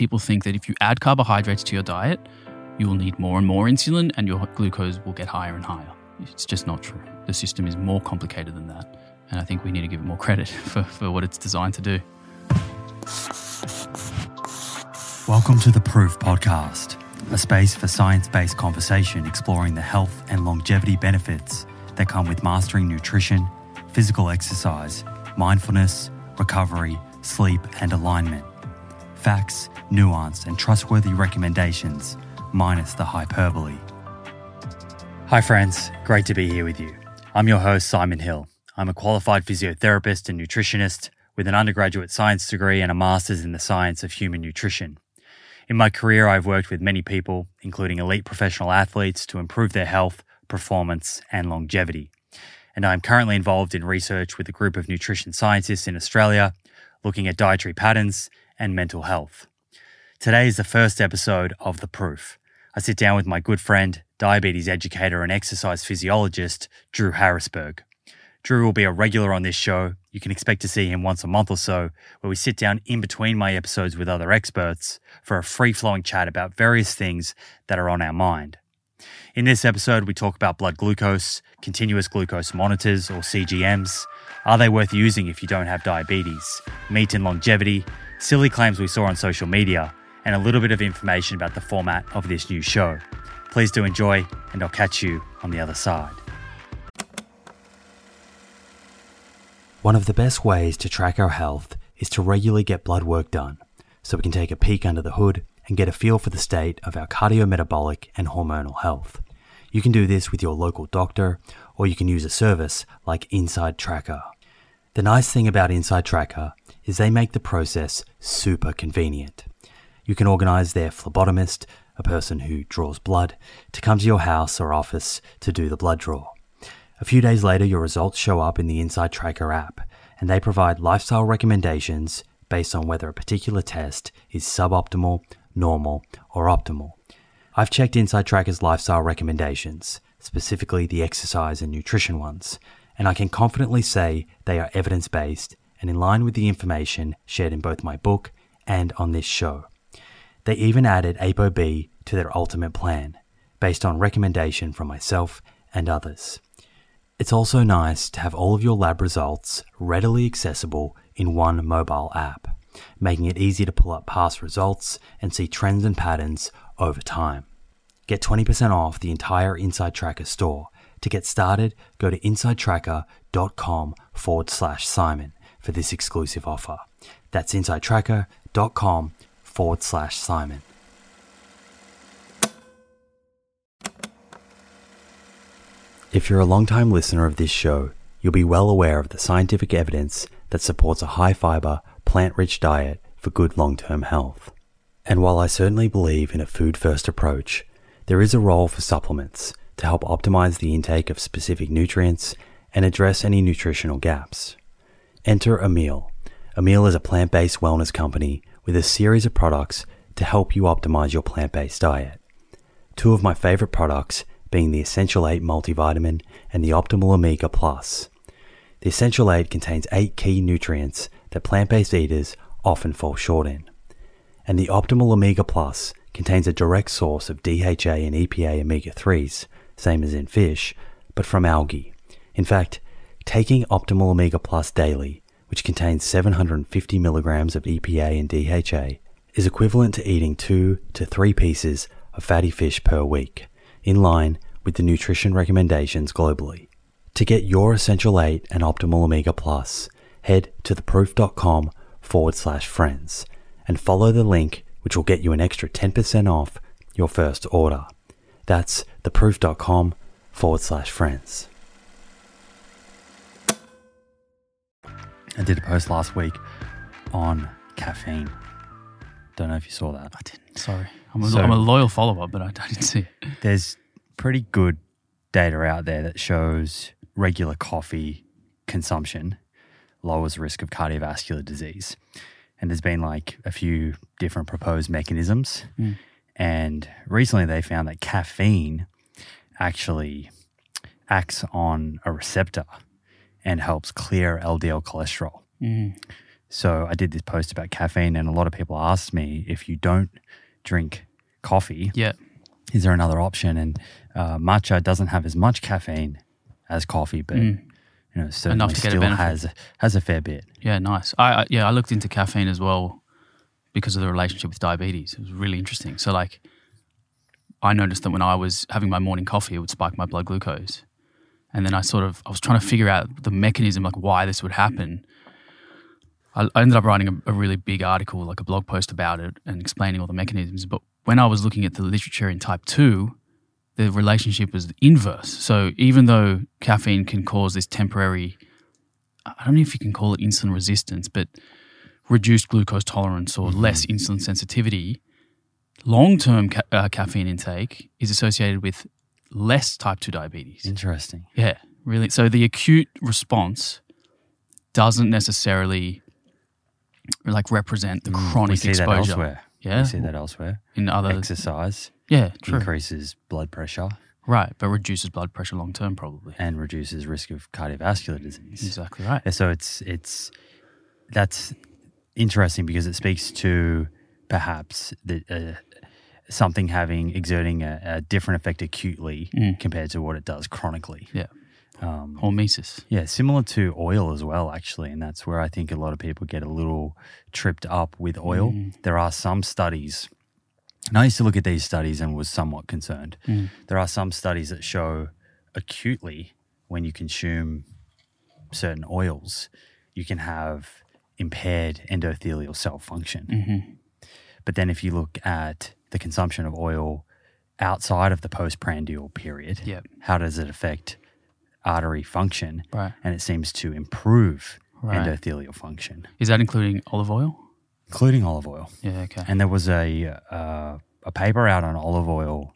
people think that if you add carbohydrates to your diet, you will need more and more insulin and your glucose will get higher and higher. It's just not true. The system is more complicated than that. And I think we need to give it more credit for, for what it's designed to do. Welcome to the Proof Podcast, a space for science based conversation exploring the health and longevity benefits that come with mastering nutrition, physical exercise, mindfulness, recovery, sleep, and alignment. Facts, nuance, and trustworthy recommendations, minus the hyperbole. Hi, friends. Great to be here with you. I'm your host, Simon Hill. I'm a qualified physiotherapist and nutritionist with an undergraduate science degree and a master's in the science of human nutrition. In my career, I've worked with many people, including elite professional athletes, to improve their health, performance, and longevity. And I'm currently involved in research with a group of nutrition scientists in Australia looking at dietary patterns and mental health. Today is the first episode of The Proof. I sit down with my good friend, diabetes educator, and exercise physiologist, Drew Harrisberg. Drew will be a regular on this show. You can expect to see him once a month or so, where we sit down in between my episodes with other experts for a free flowing chat about various things that are on our mind. In this episode, we talk about blood glucose, continuous glucose monitors or CGMs. Are they worth using if you don't have diabetes? Meat and longevity, silly claims we saw on social media, and a little bit of information about the format of this new show. Please do enjoy, and I'll catch you on the other side. One of the best ways to track our health is to regularly get blood work done so we can take a peek under the hood and get a feel for the state of our cardiometabolic and hormonal health. You can do this with your local doctor, or you can use a service like Inside Tracker. The nice thing about Inside Tracker is they make the process super convenient. You can organize their phlebotomist, a person who draws blood, to come to your house or office to do the blood draw. A few days later, your results show up in the Inside Tracker app, and they provide lifestyle recommendations based on whether a particular test is suboptimal normal, or optimal. I've checked Inside Tracker's lifestyle recommendations, specifically the exercise and nutrition ones, and I can confidently say they are evidence based and in line with the information shared in both my book and on this show. They even added ApoB to their ultimate plan, based on recommendation from myself and others. It's also nice to have all of your lab results readily accessible in one mobile app making it easy to pull up past results and see trends and patterns over time. Get 20% off the entire Inside Tracker store. To get started, go to insidetracker.com forward slash Simon for this exclusive offer. That's insidetracker.com forward slash Simon. If you're a long-time listener of this show, you'll be well aware of the scientific evidence that supports a high fiber, plant rich diet for good long term health. And while I certainly believe in a food first approach, there is a role for supplements to help optimize the intake of specific nutrients and address any nutritional gaps. Enter Emil. Emil is a plant based wellness company with a series of products to help you optimize your plant based diet. Two of my favorite products being the Essential 8 multivitamin and the Optimal Omega Plus. The Essential 8 contains 8 key nutrients that plant based eaters often fall short in. And the Optimal Omega Plus contains a direct source of DHA and EPA omega 3s, same as in fish, but from algae. In fact, taking Optimal Omega Plus daily, which contains 750 milligrams of EPA and DHA, is equivalent to eating two to three pieces of fatty fish per week, in line with the nutrition recommendations globally. To get your Essential 8 and Optimal Omega Plus, head to theproof.com forward slash friends and follow the link, which will get you an extra 10% off your first order. That's theproof.com forward slash friends. I did a post last week on caffeine. Don't know if you saw that. I didn't. Sorry. I'm a, So- am a loyal follower, but I, I didn't see it. There's pretty good data out there that shows regular coffee consumption lowers risk of cardiovascular disease. And there's been like a few different proposed mechanisms. Mm. And recently they found that caffeine actually acts on a receptor and helps clear LDL cholesterol. Mm. so I did this post about caffeine, and a lot of people asked me if you don't drink coffee, Yeah. is there another option? And uh, matcha doesn't have as much caffeine as coffee, but Mm. you know certainly to get a still has has a fair bit. Yeah, nice. I, I yeah, I looked into caffeine as well because of the relationship with diabetes. It was really interesting. So like I noticed that when I was having my morning coffee, it would spike my blood glucose. And then I sort of I was trying to figure out the mechanism like why this would happen. I, ended up writing a, a really big article, like a blog post about it and explaining all the mechanisms. But when I was looking at the literature in type 2, the relationship was the inverse. So even though caffeine can cause this temporary I don't know if you can call it insulin resistance, but reduced glucose tolerance or less insulin sensitivity, long term ca- uh, caffeine intake is associated with less type 2 diabetes. Interesting. Yeah, really. So the acute response doesn't necessarily like represent the chronic Mm, we see that exposure. elsewhere. Yeah. we see that elsewhere. In other, Exercise yeah, true. increases blood pressure Right, but reduces blood pressure long term, probably. and reduces risk of cardiovascular disease. Exactly right. Yeah, So it's it's that's interesting because it speaks to perhaps the, uh, something having exerting a, a different effect acutely Mm. compared to what it does chronically. Yeah. Um, Hormesis. yeah, similar to oil as well, actually, and that's where I think a lot of people get a little tripped up with oil. Mm. There are some studies. And I used to look at these studies and was somewhat concerned. Mm. There are some studies that show acutely when you consume certain oils, you can have impaired endothelial cell function. hmm But then if you look at the consumption of oil outside of the postprandial period, Yep. how does it affect artery function? Right. And it seems to improve Right. endothelial function, Is that including olive oil? including olive oil. Yeah, okay. And there was a uh, a paper out on olive oil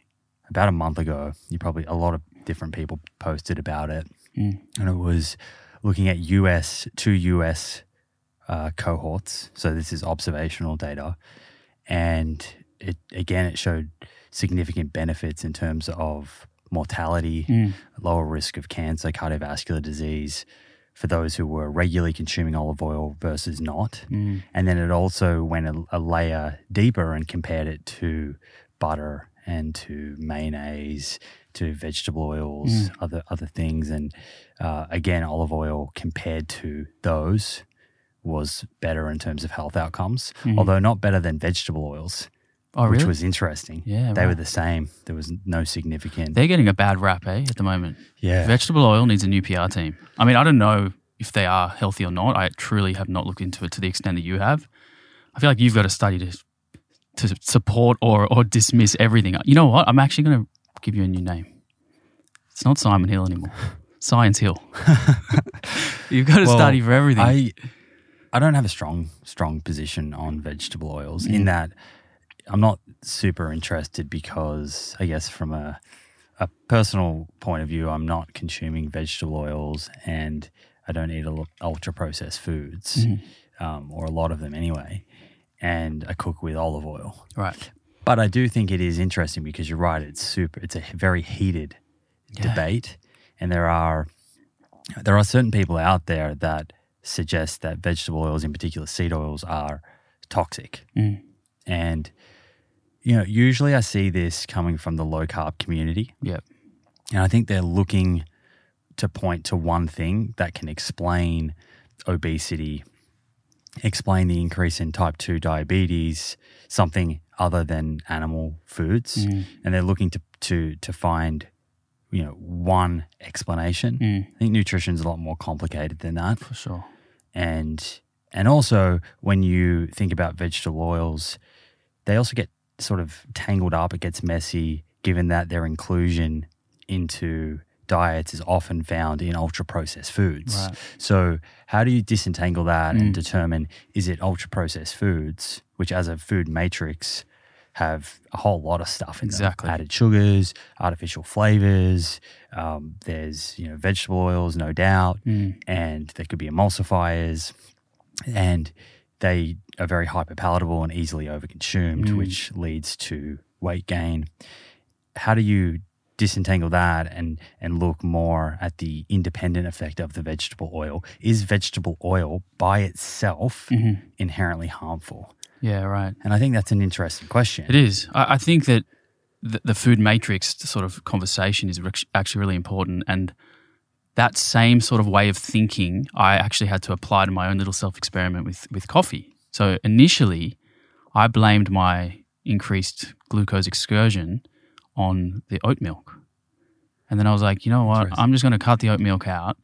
about a month ago. You probably a lot of different people posted about it, Mm. and it was looking at US two US uh, cohorts. So this is observational data, and it again it showed significant benefits in terms of mortality, Mm. lower risk of cancer, cardiovascular disease. For those who were regularly consuming olive oil versus not. Mm. And then it also went a, a layer deeper and compared it to butter and to mayonnaise, to vegetable oils, other other things. And uh, again, olive oil compared to those was better in terms of health outcomes, although not better than vegetable oils, Oh, which really? was interesting. Yeah, they right. were the same. There was no significant. They're getting a bad rap, eh, at the moment. yeah, Vegetable oil needs a new PR team. I mean, I don't know if they are healthy or not. I truly have not looked into it to the extent that you have. I feel like you've got a study to to support or or dismiss everything. You know what? I'm actually going to give you a new name. It's not Simon Hill anymore. Science Hill. You've got a Well, study for everything. I I don't have a strong strong position on vegetable oils in that I'm not super interested because I guess from a a personal point of view, I'm not consuming vegetable oils and I don't eat ultra processed foods, um, or a lot of them anyway. And I cook with olive oil. right. But I do think it is interesting because you're right. It's super. It's a very heated debate, and there are there are certain people out there that suggest that vegetable oils, in particular seed oils, are toxic. Mm. And you know, usually I see this coming from the low carb community, Yep. and I think they're looking to point to one thing that can explain obesity, explain the increase in type 2 diabetes, something other than animal foods. And they're looking to, to, to find, you know, one explanation. Mm. I think nutrition's a lot more complicated than that. For sure. And and also when you think about vegetable oils, they also get sort of tangled up, it gets messy given that their inclusion into diets is often found in ultra processed foods. Right. So, how do you disentangle that and mm. determine is it ultra processed foods, which as a food matrix have a whole lot of stuff in Exactly. them, added sugars, artificial flavors. Um, there's you know vegetable oils, no doubt, and there could be emulsifiers, and they are very hyperpalatable and easily overconsumed, which leads to weight gain. How do you disentangle that and and look more at the independent effect of the vegetable oil. Is vegetable oil by itself Mm-hmm. inherently harmful? Yeah, right. And I think that's an interesting question. It is. I, I think that the, the food matrix sort of conversation is actually really important. And that same sort of way of thinking, I actually had to apply to my own little self experiment with, with coffee. So initially, I blamed my increased glucose excursion on the oat milk. And then I was like, you know what? I'm just going to cut the oat milk out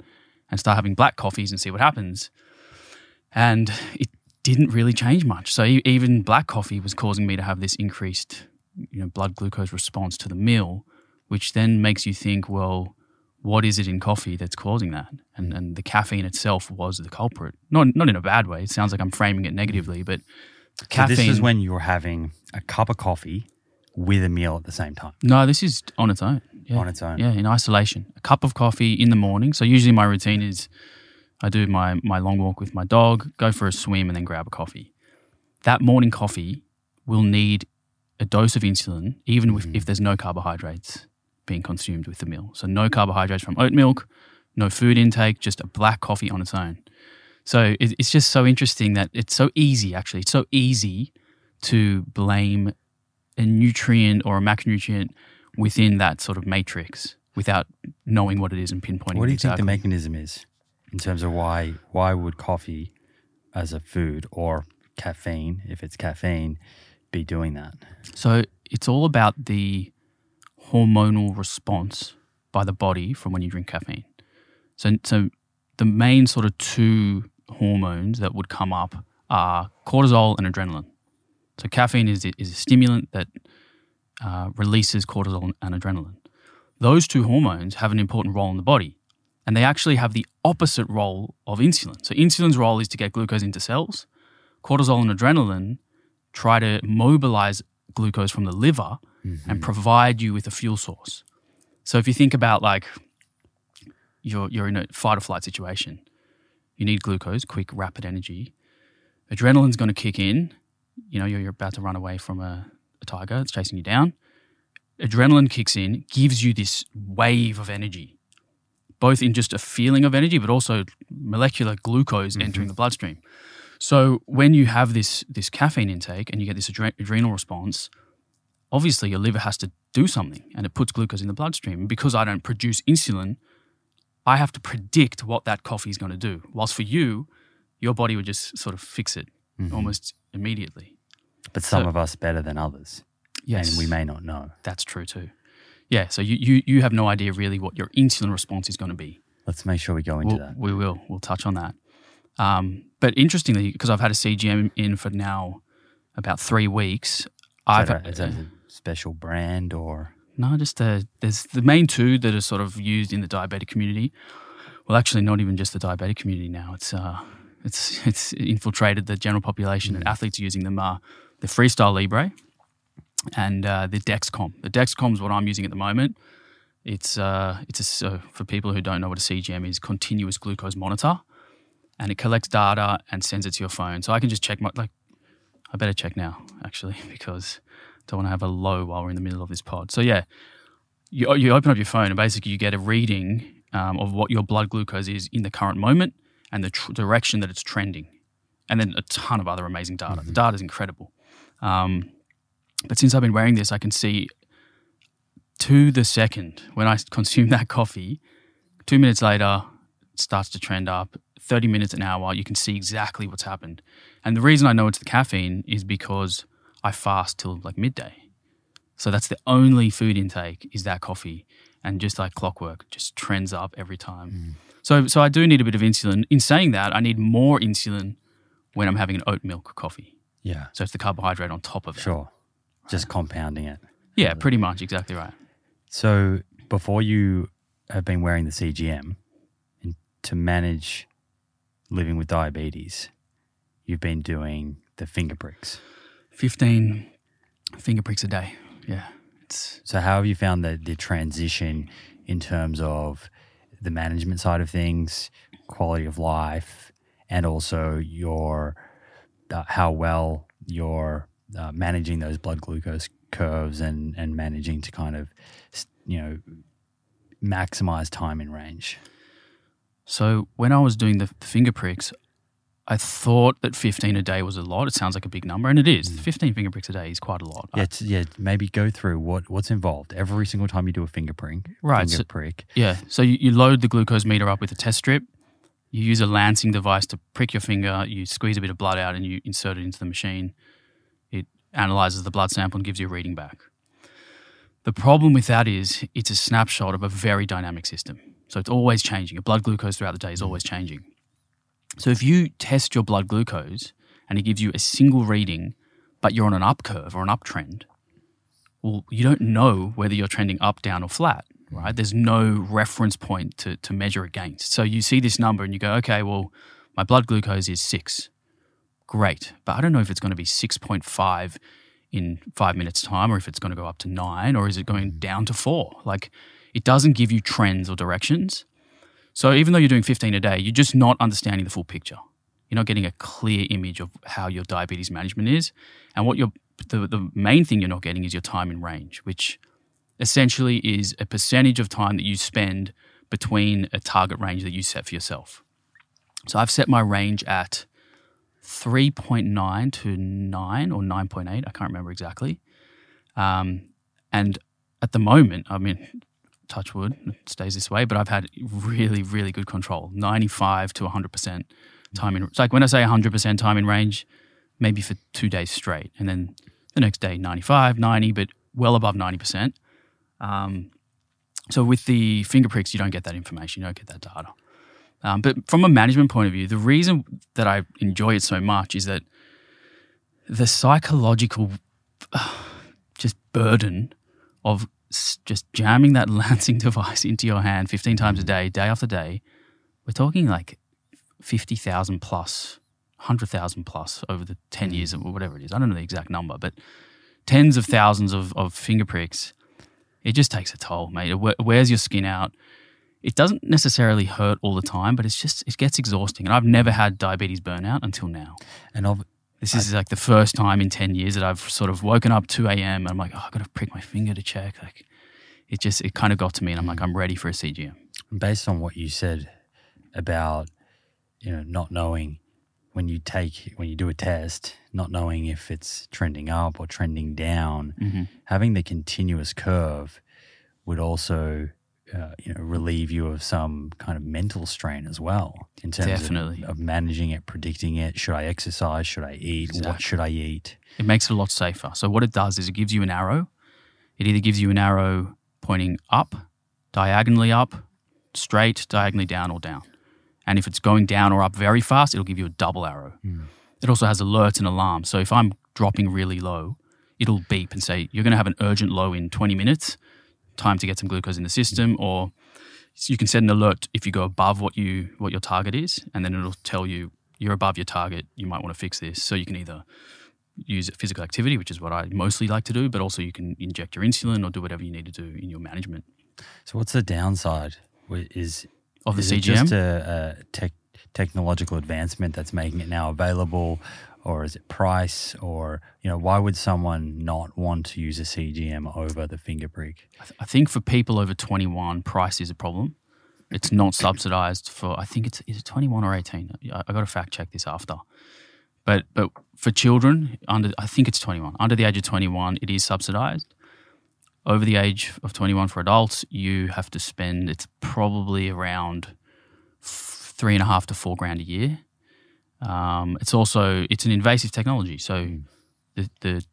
and start having black coffees and see what happens. And it didn't really change much. So even black coffee was causing me to have this increased, you know, blood glucose response to the meal, which then makes you think, well, what is it in coffee that's causing that? And and the caffeine itself was the culprit. Not not in a bad way. It sounds like I'm framing it negatively, but caffeine. So this is when you're having a cup of coffee with a meal at the same time no, this is on its own. Yeah. on its own. Yeah, in isolation. A cup of coffee in the morning. So usually my routine is I do my, my long walk with my dog, go for a swim, and then grab a coffee. That morning coffee will need a dose of insulin, even if, if there's no carbohydrates being consumed with the meal. So no carbohydrates from oat milk, no food intake, just a black coffee on its own. So it, it's just so interesting that it's so easy, actually. It's so easy to blame a nutrient or a macronutrient within that sort of matrix without knowing what it is and pinpointing. What do you think the mechanism is in terms of why why would coffee as a food or caffeine, if it's caffeine, be doing that? So it's all about the hormonal response by the body from when you drink caffeine. So, so the main sort of two hormones that would come up are cortisol and adrenaline. So caffeine is, is a stimulant that uh, releases cortisol and adrenaline. Those two hormones have an important role in the body, and they actually have the opposite role of insulin. So insulin's role is to get glucose into cells. Cortisol and adrenaline try to mobilize glucose from the liver and mm-hmm. provide you with a fuel source. So if you think about like you're you're in a fight or flight situation, you need glucose, quick, rapid energy. Adrenaline's going to kick in. You know, you're, you're about to run away from a, a tiger that's chasing you down. Adrenaline kicks in, gives you this wave of energy, both in just a feeling of energy, but also molecular glucose mm-hmm. entering the bloodstream. So when you have this this caffeine intake and you get this adre- adrenal response, obviously your liver has to do something and it puts glucose in the bloodstream. And because I don't produce insulin, I have to predict what that coffee is going to do. Whilst for you, your body would just sort of fix it mm-hmm. almost immediately. But some So- of us better than others. Yes, And we may not know. that's true too. Yeah, so you, you you have no idea really what your insulin response is going to be. Let's make sure we go into We'll, that. we will. We'll touch on that. Um, but interestingly, because I've had a CGM in for now about three weeks, Is I've that, a, is that a special brand or No, just uh, there's the main two that are sort of used in the diabetic community. Well, actually, not even just the diabetic community now. It's uh, it's it's infiltrated the general population, and athletes are using them are the Freestyle Libre and uh, the Dexcom. The Dexcom is what I'm using at the moment. It's uh, it's a, so for people who don't know what a CGM is, continuous glucose monitor, and it collects data and sends it to your phone. So I can just check my like. I better check now actually because I don't want to have a low while we're in the middle of this pod. So yeah, you, you open up your phone and basically you get a reading um, of what your blood glucose is in the current moment and the tr- direction that it's trending, and then a ton of other amazing data. The data is incredible. Um, but since I've been wearing this, I can see to the second when I consume that coffee, two minutes later, it starts to trend up. 30 minutes an hour, you can see exactly what's happened. And the reason I know it's the caffeine is because I fast till like midday. So that's the only food intake is that coffee. And just like clockwork, just trends up every time. Mm. So, so I do need a bit of insulin. In saying that, I need more insulin when I'm having an oat milk coffee. yeah, So it's the carbohydrate on top of it. sure. Just compounding it. Yeah, pretty much. Exactly right. So before you have been wearing the CGM and to manage living with diabetes, you've been doing the finger pricks. 15 finger pricks a day. Yeah. It's So how have you found the, the transition in terms of the management side of things, quality of life, and also your uh, how well you're uh, managing those blood glucose curves and and managing to kind of you know maximize time in range? So when I was doing the, finger pricks, I thought that 15 a day was a lot. It sounds like a big number, and it is. 15 finger pricks a day is quite a lot. Yeah, it's, yeah. Maybe go through what what's involved every single time you do a finger prick. Right, Finger so- prick. Yeah. So you, you load the glucose meter up with a test strip. You use a lancing device to prick your finger. You squeeze a bit of blood out and you insert it into the machine. Analyzes the blood sample and gives you a reading back. The problem with that is it's a snapshot of a very dynamic system. So it's always changing. Your blood glucose throughout the day is always changing. So if you test your blood glucose and it gives you a single reading, but you're on an up curve or an uptrend, well, you don't know whether you're trending up, down, or flat, right? There's no reference point to, to measure against. So you see this number and you go, okay, well, my blood glucose is six. Great. But I don't know if it's going to be 6.5 in five minutes' time or if it's going to go up to nine or is it going mm-hmm. down to four? Like, it doesn't give you trends or directions. So even though you're doing 15 a day, you're just not understanding the full picture. You're not getting a clear image of how your diabetes management is. And what you're, the, the main thing you're not getting is your time in range, which essentially is a percentage of time that you spend between a target range that you set for yourself. So I've set my range at 3.9 to 9 or 9.8. I can't remember exactly. Um, and at the moment, I mean, touch wood, it stays this way, but I've had really, really good control 95 to 100% time in. It's like when I say 100% time in range, maybe for two days straight. And then the next day, 95, 90, but well above 90%. Um, so with the finger pricks, you don't get that information, you don't get that data. Um, but from a management point of view, the reason that I enjoy it so much is that the psychological just burden of just jamming that lancing device into your hand 15 times a day, day after day, we're talking like 50,000 plus, 100,000 plus over the 10 years or whatever it is. I don't know the exact number, but tens of thousands of, of finger pricks. It just takes a toll, mate. It wears your skin out. It doesn't necessarily hurt all the time, but it's just, it gets exhausting. And I've never had diabetes burnout until now. And of, This is like the first time in 10 years that I've sort of woken up 2 a.m. and I'm like, oh, I've got to prick my finger to check. Like, it just, it kind of got to me and I'm like, I'm ready for a CGM. based on what you said about you know not knowing when you take when you do a test not knowing if it's trending up or trending down Mm-hmm. having the continuous curve would also uh, you know relieve you of some kind of mental strain as well in terms of- Definitely. Of, managing it predicting it should i exercise should i eat what should i eat It makes it a lot safer. So, what it does is it gives you an arrow. It either gives you an arrow pointing up, diagonally up, straight, diagonally down, or down. And if it's going down or up very fast, it'll give you a double arrow. It also has alerts and alarms. So, if I'm dropping really low, it'll beep and say, You're going to have an urgent low in 20 minutes, time to get some glucose in the system. Or you can set an alert if you go above what, you, what your target is, and then it'll tell you, You're above your target, you might want to fix this. So, you can either use physical activity, which is what I mostly like to do, but also you can inject your insulin or do whatever you need to do in your management so what's the downside is of the Is it CGM. just a, a tech, technological advancement that's making it now available, or is it price, or you know, why would someone not want to use a CGM over the finger prick? I, th- I think for people over 21, price is a problem. It's not subsidized for, I think it's, is it 21 or 18? I, I got to fact check this after. But, but for children under, I think it's 21. Under the age of 21, it is subsidized. Over the age of 21 for adults, you have to spend, it's probably around three and a half to four grand a year. Um, it's also, it's an invasive technology. So the, the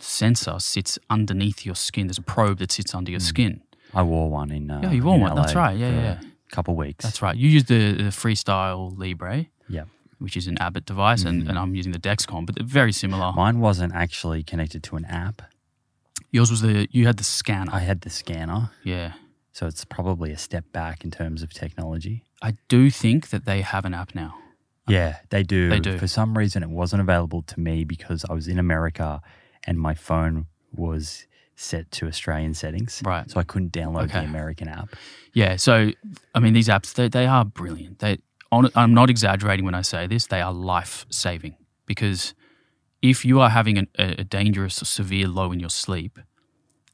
sensor sits underneath your skin. There's a probe that sits under your skin. I wore one in. Uh, Yeah, you wore in one. That's right. Yeah, yeah. A couple weeks. That's right. You use the, the Freestyle Libre, Yeah, which is an Abbott device, and, and I'm using the Dexcom, but they're very similar. mine wasn't actually connected to an app. Yours was the you had the scanner. I had the scanner, yeah, so it's probably a step back in terms of technology. I do think that they have an app now. Yeah, they do. They do. For some reason, it wasn't available to me because I was in America and my phone was set to Australian settings. Right. So I couldn't download the American app. Yeah, so I mean these apps they, they are brilliant. They on, I'm not exaggerating when I say this. They are life saving because if you are having an, a, dangerous or severe low in your sleep,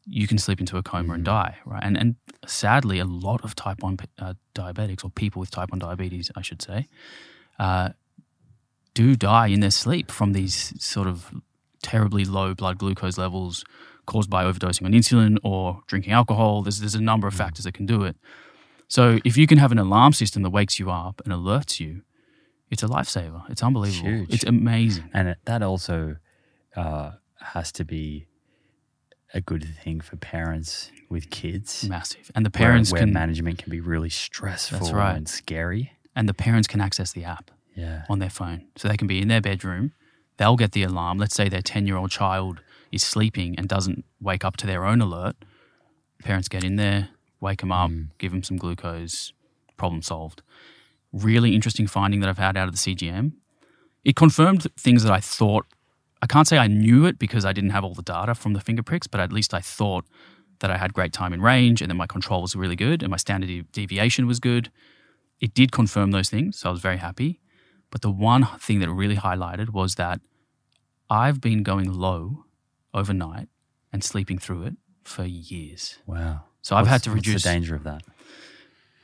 you can slip into a coma and die, right? And and sadly, a lot of type one uh, diabetics or people with type one diabetes, I should say, uh, do die in their sleep from these sort of terribly low blood glucose levels caused by overdosing on insulin or drinking alcohol. There's there's a number of factors that can do it. So if you can have an alarm system that wakes you up and alerts you, it's a lifesaver. It's unbelievable. Huge. It's amazing. And that also uh, has to be a good thing for parents with kids. Massive. And the where- parents where, can management can be really stressful right. and scary. And the parents can access the app Yeah. on their phone. So they can be in their bedroom, they'll get the alarm. Let's say their 10-year-old child is sleeping and doesn't wake up to their own alert. Parents get in there, wake them up, mm. give them some glucose, problem solved. Really interesting finding that I've had out of the CGM. It confirmed things that I thought I can't say I knew it because I didn't have all the data from the finger pricks, but at least I thought that I had great time in range and that my control was really good and my standard deviation was good. It did confirm those things, so I was very happy. But the one thing that really highlighted was that I've been going low overnight and sleeping through it for years. Wow. So I've had to what's reduce. the danger of that.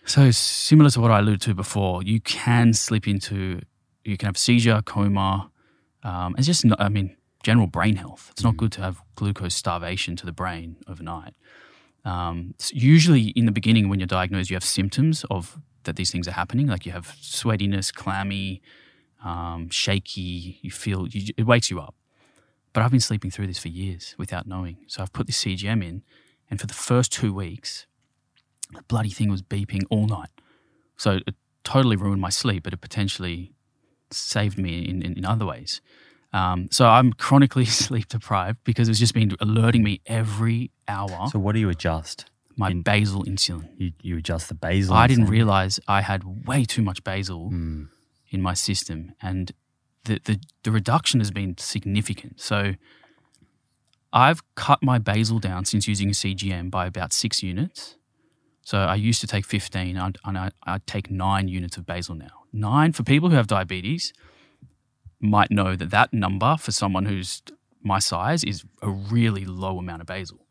So similar to what I alluded to before, you can slip into, you can have seizure, coma. Um, it's just, not, I mean, general brain health. It's not good to have glucose starvation to the brain overnight. Um, usually, in the beginning, when you're diagnosed, you have symptoms of that these things are happening. Like you have sweatiness, clammy, um, shaky. You feel you, it wakes you up. But I've been sleeping through this for years without knowing. So I've put this CGM in, and for the first two weeks, the bloody thing was beeping all night. So it totally ruined my sleep, but it potentially saved me in, in, in other ways. Um, so I'm chronically sleep deprived because it's just been alerting me every hour So what do you adjust? My basal insulin. You, you adjust the basal. I didn't realize I had way too much basal Mm. in my system, and the, the the reduction has been significant. So I've cut my basal down since using a CGM by about six units. So I used to take 15, and and I, I take nine units of basal now. Nine for people who have diabetes might know that that number for someone who's my size is a really low amount of basal.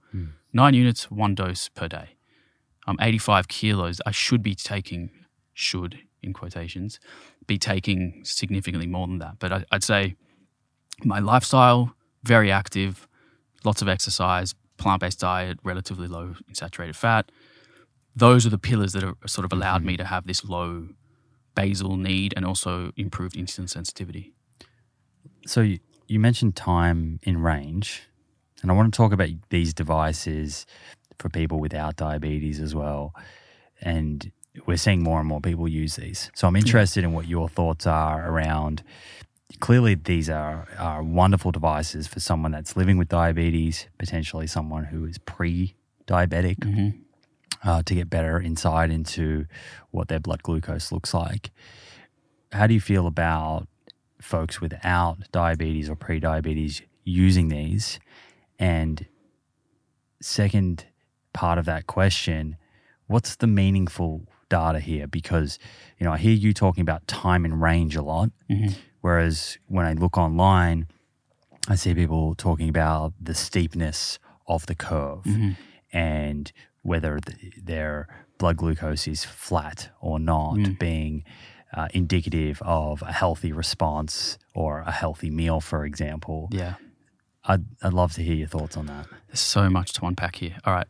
Nine units, one dose per day. I'm 85 kilos. I should be taking, should in quotations, be taking significantly more than that. But I, I'd say my lifestyle, very active, lots of exercise, plant based diet, relatively low in saturated fat. Those are the pillars that have sort of allowed mm-hmm. me to have this low basal need and also improved insulin sensitivity. So you, you mentioned time in range, and I want to talk about these devices for people without diabetes as well. And we're seeing more and more people use these. So I'm interested in what your thoughts are around. Clearly, these are, are wonderful devices for someone that's living with diabetes, potentially someone who is pre-diabetic, uh, to get better insight into what their blood glucose looks like. How do you feel about folks without diabetes or pre-diabetes using these? And second part of that question, what's the meaningful data here? Because you know, I hear you talking about time in range a lot, mm-hmm. whereas when I look online, I see people talking about the steepness of the curve mm-hmm. and whether th- their blood glucose is flat or not, mm. being uh, indicative of a healthy response or a healthy meal, for example. Yeah. I'd, I'd love to hear your thoughts on that. There's so much to unpack here. All right.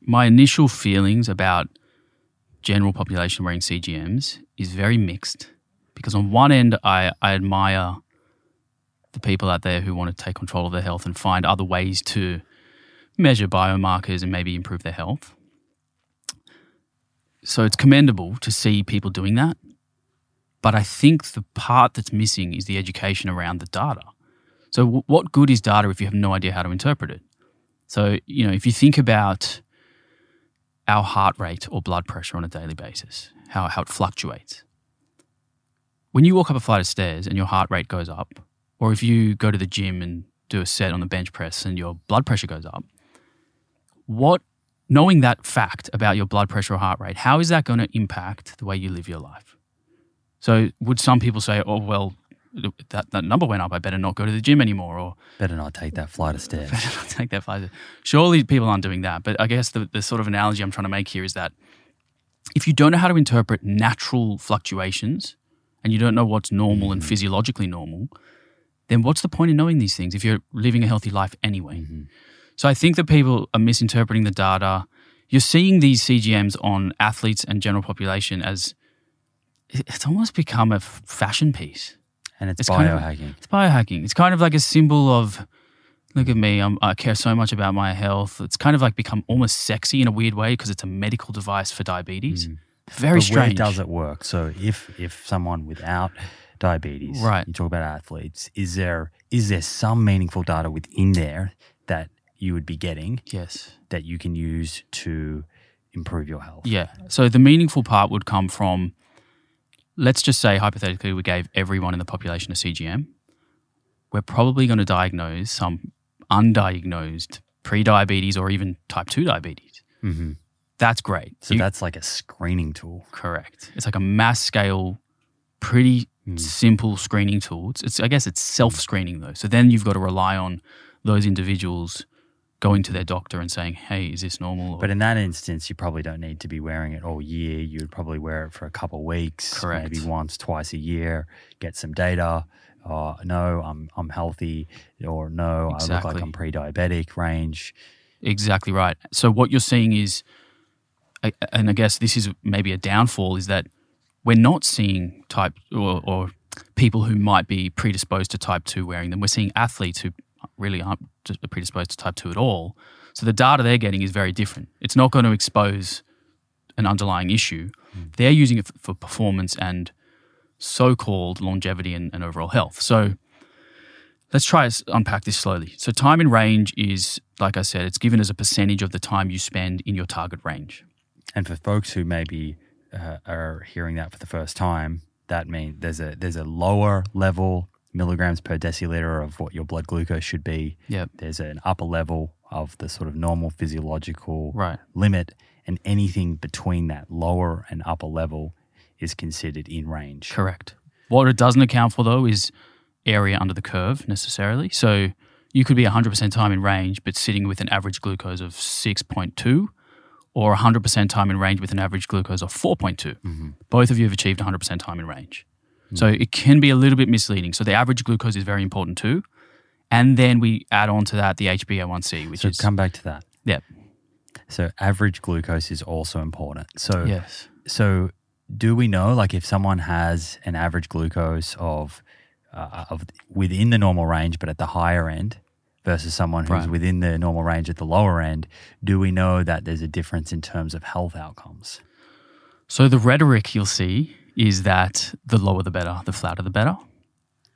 My initial feelings about general population wearing CGMs is very mixed because on one end, I, I admire the people out there who want to take control of their health and find other ways to measure biomarkers and maybe improve their health. So it's commendable to see people doing that. But I think the part that's missing is the education around the data. So, w- what good is data if you have no idea how to interpret it? So, you know, if you think about our heart rate or blood pressure on a daily basis, how, how it fluctuates. When you walk up a flight of stairs and your heart rate goes up, or if you go to the gym and do a set on the bench press and your blood pressure goes up, what, knowing that fact about your blood pressure or heart rate, how is that going to impact the way you live your life? So, would some people say, oh, well, that, that number went up. I better not go to the gym anymore, or Better not take that flight of stairs. better not take that five. Surely people aren't doing that. But I guess the, the sort of analogy I'm trying to make here is that if you don't know how to interpret natural fluctuations and you don't know what's normal and mm-hmm. physiologically normal, then what's the point in knowing these things if you're living a healthy life anyway? Mm-hmm. So I think that people are misinterpreting the data. You're seeing these CGMs on athletes and general population as it's almost become a fashion piece. And it's, It's kind of- biohacking. It's biohacking. It's kind of like a symbol of, look at me, I'm, I care so much about my health. It's kind of like become almost sexy in a weird way because it's a medical device for diabetes. Hmm. Very but strange. Where does it work? So if if someone without diabetes, Right. You talk about athletes. Is there is there some meaningful data within there that you would be getting Yes. that you can use to improve your health? Yeah. So the meaningful part would come from, let's just say hypothetically, we gave everyone in the population a CGM. We're probably going to diagnose some undiagnosed pre-diabetes or even type two diabetes. hmm That's great. So You- that's like a screening tool. Correct. It's like a mass scale, pretty simple screening tool. It's, it's I guess it's self screening though. So then you've got to rely on those individuals going to their doctor and saying, "Hey, is this normal?" Or, But in that instance, you probably don't need to be wearing it all year. You would probably wear it for a couple of weeks, Correct. maybe once, twice a year. Get some data. Uh, no, I'm I'm healthy, or no, I look like I'm pre-diabetic range. exactly right. So what you're seeing is, and I guess this is maybe a downfall, is that we're not seeing type or, or people who might be predisposed to type two wearing them. We're seeing athletes who really aren't predisposed to type two at all. So the data they're getting is very different. It's not going to expose an underlying issue. They're using it for performance and so-called longevity and, and overall health. So let's try to unpack this slowly. So time in range is, like I said, it's given as a percentage of the time you spend in your target range. And for folks who maybe uh, are hearing that for the first time, that means there's a there's a lower level milligrams per deciliter of what your blood glucose should be. Yep. There's an upper level of the sort of normal physiological Right. limit, and anything between that lower and upper level is considered in range. Correct. What it doesn't account for, though, is area under the curve necessarily. So you could be 100% time in range, but sitting with an average glucose of 6.2, or 100% time in range with an average glucose of 4.2. Mm-hmm. Both of you have achieved 100% time in range. So it can be a little bit misleading. So the average glucose is very important too. And then we add on to that the HbA1c, which So is. come back to that. yeah. So average glucose is also important. So Yes. so do we know like if someone has an average glucose of uh, of within the normal range but at the higher end versus someone who's Right. within the normal range at the lower end, do we know that there's a difference in terms of health outcomes? So the rhetoric you'll see is that the lower the better, the flatter the better.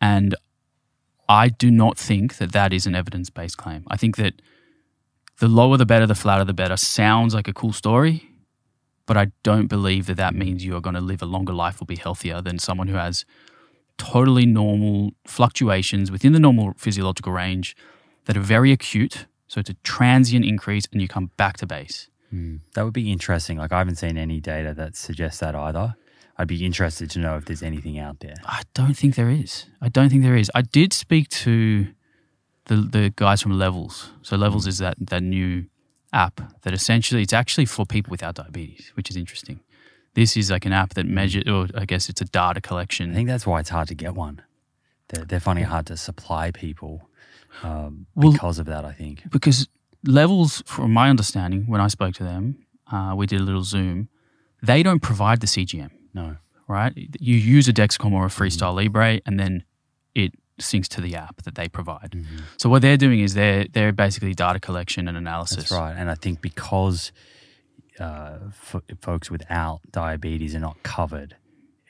And I do not think that that is an evidence based claim. I think that the lower the better, the flatter the better sounds like a cool story, but I don't believe that that means you are going to live a longer life or be healthier than someone who has totally normal fluctuations within the normal physiological range that are very acute. So it's a transient increase and you come back to base. Hmm. That would be interesting. Like I haven't seen any data that suggests that either. I'd be interested to know if there's anything out there. I don't think there is. I don't think there is. I did speak to the the guys from Levels. So Levels is that that new app that essentially it's actually for people without diabetes, which is interesting. This is like an app that measures, or I guess it's a data collection. I think that's why it's hard to get one. They're, they're finding it hard to supply people um, Well- because of that. I think. because Levels, from my understanding, when I spoke to them, uh, we did a little Zoom. They don't provide the CGM. No. right? You use a Dexcom or a Freestyle Libre, and then it syncs to the app that they provide. So what they're doing is they're they're basically data collection and analysis. That's right. And I think because uh, f- folks without diabetes are not covered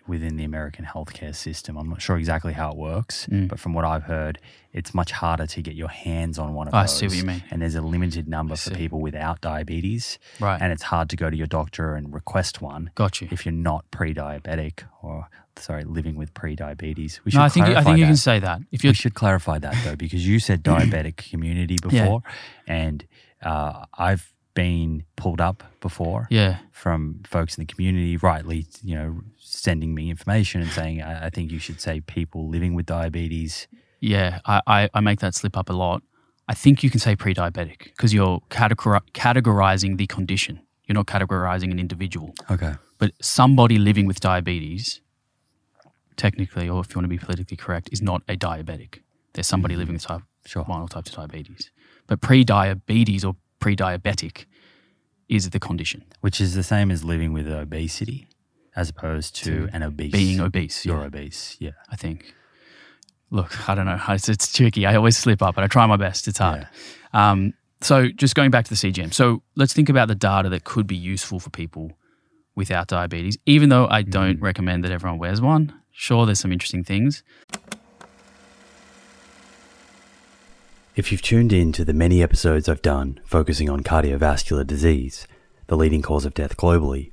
within the American healthcare system, I'm not sure exactly how it works, Mm. but from what I've heard, it's much harder to get your hands on one of I those. see what you mean. And there's a limited number for see. people without diabetes. Right. And it's hard to go to your doctor and request one Got you. if you're not pre-diabetic or sorry, living with pre-diabetes. We should No, I think I clarify think you that. can say that if We should clarify that though, because you said diabetic community Yeah. before, and uh, I've been pulled up before yeah from folks in the community, rightly, you know, sending me information and saying, I, I think you should say people living with diabetes. Yeah, I, I, I make that slip up a lot. I think you can say pre diabetic because you're categorizing the condition. You're not categorizing an individual. Okay. But somebody living with diabetes, technically, or if you want to be politically correct, is not a diabetic. There's somebody mm. living with type Sure. one or type 2 diabetes. But pre diabetes or pre diabetic is the condition. Which is the same as living with obesity as opposed to, To an obese. Being obese. You're yeah, obese. Yeah. I think. Look, I don't know. It's, it's tricky. I always slip up, but I try my best. It's hard. Um, so just going back to the CGM. So let's think about the data that could be useful for people without diabetes, even though I don't recommend that everyone wears one. Sure, there's some interesting things. If you've tuned in to the many episodes I've done focusing on cardiovascular disease, the leading cause of death globally,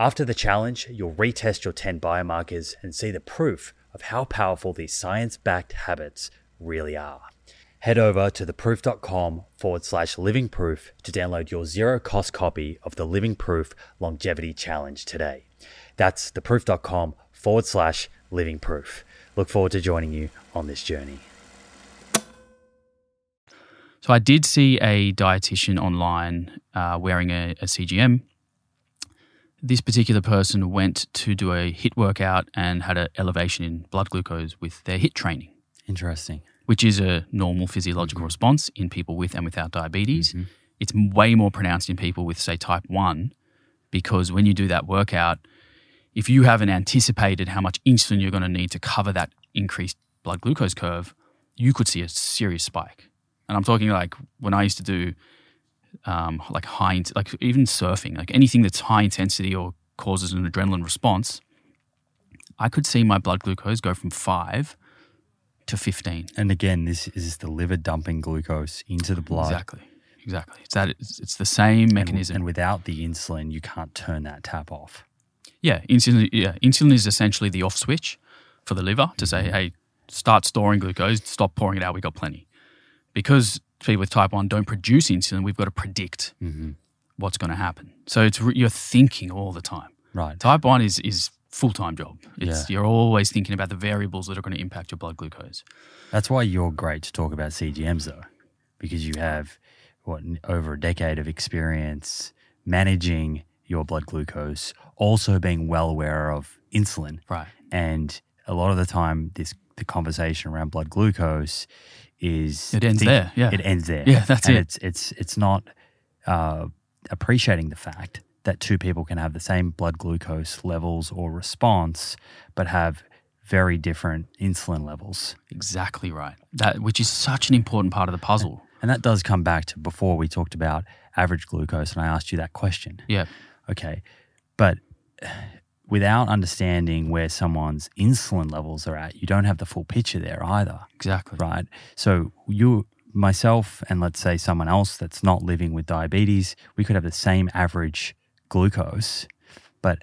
After the challenge, you'll retest your 10 biomarkers and see the proof of how powerful these science backed habits really are. Head over to theproof.com forward slash living proof to download your zero cost copy of the Living Proof Longevity Challenge today. That's theproof.com forward slash living proof. Look forward to joining you on this journey. So I did see a dietitian online uh, wearing a, a CGM. This particular person went to do a HIIT workout and had an elevation in blood glucose with their HIIT training, Interesting. which is a normal physiological mm-hmm. response in people with and without diabetes. Mm-hmm. It's way more pronounced in people with, say, type 1, because when you do that workout, if you haven't anticipated how much insulin you're going to need to cover that increased blood glucose curve, you could see a serious spike. And I'm talking like when I used to do um, like high, like even surfing, like anything that's high intensity or causes an adrenaline response, I could see my blood glucose go from five to 15. And again, this is the liver dumping glucose into the blood. Exactly. Exactly. It's that. It's, it's the same And- mechanism. And without the insulin, you can't turn that tap off. Yeah, insulin. Yeah, insulin is essentially the off switch for the liver to say, "Hey, start storing glucose. Stop pouring it out. We got plenty." Because people with type one don't produce insulin, we've got to predict Mm-hmm. what's going to happen. So it's re- you're thinking all the time. Right. Type one is is full time job. It's, Yeah. You're always thinking about the variables that are going to impact your blood glucose. That's why you're great to talk about CGMs, though, because you have what over a decade of experience managing your blood glucose, also being well aware of insulin, Right. and a lot of the time, this the conversation around blood glucose is It ends there, yeah. it ends there. Yeah, that's and it. It's it's it's not uh, appreciating the fact that two people can have the same blood glucose levels or response, but have very different insulin levels. Exactly right. That which is such an important part of the puzzle. And that does come back to before we talked about average glucose, and I asked you that question. Yeah. Okay. But without understanding where someone's insulin levels are at, you don't have the full picture there either, Exactly. right? So you, myself, and let's say someone else that's not living with diabetes, we could have the same average glucose, but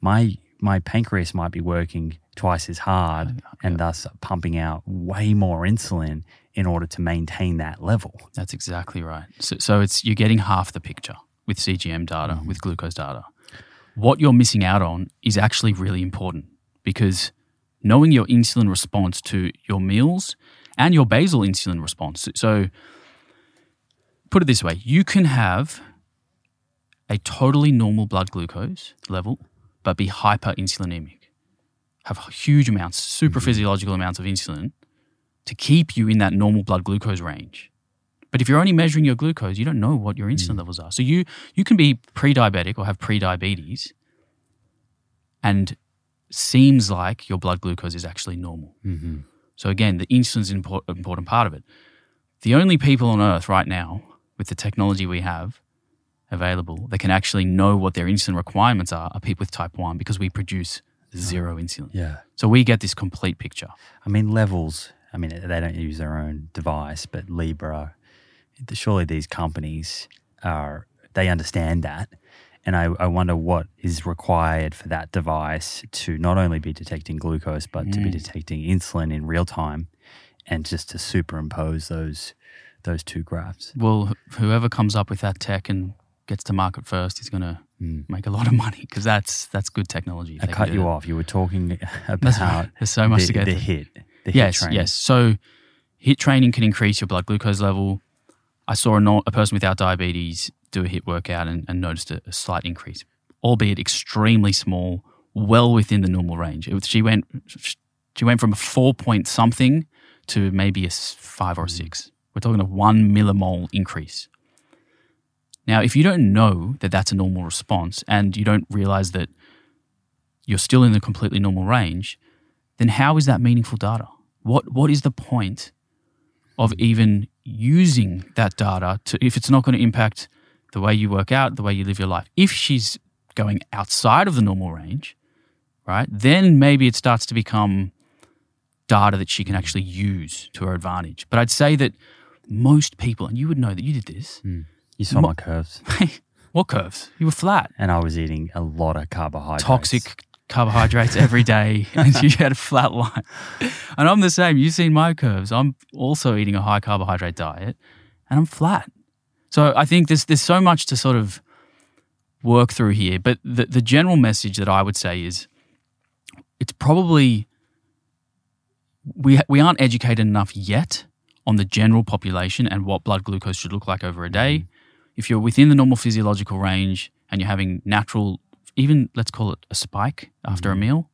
my my pancreas might be working twice as hard oh, and thus pumping out way more insulin in order to maintain that level. That's exactly right. So, so it's you're getting half the picture with CGM data, mm-hmm. with glucose data. What you're missing out on is actually really important because knowing your insulin response to your meals and your basal insulin response. So, put it this way: you can have a totally normal blood glucose level, but be hyperinsulinemic, have huge amounts, super mm-hmm. physiological amounts of insulin to keep you in that normal blood glucose range. But if you're only measuring your glucose, you don't know what your insulin levels are. So you you can be pre-diabetic or have pre-diabetes, and seems like your blood glucose is actually normal. Mm-hmm. So again, the insulin's an import, important part of it. The only people on earth right now with the technology we have available that can actually know what their insulin requirements are are people with type 1 because we produce zero insulin. Yeah. So we get this complete picture. I mean, levels, I mean, they don't use their own device, but Libre, surely these companies are, they understand that. And I, I wonder what is required for that device to not only be detecting glucose, but to be detecting insulin in real time and just to superimpose those those two graphs. Well, whoever comes up with that tech and gets to market first is going to Mm. make a lot of money because that's that's good technology. I cut you off. You were talking That's right. about There's so much the, to get the through. HIIT. The HIIT yes, training. yes. So, HIIT training can increase your blood glucose level. I saw a, no, a person without diabetes do a HIIT workout and, and noticed a, a slight increase, albeit extremely small, well within the normal range. It she went she went from a four point something to maybe a five or a six. We're talking a one millimole increase. Now, if you don't know that that's a normal response and you don't realize that you're still in the completely normal range, then how is that meaningful data? What what is the point of even using that data to if it's not going to impact the way you work out, the way you live your life? If she's going outside of the normal range, right, then maybe it starts to become data that she can actually use to her advantage. But I'd say that most people, and you would know that you did this, hmm. You saw Mo- my curves. what curves? You were flat. And I was eating a lot of carbohydrates. toxic carbohydrates every day and you had a flat line. And I'm the same. You've seen my curves. I'm also eating a high carbohydrate diet and I'm flat. So I think there's there's so much to sort of work through here. But the, the general message that I would say is it's probably we we aren't educated enough yet on the general population and what blood glucose should look like over a day. Mm-hmm. If you're within the normal physiological range and you're having natural, even let's call it a spike after a mm-hmm. meal,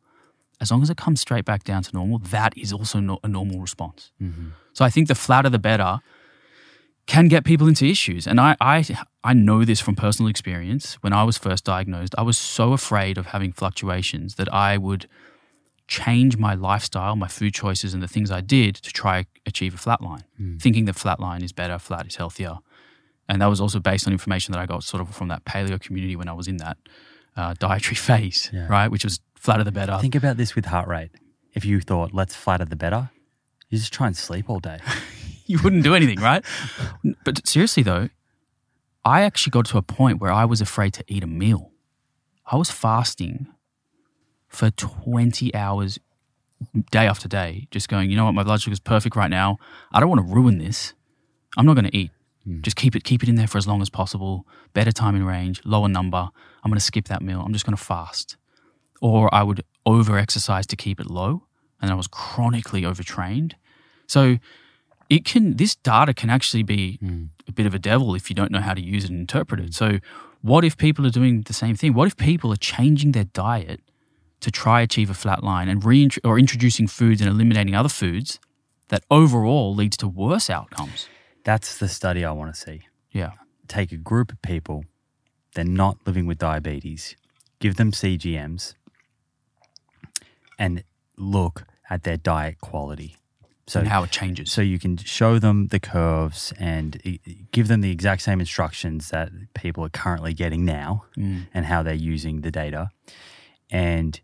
as long as it comes straight back down to normal, that is also no, a normal response. Mm-hmm. So I think the flatter the better can get people into issues. And I, I, I know this from personal experience. When I was first diagnosed, I was so afraid of having fluctuations that I would change my lifestyle, my food choices, and the things I did to try achieve a flat line, mm. thinking that flat line is better, flat is healthier. And that was also based on information that I got sort of from that paleo community when I was in that uh, dietary phase, Yeah. right? Which was flatter the better. Think about this with heart rate. If you thought, let's flatter the better, you just try and sleep all day. you wouldn't do anything, right? But seriously though, I actually got to a point where I was afraid to eat a meal. I was fasting for 20 hours day after day, just going, you know what, my blood sugar is perfect right now. I don't want to ruin this. I'm not going to eat. Mm. Just keep it keep it in there for as long as possible. Better time in range, lower number. I'm going to skip that meal. I'm just going to fast. or I would over exercise to keep it low, and I was chronically overtrained. So it can this data can actually be mm. a bit of a devil if you don't know how to use it and interpret it. Mm. So what if people are doing the same thing? What if people are changing their diet to try achieve a flat line and re or introducing foods and eliminating other foods that overall leads to worse outcomes? That's the study I want to see. Yeah. Take a group of people, they're not living with diabetes, give them CGMs, and look at their diet quality. So and how it changes. so you can show them the curves and give them the exact same instructions that people are currently getting now Mm. and how they're using the data and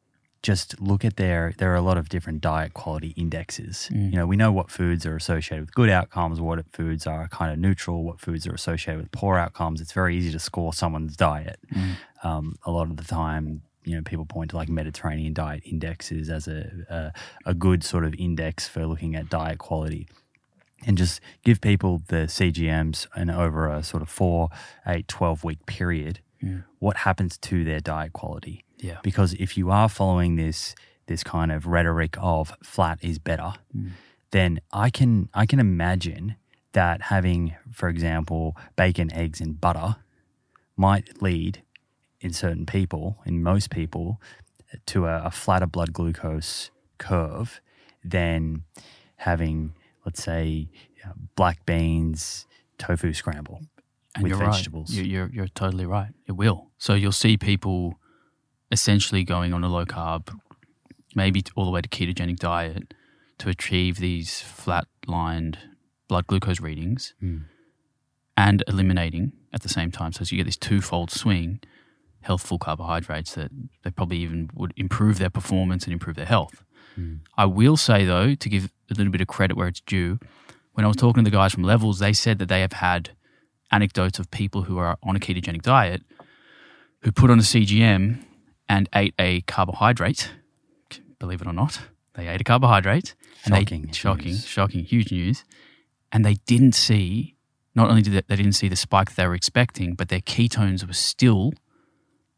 just look at their there are a lot of different diet quality indexes Mm. you know we know what foods are associated with good outcomes what foods are kind of neutral what foods are associated with poor outcomes it's very easy to score someone's diet Mm. um, a lot of the time you know people point to like mediterranean diet indexes as a, a a good sort of index for looking at diet quality and just give people the CGMs and over a sort of four, eight, 12 week period, what happens to their diet quality. Yeah. Because if you are following this this kind of rhetoric of flat is better, then I can I can imagine that having, for example, bacon, eggs, and butter might lead in certain people, in most people, to a, a flatter blood glucose curve than having, let's say, uh, black beans, tofu scramble and with you're vegetables. Right. You- You're, you're totally right. It will. So you'll see people essentially going on a low carb, maybe all the way to ketogenic diet to achieve these flat lined blood glucose readings Hmm. and eliminating at the same time. So you get this twofold swing healthful carbohydrates that they probably even would improve their performance and improve their health. I will say though, to give a little bit of credit where it's due, when I was talking to the guys from Levels, they said that they have had anecdotes of people who are on a ketogenic diet who put on a CGM and ate a carbohydrate. Believe it or not, they ate a carbohydrate. and Shocking They, shocking, news. shocking, huge news. And they didn't see. Not only did they, they didn't see the spike that they were expecting, but their ketones were still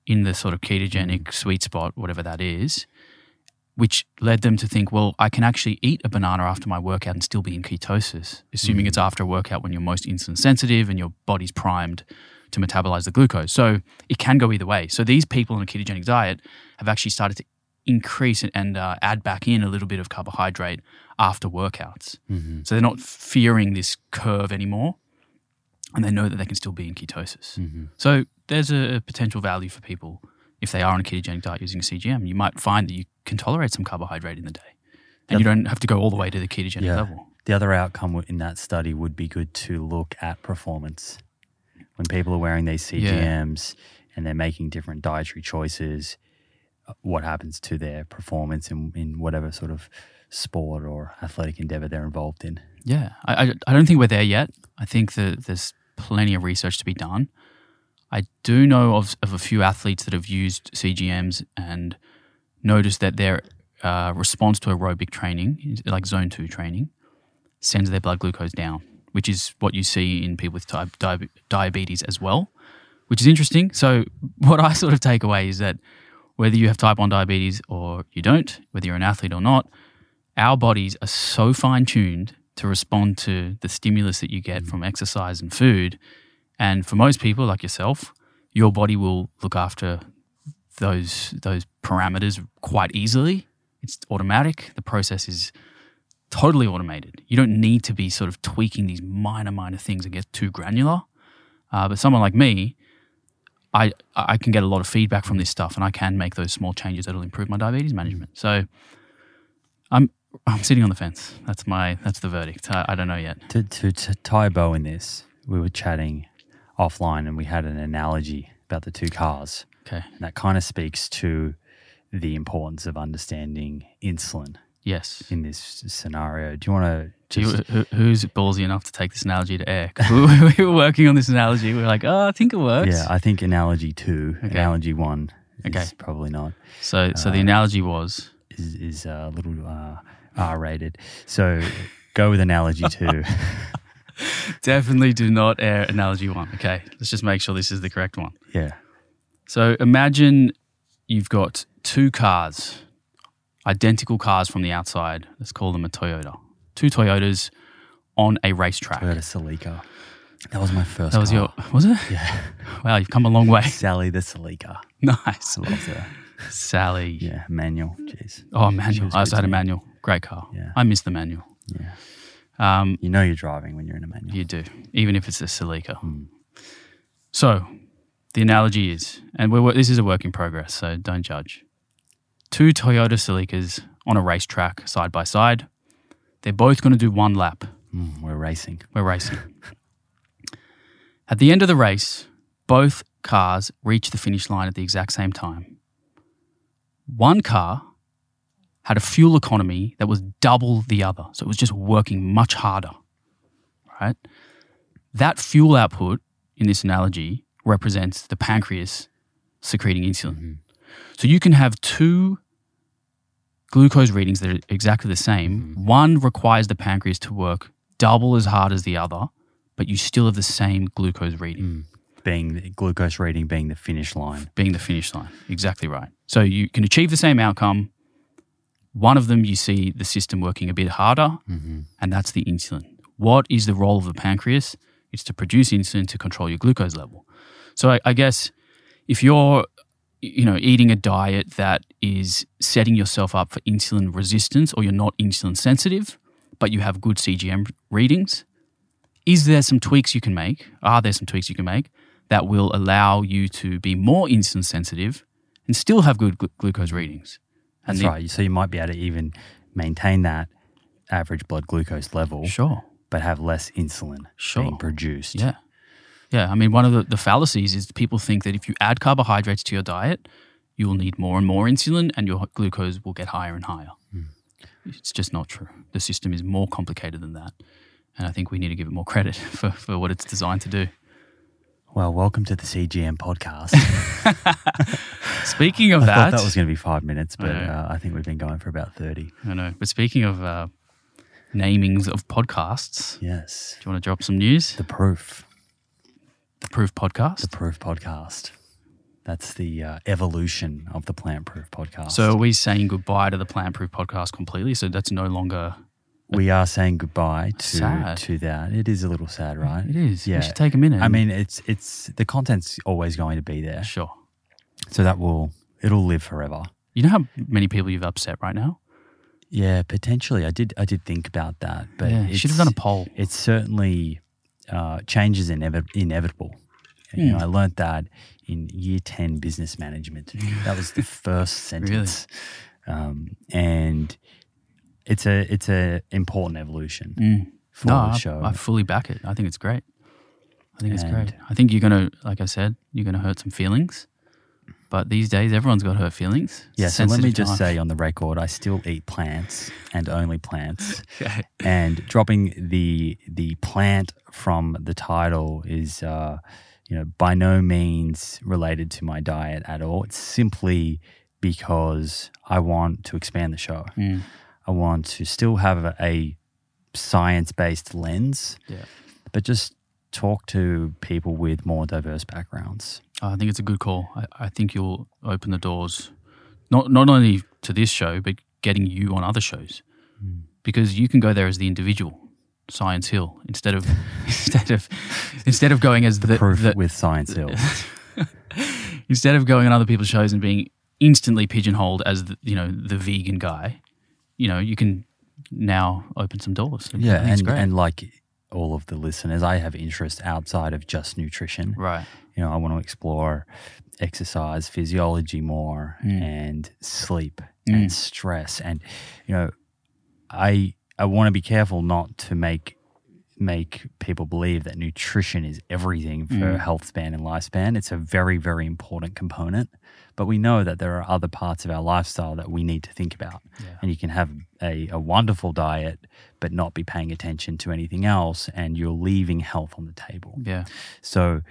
in the sort of ketogenic mm. sweet spot, whatever that is, which led them to think, well, I can actually eat a banana after my workout and still be in ketosis, assuming mm. it's after a workout when you're most insulin sensitive and your body's primed to metabolize the glucose. So it can go either way. So these people on a ketogenic diet have actually started to increase and- uh, add back in a little bit of carbohydrate after workouts. Mm-hmm. So they're not fearing this curve anymore and they know that they can still be in ketosis. Mm-hmm. So there's a potential value for people if they are on a ketogenic diet using a CGM. You might find that you can tolerate some carbohydrate in the day and you don't have to go all the way to the ketogenic Yeah. level. The other outcome in that study would be good to look at performance. When people are wearing these Yeah. CGMs and they're making different dietary choices, uh, what happens to their performance in, in whatever sort of sport or athletic endeavor they're involved in? Yeah, I, I, I don't think we're there yet. I think that there's plenty of research to be done. I do know of, of a few athletes that have used CGMs and noticed that their uh, response to aerobic training, like zone two training, sends their blood glucose down, which is what you see in people with type di- diabetes as well, which is interesting. So, what I sort of take away is that whether you have type 1 diabetes or you don't, whether you're an athlete or not, our bodies are so fine tuned to respond to the stimulus that you get from exercise and food. And for most people, like yourself, your body will look after those those parameters quite easily. It's automatic. The process is totally automated. You don't need to be sort of tweaking these minor, minor things and get too granular. Uh, but someone like me, I I can get a lot of feedback from this stuff, and I can make those small changes that'll improve my diabetes management. So, I'm I'm sitting on the fence. That's my that's the verdict. I, I don't know yet. To, to, to tie a bow in this, we were chatting offline and we had an analogy about the two cars. Okay. And that kind of speaks to the importance of understanding insulin Yes. in this scenario. Do you want to Do you, who, who's ballsy enough to take this analogy to air? we, we were working on this analogy. We were like, oh, I think it works. Yeah, I think analogy two, Okay. analogy one is Okay. probably not. So, so Uh, the analogy was Is is a little uh, R rated. So go with analogy two. definitely do not air analogy one. Okay, let's just make sure this is the correct one. yeah. So imagine you've got two cars, identical cars from the outside. Let's call them a Toyota. Two Toyotas on a racetrack. Toyota Celica. That was my first. That was car. your, was it? Yeah. Wow, you've come a long way. Sally the Celica. nice. I love. Sally. Yeah, manual. Jeez. Oh, manual. I also had a manual. Great car. Yeah. I miss the manual. Yeah. Um, You know you're driving when you're in a manual. you do, even if it's a Celica. Hmm. So, the analogy is, and we're, this is a work in progress, so don't judge. Two Toyota Celicas on a racetrack side by side. They're both going to do one lap. Mm, we're racing. We're racing. At the end of the race, both cars reach the finish line at the exact same time. One car had a fuel economy that was double the other, so it was just working much harder. Right? That fuel output in this analogy represents the pancreas secreting insulin. So you can have two glucose readings that are exactly the same. Mm-hmm. One requires the pancreas to work double as hard as the other, but you still have the same glucose reading mm. Being the glucose reading being the finish line. being the finish line. Exactly right. So you can achieve the same outcome. One of them, you see the system working a bit harder, mm-hmm. and that's the insulin. What is the role of the pancreas? It's to produce insulin to control your glucose level. So I, I guess if you're, you know, eating a diet that is setting yourself up for insulin resistance, or you're not insulin sensitive, but you have good CGM readings, is there some tweaks you can make? Are there some tweaks you can make that will allow you to be more insulin sensitive and still have good glu- glucose readings? And That's the- right. So you might be able to even maintain that average blood glucose level, Sure. but have less insulin Sure. being produced. Yeah. Yeah. I mean, one of the, the fallacies is people think that if you add carbohydrates to your diet, you will need more and more insulin and your glucose will get higher and higher. It's just not true. The system is more complicated than that. And I think we need to give it more credit for, for what it's designed to do. Well, welcome to the CGM podcast. Speaking of that I that, thought that was going to be five minutes, but I uh, I think we've been going for about 30. I know. But speaking of uh, namings of podcasts, Yes. do you want to drop some news? The proof. The Proof podcast. The proof podcast. That's the uh, evolution of the plant proof podcast. So are we saying goodbye to the Plant Proof podcast completely? So that's no longer. we are saying goodbye to Sad. to that. It is a little sad, right? It is. Yeah. We should take a minute. I mean, it's it's the content's always going to be there, sure. so that will it'll live forever. You know how many people you've upset right now? Yeah, potentially. I did I did think about that, but yeah, you should have done a poll. It's certainly uh, change is inevi- inevitable. You know, Hmm. I learned that in year ten business management. That was the first sentence, um, and it's a it's a important evolution Mm. for No, the I, show. I fully back it. I think it's great. I think it's great. I think you're gonna, like I said, you're gonna hurt some feelings. But these days, everyone's got hurt feelings. It's yeah, so let me just time. say on the record, I still eat plants and only plants. Okay. and dropping the the plant from the title is uh, you know by no means related to my diet at all. It's simply because I want to expand the show. Mm. I want to still have a, a science based lens, Yeah. but just talk to people with more diverse backgrounds. I think it's a good call. I, I think you'll open the doors, not not only to this show, but getting you on other shows, Hmm. because you can go there as the individual, Simon Hill, instead of instead of instead of going as the, Proof the- with Simon Hill. instead of going on other people's shows and being instantly pigeonholed as the, you know the vegan guy. You know, you can now open some doors. I yeah, and, and like all of the listeners, I have interest outside of just nutrition. right. you know, I want to explore exercise, physiology more, Mm. and sleep Mm. and stress, and you know, I I want to be careful not to make make people believe that nutrition is everything for Mm. health span and lifespan. It's a very very important component, but we know that there are other parts of our lifestyle that we need to think about. Yeah. And you can have a, a wonderful diet, but not be paying attention to anything else, and you're leaving health on the table. Yeah. So,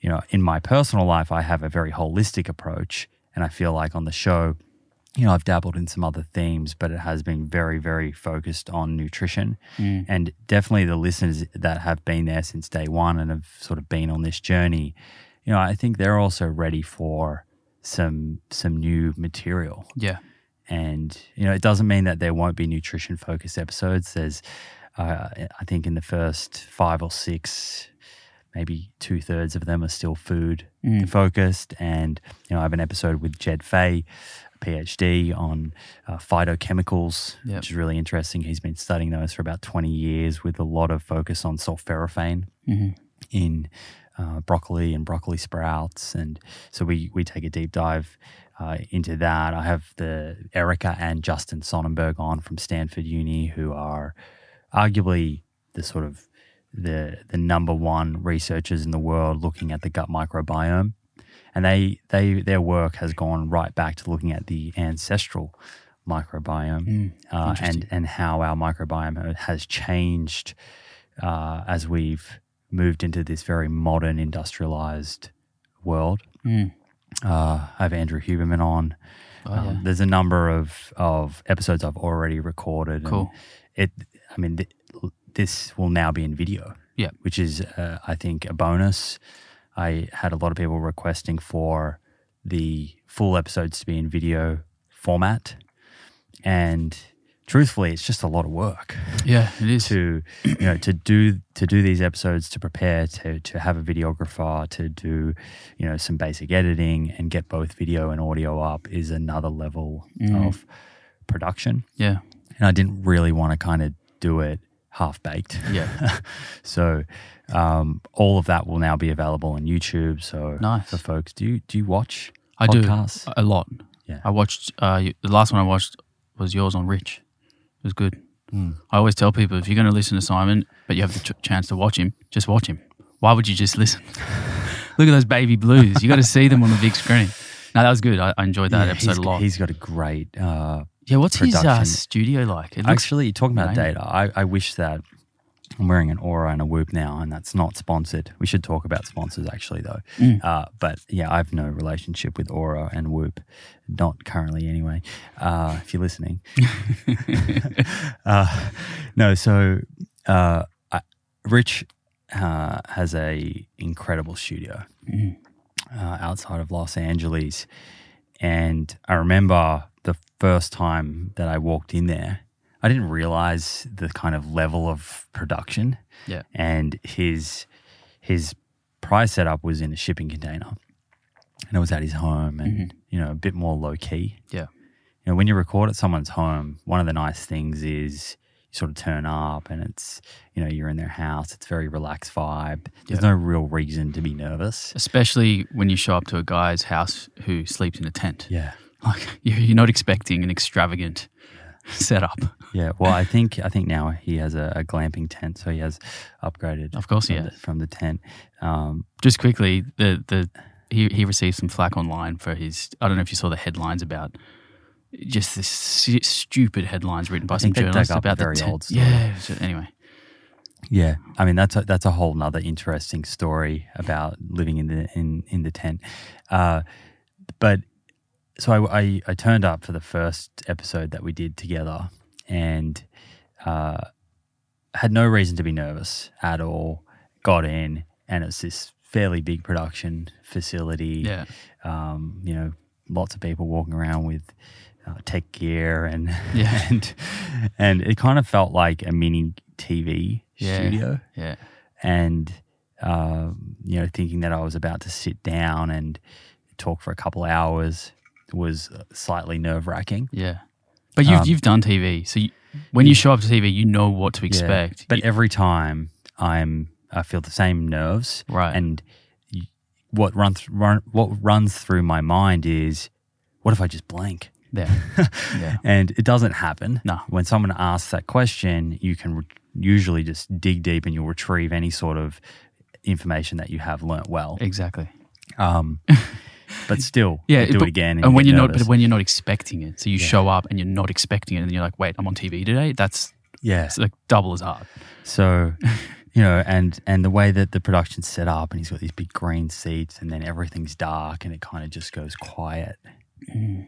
you know, in my personal life, I have a very holistic approach. And I feel like on the show, you know, I've dabbled in some other themes, but it has been very, very focused on nutrition. Mm. And definitely the listeners that have been there since day one and have sort of been on this journey, you know, I think they're also ready for some some new material. Yeah. And you know, it doesn't mean that there won't be nutrition focused episodes. There's, uh, I think, in the first five or six, maybe two thirds of them are still food Mm. focused. And you know, I have an episode with Jed Fahey, a PhD on uh, phytochemicals, Yep. which is really interesting. He's been studying those for about 20 years with a lot of focus on sulforaphane Mhm. in uh, broccoli and broccoli sprouts. And so we, we take a deep dive uh, into that. I have the Erica and Justin Sonnenberg on from Stanford Uni, who are arguably the sort of the the number one researchers in the world looking at the gut microbiome. And they they their work has gone right back to looking at the ancestral microbiome Mm. uh, and and how our microbiome has changed uh, as we've moved into this very modern industrialized world. Mm. Uh, I have Andrew Huberman on. Oh, Um, yeah. There's a number of, of episodes I've already recorded. and Cool. It, I mean, th- this will now be in video. Yeah. Which is, uh, I think, a bonus. I had a lot of people requesting for the full episodes to be in video format, and truthfully, it's just a lot of work Yeah, it is. to you know to do to do these episodes to prepare to to have a videographer to do you know some basic editing and get both video and audio up is another level Mm. of production Yeah. and I didn't really want to kind of do it half baked Yeah. so um, all of that will now be available on YouTube so Nice. for folks do you do you watch I podcasts do a lot. Yeah. I watched uh, the last one I watched was yours on Rich. It was good. Mm. I always tell people if you're going to listen to Simon, but you have the ch- chance to watch him, just watch him. Why would you just listen? Look at those baby blues. You got to see them on the big screen. No, that was good. I, I enjoyed that Yeah, episode a lot. he's got a great uh, yeah, what's his uh, studio like? It looks Actually, talking about data, I, I wish that I'm wearing an Oura and a Whoop now, and that's not sponsored. We should talk about sponsors actually, though. Mm. Uh, but yeah, I have no relationship with Oura and Whoop, not currently anyway. Uh, if you're listening, uh, no. So uh, I, Rich uh, has a incredible studio Mm. uh, outside of Los Angeles. And I remember the first time that I walked in there, I didn't realize the kind of level of production. Yeah. And his his prize setup was in a shipping container. And it was at his home and, mm-hmm. you know, a bit more low key. Yeah. You know, when you record at someone's home, one of the nice things is you sort of turn up and it's, you know, you're in their house. It's very relaxed vibe. There's Yeah. no real reason to be nervous. Especially when you show up to a guy's house who sleeps in a tent. Yeah. Like you're not expecting an extravagant setup. Yeah, well, I think I think now he has a, a glamping tent, so he has upgraded. Of course he from has. the, from the tent. Um, Just quickly, the the he he received some flack online for his. I don't know if you saw the headlines about just this stu- stupid headlines written by I some think they dug journalists up about very the tent. old story. Yeah. so anyway, yeah, I mean that's a, that's a whole nother interesting story about living in the in in the tent. Uh, but so I, I I turned up for the first episode that we did together, and uh, had no reason to be nervous at all. Got in, and it's this fairly big production facility. yeah, um, you know, lots of people walking around with uh, tech gear and Yeah. and and it kind of felt like a mini TV Yeah. studio. yeah, And um, you know, thinking that I was about to sit down and talk for a couple hours was slightly nerve wracking. yeah. But you've Um, you've done TV, so you, when you show up to TV, you know what to expect. But You- every time I'm, I feel the same nerves. Right. And what runs run, what runs through my mind is, what if I just blank? yeah, yeah, And it doesn't happen. No. When someone asks that question, you can re- usually just dig deep and you'll retrieve any sort of information that you have learnt well. exactly. Um, but still, Yeah, do but- it again. And, And, when you're not, but when you're not expecting it, so you Yeah. show up and you're not expecting it, and you're like, "Wait, I'm on TV today." That's yeah. it's like double as hard. So, you know, and and the way that the production's set up, and he's got these big green seats, and then everything's dark, and it kind of just goes quiet. Mm.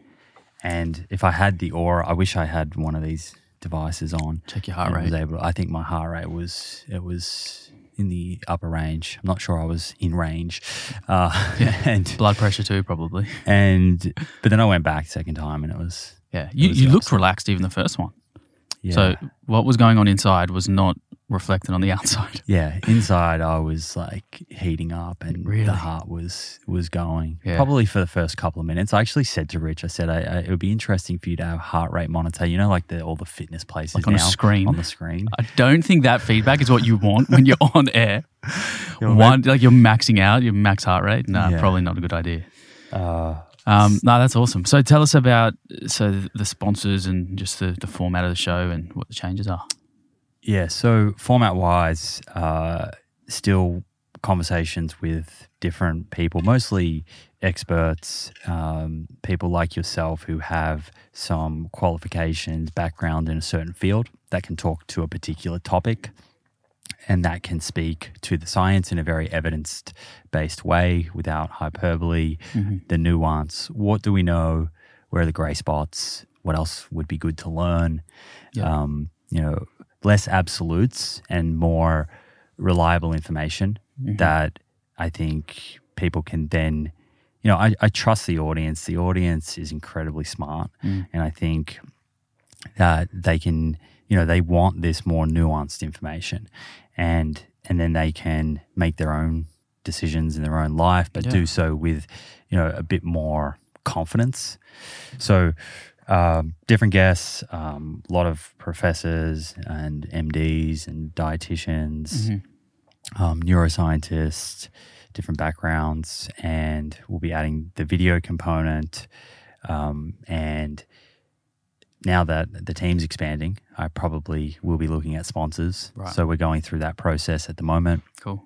And if I had the Oura, I wish I had one of these devices on. Check your heart rate. Was able. I think my heart rate was it was in the upper range. I'm not sure I was in range, uh, and Blood pressure too, probably. and but then I went back second time, and it was Yeah, you, was you looked relaxed even the first one. Yeah. So what was going on inside was not reflected on the outside. Yeah, inside I was like heating up and Really? the heart was was going. Yeah. Probably for the first couple of minutes. I actually said to Rich, I said, I, I, it would be interesting for you to have a heart rate monitor. You know, like the all the fitness places Like on a screen? On the screen. I don't think that feedback is what you want when you're on air. You're One, like you're maxing out your max heart rate. No, Yeah. probably not a good idea. Uh, Um, no, that's awesome. So tell us about so the sponsors and just the, the format of the show and what the changes are. yeah. So format wise, uh, still conversations with different people, mostly experts, um, people like yourself who have some qualifications, background in a certain field that can talk to a particular topic and that can speak to the science in a very evidence based way without hyperbole, mm-hmm. the nuance. What do we know? Where are the grey spots? What else would be good to learn? Yeah. Um, you know, less absolutes and more reliable information mm-hmm. that I think people can then, you know, I, I trust the audience. The audience is incredibly smart. Mm. And I think that they can, you know, they want this more nuanced information and and then they can make their own decisions in their own life, but Yeah. do so with, you know, a bit more confidence. So um, different guests, um, a lot of professors and MDs and dietitians, um, neuroscientists, different backgrounds, and we'll be adding the video component. Um, and now that the team's expanding, I probably will be looking at sponsors. Right. So we're going through that process at the moment. Cool.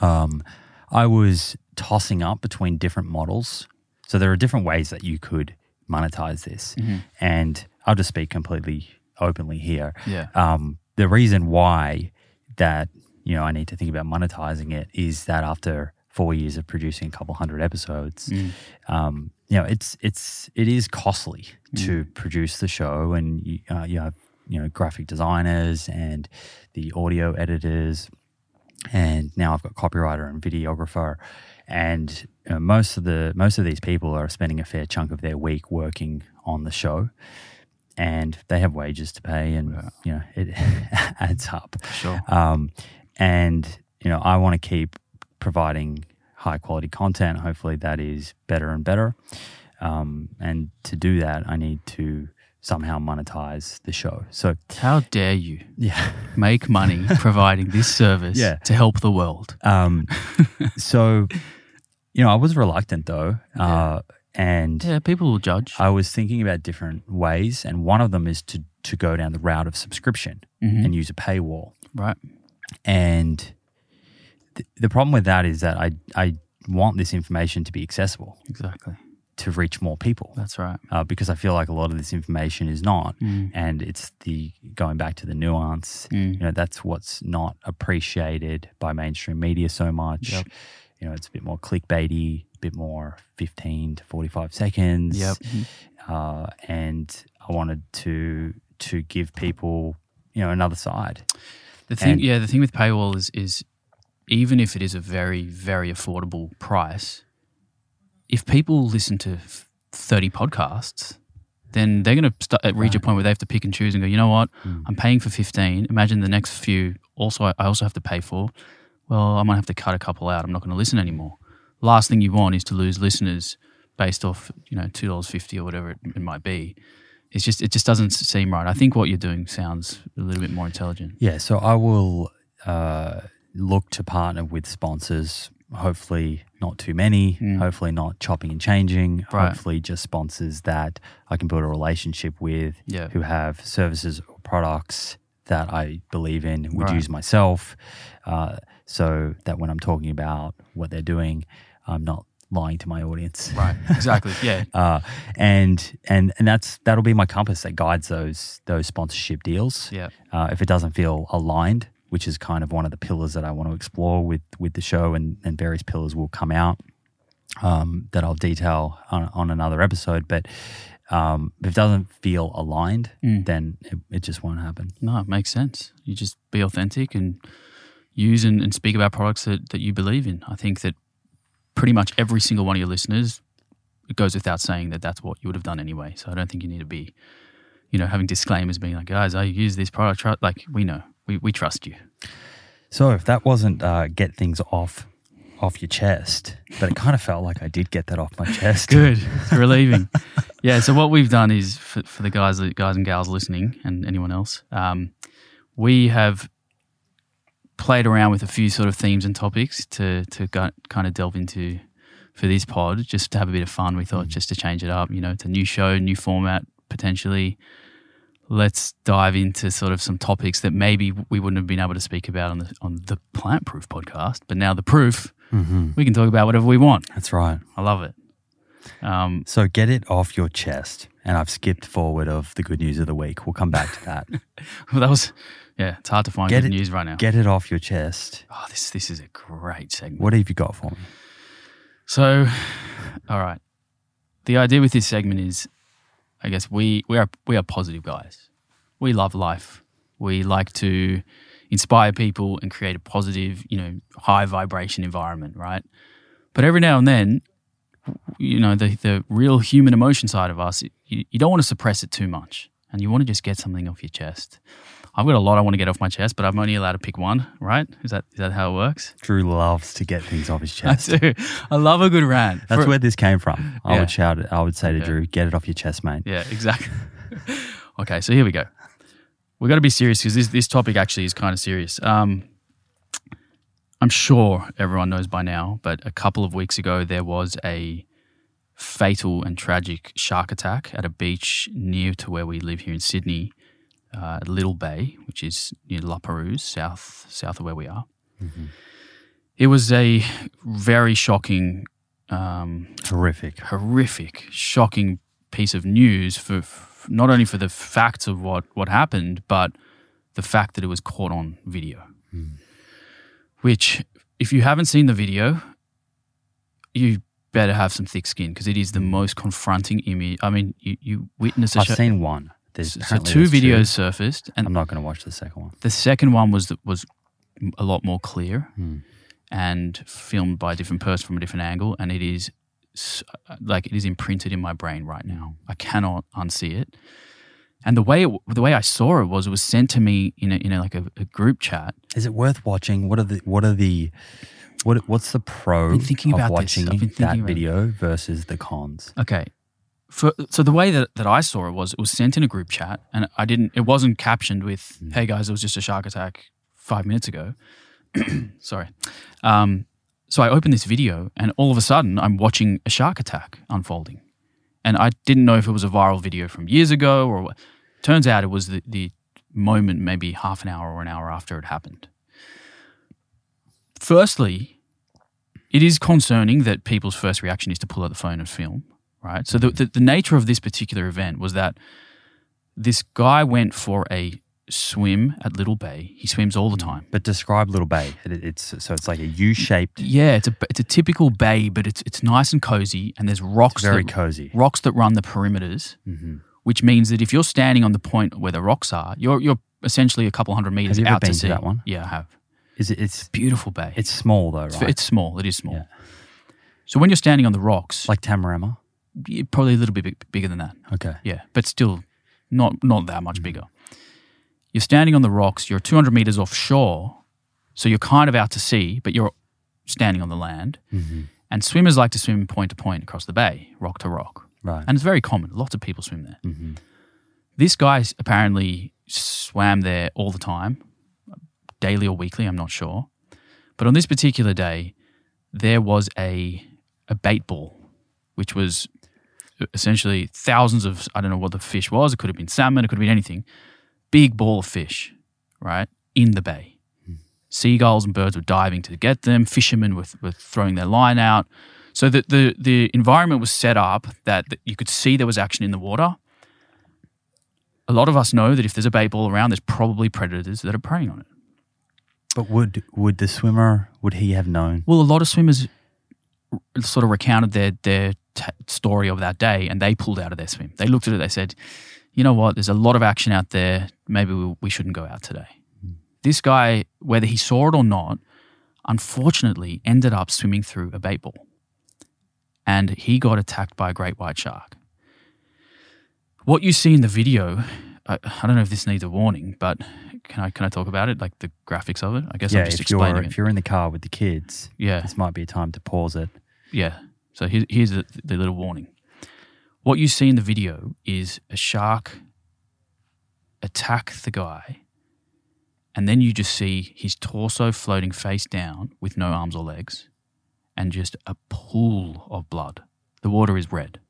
Um, I was tossing up between different models. So there are different ways that you could monetize this. And I'll just speak completely openly here. Yeah. Um, the reason why that, you know, I need to think about monetizing it is that after four years of producing a couple hundred episodes, um, you know, it's it's it is costly to produce the show, and you, uh, you have you know graphic designers and the audio editors, and now I've got copywriter and videographer, and you know, most of the most of these people are spending a fair chunk of their week working on the show, and they have wages to pay, and you know it adds up. Sure. Um, and you know, I want to keep providing high quality content. Hopefully, that is better and better. Um, and to do that, I need to somehow monetize the show. So, How dare you yeah. make money providing this service Yeah. to help the world? Um, so, you know, I was reluctant though, uh, and Yeah, people will judge. I was thinking about different ways, and one of them is to to go down the route of subscription Mhm. and use a paywall. Right. And th- the problem with that is that I I want this information to be accessible Exactly. to reach more people That's right. uh, because I feel like a lot of this information is not, Mm. and it's the going back to the nuance. Mm. You know, that's what's not appreciated by mainstream media so much. Yep. You know, it's a bit more clickbaity, a bit more fifteen to forty-five seconds. Yep. Uh, and I wanted to to give people, you know, another side. The thing, And- yeah, the thing with paywall is, is even if it is a very, very affordable price, if people listen to 30 podcasts, then they're going to uh, reach a point where they have to pick and choose and go, you know what, I'm paying for 15. Imagine the next few also, I also have to pay for. Well, I might have to cut a couple out. I'm not going to listen anymore. Last thing you want is to lose listeners based off, you know, $2.50 or whatever it, it might be. It's just, it just doesn't seem right. I think what you're doing sounds a little bit more intelligent. Yeah, so I will uh, look to partner with sponsors. Hopefully, not too many. Hopefully, not chopping and changing. Right. Hopefully, just sponsors that I can build a relationship with Yeah. who have services or products that I believe in, and would Right. use myself, uh, so that when I'm talking about what they're doing, I'm not lying to my audience. Right. Exactly. Yeah. Uh, and and and that's that'll be my compass that guides those those sponsorship deals. Yeah. Uh, if it doesn't feel aligned, which is kind of one of the pillars that I want to explore with with the show, and and various pillars will come out um, that I'll detail on, on another episode. But um, if it doesn't feel aligned, Mm. then it, it just won't happen. No, it makes sense. You just be authentic and use and, and speak about products that, that you believe in. I think that pretty much every single one of your listeners, it goes without saying that that's what you would have done anyway. So I don't think you need to be, you know, having disclaimers being like, guys, I use this product. Like, we know, we, we trust you. So if that wasn't uh, get things off off your chest, but it kind of felt like I did get that off my chest. Good. It's relieving. yeah. So what we've done is for, for the guys, guys and gals listening, and anyone else, um, we have played around with a few sort of themes and topics to to go, kind of delve into for this pod, just to have a bit of fun. We thought just to change it up. You know, it's a new show, new format potentially. Let's dive into sort of some topics that maybe we wouldn't have been able to speak about on the on the Plant Proof podcast, but now the proof, Mm-hmm. we can talk about whatever we want. That's right. I love it. Um, So get it off your chest. And I've skipped forward of the good news of the week. We'll come back to that. well, that was yeah. It's hard to find Get good it- news right now. get it off your chest. oh, this this is a great segment. What have you got for me? So, all right. The idea with this segment is, I guess we we are we are positive guys. We love life. We like to inspire people and create a positive, you know, high vibration environment, right? But every now and then, you know, the the real human emotion side of us, you, you don't want to suppress it too much, and you want to just get something off your chest. I've got a lot I want to get off my chest, but I'm only allowed to pick one, right? Is that is that how it works? Drew loves to get things off his chest. I do. I love a good rant. That's For- where this came from. I Yeah. would shout it. I would say to Yeah. Drew, get it off your chest, mate. Yeah, exactly. okay, so here we go. We've got to be serious because this this topic actually is kind of serious. Um, I'm sure everyone knows by now, but a couple of weeks ago there was a fatal and tragic shark attack at a beach near to where we live here in Sydney, uh, Little Bay, which is near La Perouse, south south of where we are. It was a very shocking um, Horrific. horrific, shocking piece of news for, f not only for the facts of what, what happened, but the fact that it was caught on video. Which, if you haven't seen the video, you better have some thick skin because it is the most confronting image. I mean, you, you witness a I've seen one. There's so two videos surfaced, and I'm not going to watch the second one. the second one was was a lot more clear Hmm. and filmed by a different person from a different angle, and it is like it is imprinted in my brain right now. I cannot unsee it. And the way it, the way I saw it was it was sent to me in a, in a, like a, a group chat. Is it worth watching? What are the what are the what what's the pro of about watching that video versus the cons? Okay. For, so the way that, that I saw it was it was sent in a group chat and I didn't it wasn't captioned with hey guys it was just a shark attack 5 minutes ago. Sorry. Um, so I opened this video and all of a sudden I'm watching a shark attack unfolding. And I didn't know if it was a viral video from years ago or what. Turns out it was the, the moment maybe half an hour or an hour after it happened. Firstly, it is concerning that people's first reaction is to pull out the phone and film, right? So the, the, the nature of this particular event was that this guy went for a swim at Little Bay. He swims all the time. But describe Little Bay. It, it's so it's like a U-shaped, Yeah, it's a it's a typical bay, but it's it's nice and cozy, and there's rocks very that, cozy. rocks that run the perimeters, hmm which means that if you're standing on the point where the rocks are, you're you're essentially a couple hundred meters Have you ever out to to sea. that one? Yeah, I have. Is it? It's Beautiful bay. it's small though, It's, right? it's small. It is small. Yeah. So when you're standing on the rocks, like Tamarama. Probably a little bit big, bigger than that. Okay. Yeah, but still not not that much bigger. You're standing on the rocks, you're 200 meters offshore, so you're kind of out to sea, but you're standing on the land. hmm And swimmers like to swim point to point across the bay, rock to rock. Right. And it's very common. Lots of people swim there. hmm This guy apparently swam there all the time, daily or weekly, I'm not sure. But on this particular day, there was a a bait ball, which was essentially thousands of I don't know what the fish was. It could have been salmon. It could have been anything. Big ball of fish, right in the bay. Seagulls and birds were diving to get them. Fishermen were, were throwing their line out. So the, the the environment was set up that, that you could see there was action in the water. A lot of us know that if there's a bait ball around, there's probably predators that are preying on it. But would would the swimmer would he have known? Well, a lot of swimmers sort of recounted their their t- story of that day, and they pulled out of their swim. They looked at it. They said, "You know what? There's a lot of action out there. Maybe we, we shouldn't go out today." Hmm. This guy, whether he saw it or not, unfortunately ended up swimming through a bait ball. And he got attacked by a great white shark. What you see in the video, I, I don't know if this needs a warning, but can I can I talk about it? Like the graphics of it? I guess yeah, I'm just if you're it. if you're in the car with the kids, Yeah. this might be a time to pause it. Yeah. So here, here's the, the little warning. What you see in the video is a shark attack the guy, and then you just see his torso floating face down with no arms or legs, and just a pool of blood. The water is red.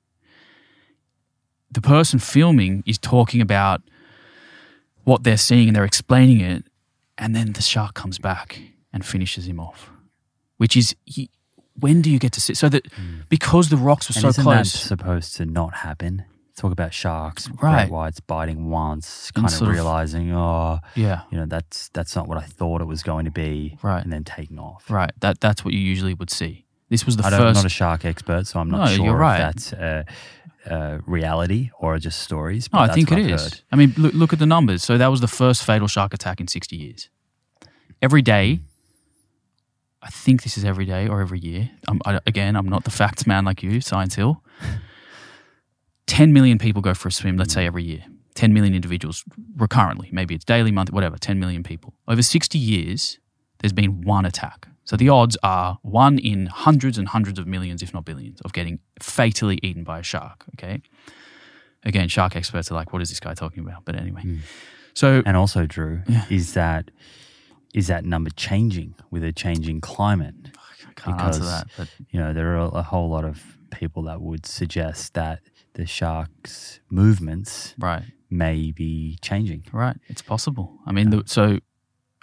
The person filming is talking about what they're seeing and they're explaining it, and then the shark comes back and finishes him off, which is. He, when do you get to see? So that because the rocks were And so isn't close, that supposed to not happen? Talk about sharks, Right. great whites biting once, kind of sort of- realizing, oh, yeah, you know, that's that's not what I thought it was going to be, Right. And then taking off. right. That that's what you usually would see. This was the I don't, I'm first. not a shark expert, so I'm not No, sure you're right. if that's uh, uh, reality or just stories. But no, I think it I've is. heard. I mean, look, look at the numbers. So that was the first fatal shark attack in 60 years. Every day, I think this is every day or every year. Um, I, again, I'm not the facts man like you, Science Hill. 10 million people go for a swim, let's say every year. 10 million individuals recurrently. Maybe it's daily, monthly, whatever, 10 million people. Over 60 years, there's been one attack. So the odds are one in hundreds and hundreds of millions, if not billions, of getting fatally eaten by a shark. Okay. Again, shark experts are like, what is this guy talking about? But anyway. So, And also, Drew, Yeah. is that is that number changing with a changing climate? I can't answer because- that. But You know, there are a whole lot of people that would suggest that the shark's movements right. may be changing. Right. It's possible. I mean, the, so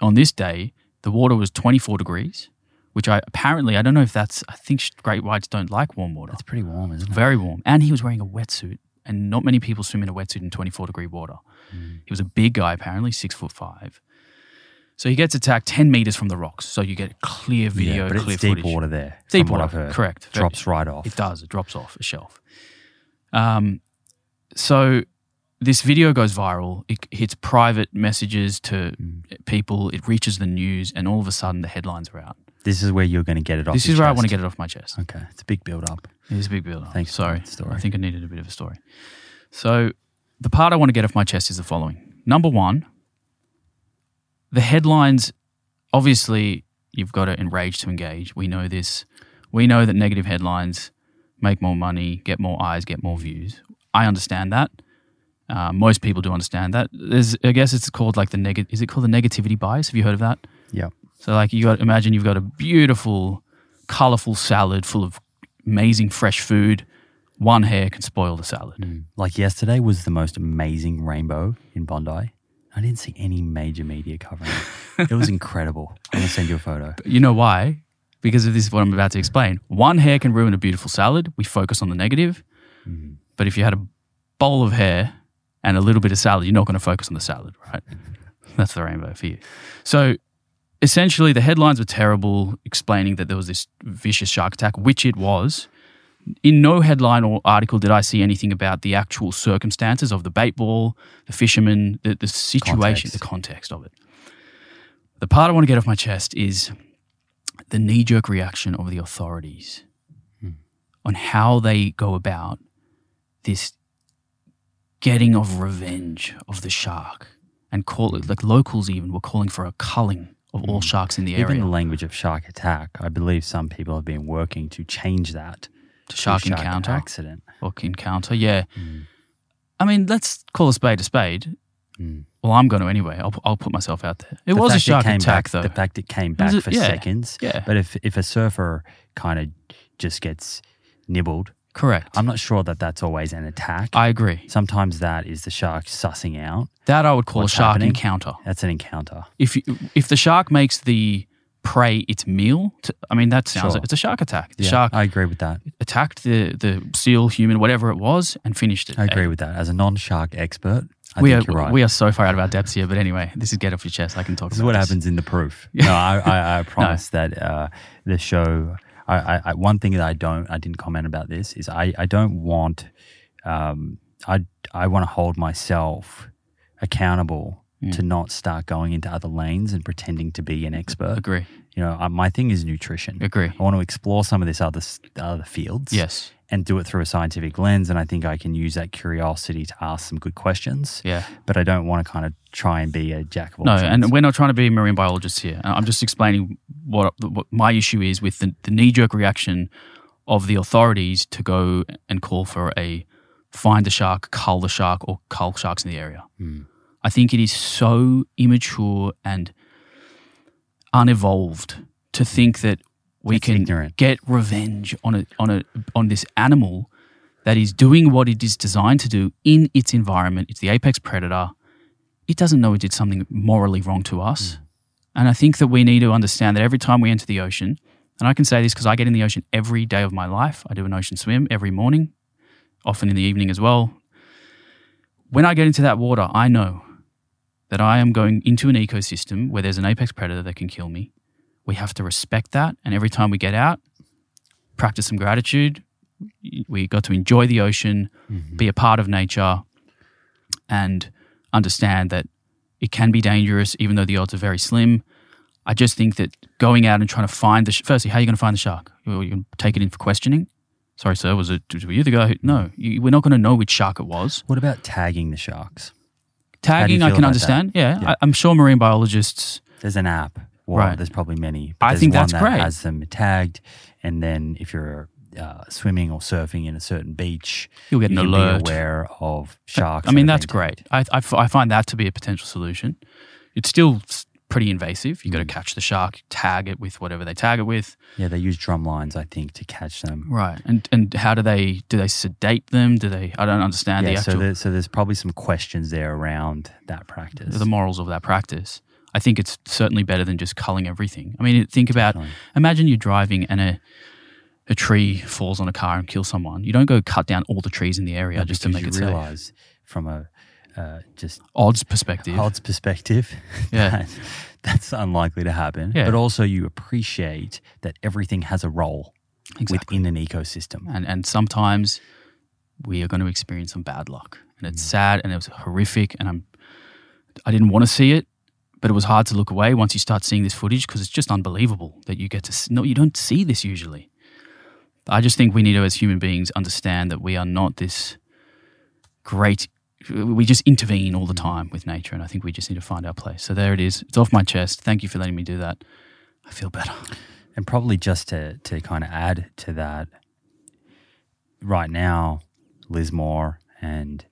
on this day, the water was 24 degrees, which I apparently, I don't know if that's, I think great whites don't like warm water. It's pretty warm, isn't it? Very warm. And he was wearing a wetsuit. And not many people swim in a wetsuit in 24 degree water. Hmm. He was a big guy, apparently, six foot five. So he gets attacked 10 meters from the rocks. So you get clear video, yeah, but clear it's deep footage. water there. Deep water, I've heard. correct. Very- Drops right off. It does. It drops off a shelf. Um, so this video goes viral. It hits private messages to Mm. people. It reaches the news, and all of a sudden, the headlines are out. This is where you're going to get it off. this is where I want to get it off my chest. Okay, it's a big build up. It is a big build up. Thanks Sorry. story. I think I needed a bit of a story. So, the part I want to get off my chest is the following. Number one, the headlines, obviously, you've got to enrage to engage. We know this. We know that negative headlines make more money, get more eyes, get more views. I understand that. Uh, most people do understand that. There's, I guess it's called like the negative. Is it called the negativity bias? Have you heard of that? Yeah. So like you got imagine you've got a beautiful, colorful salad full of amazing fresh food. One hair can spoil the salad. Like yesterday was the most amazing rainbow in Bondi. I didn't see any major media covering it. It was incredible. I'm gonna send you a photo. But You know why? Because of this is what I'm about to explain. One hair can ruin a beautiful salad. We focus on the negative. Mm-hmm. But if you had a bowl of hair and a little bit of salad, you're not going to focus on the salad, right? That's the rainbow for you. So essentially, the headlines were terrible, explaining that there was this vicious shark attack, which it was. In no headline or article did I see anything about the actual circumstances of the bait ball, the fisherman, the, the situation, Context. the context of it. The part I want to get off my chest is the knee jerk reaction of the authorities hmm. on how they go about this getting of revenge of the shark and call it like locals even were calling for a culling of all hmm. sharks in the Even area the language of shark attack, I believe some people have been working to change that to shark to encounter accident. or encounter yeah i mean let's call a spade a spade Mm. well i'm going to anyway i'll, I'll put myself out there it The was a shark came attack back, though The fact it came back a- for yeah, seconds. yeah. But if if a surfer kind of just gets nibbled, correct I'm not sure that that's always an attack. i agree Sometimes that is the shark sussing out. that i would call a shark happening? encounter That's an encounter. if you, if the shark makes the prey its meal to, i mean that sounds Sure. it's a shark attack the Yeah, shark I agree with that. attacked the the seal human whatever it was and finished it I agree with that. As a non-shark expert, I we think are you're right. we are so far out of our depths here but anyway this is get off your chest i can talk This is what this. happens in the proof. No, I, I, I promise that uh, the show. I, I, I, one thing that I don't, I didn't comment about this is I, I don't want, um, I, I want to hold myself accountable to not start going into other lanes and pretending to be an expert. Agree. You know, my thing is nutrition. Agree. I want to explore some of this other other fields. Yes. And do it through a scientific lens. And I think I can use that curiosity to ask some good questions. Yeah. But I don't want to kind of try and be a jack of all No, trades. and we're not trying to be marine biologists here. I'm just explaining what, what my issue is with the, the knee jerk reaction of the authorities to go and call for a find the shark, cull the shark, or cull sharks in the area. Hmm. I think it is so immature and unevolved to think that we It's can ignorant. get revenge on a on a on this animal that is doing what it is designed to do in its environment. It's the apex predator. It doesn't know it did something morally wrong to us. Hmm. And I think that we need to understand that every time we enter the ocean, and I can say this because I get in the ocean every day of my life. I do an ocean swim every morning, often in the evening as well. When I get into that water, I know that I am going into an ecosystem where there's an apex predator that can kill me. We have to respect that. And every time we get out, practice some gratitude. We got to enjoy the ocean, mm-hmm. be a part of nature, and understand that it can be dangerous, even though the odds are very slim. I just think that going out and trying to find the sh- firstly, how are you going to find the shark? You you can take it in for questioning. Sorry, sir, was it were you the guy? Who, no, you, we're not going to know which shark it was. What about tagging the sharks? Tagging, I can about understand. Yeah, Yeah. I, I'm sure marine biologists. There's an app. Well, Right. there's probably many. I there's think one that's that great. Has them tagged, and then if you're uh, swimming or surfing in a certain beach, You'll get you an can alert. Be aware of sharks. I mean, that have that's been great. I, I f- I find that to be a potential solution. It's still s- pretty invasive. You've got to Mm. catch the shark, tag it with whatever they tag it with. Yeah, they use drum lines, I think, to catch them. Right. And and how do they do they sedate them? Do they? I don't understand yeah, the actual so, there, so there's probably some questions there around that practice. the morals of that practice. I think it's certainly better than just culling everything. I mean, think about Definitely. imagine you're driving and a a tree falls on a car and kills someone. You don't go cut down all the trees in the area No, just to make it you safe. from a uh, just Odds perspective. odds perspective, Yeah. that that's unlikely to happen. Yeah. But also, you appreciate that everything has a role Exactly. within an ecosystem. and and sometimes we are going to experience some bad luck and Mm. it's sad and it was horrific and i'm i didn't want to see it but it was hard to look away once you start seeing this footage because it's just unbelievable that you get to s- no you don't see this usually i just think we need to as human beings understand that we are not this great we just intervene all the time with nature and i think we just need to find our place. So there it is. It's off my chest. Thank you for letting me do that. I feel better. And probably just to, to kind of add to that, right now, Lismore and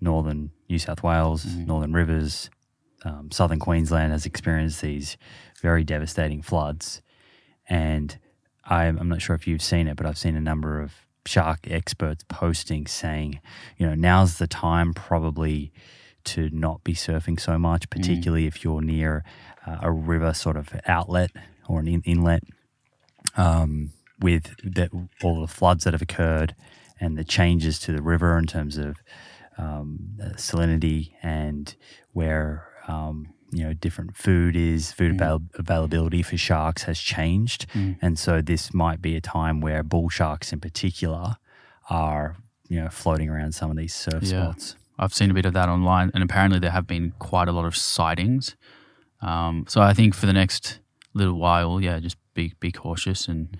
northern New South Wales, northern rivers, um, southern Queensland has experienced these very devastating floods. And I'm, I'm not sure if you've seen it, but I've seen a number of shark experts posting saying, you know, now's the time probably to not be surfing so much, particularly if you're near uh, a river sort of outlet or an in- inlet um, with the, all the floods that have occurred and the changes to the river in terms of um, salinity and where um, you know different food is food avail- availability for sharks has changed, and so this might be a time where bull sharks in particular are you know floating around some of these surf Yeah. spots. I've seen a bit of that online, and apparently there have been quite a lot of sightings. Um, so I think for the next little while, yeah, just be be cautious and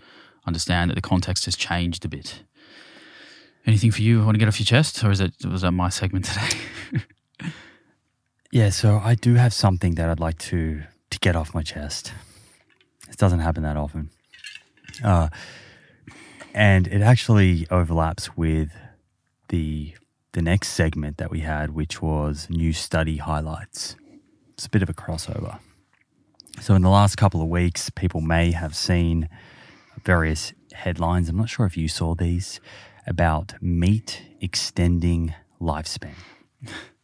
understand that the context has changed a bit. Anything for you? Want to get off your chest, or is it was that my segment today? Yeah, so I do have something that I'd like to to get off my chest. It doesn't happen that often, uh, and it actually overlaps with the the next segment that we had, which was new study highlights. It's a bit of a crossover. So, in the last couple of weeks, people may have seen various headlines. I'm not sure if you saw these about meat extending lifespan.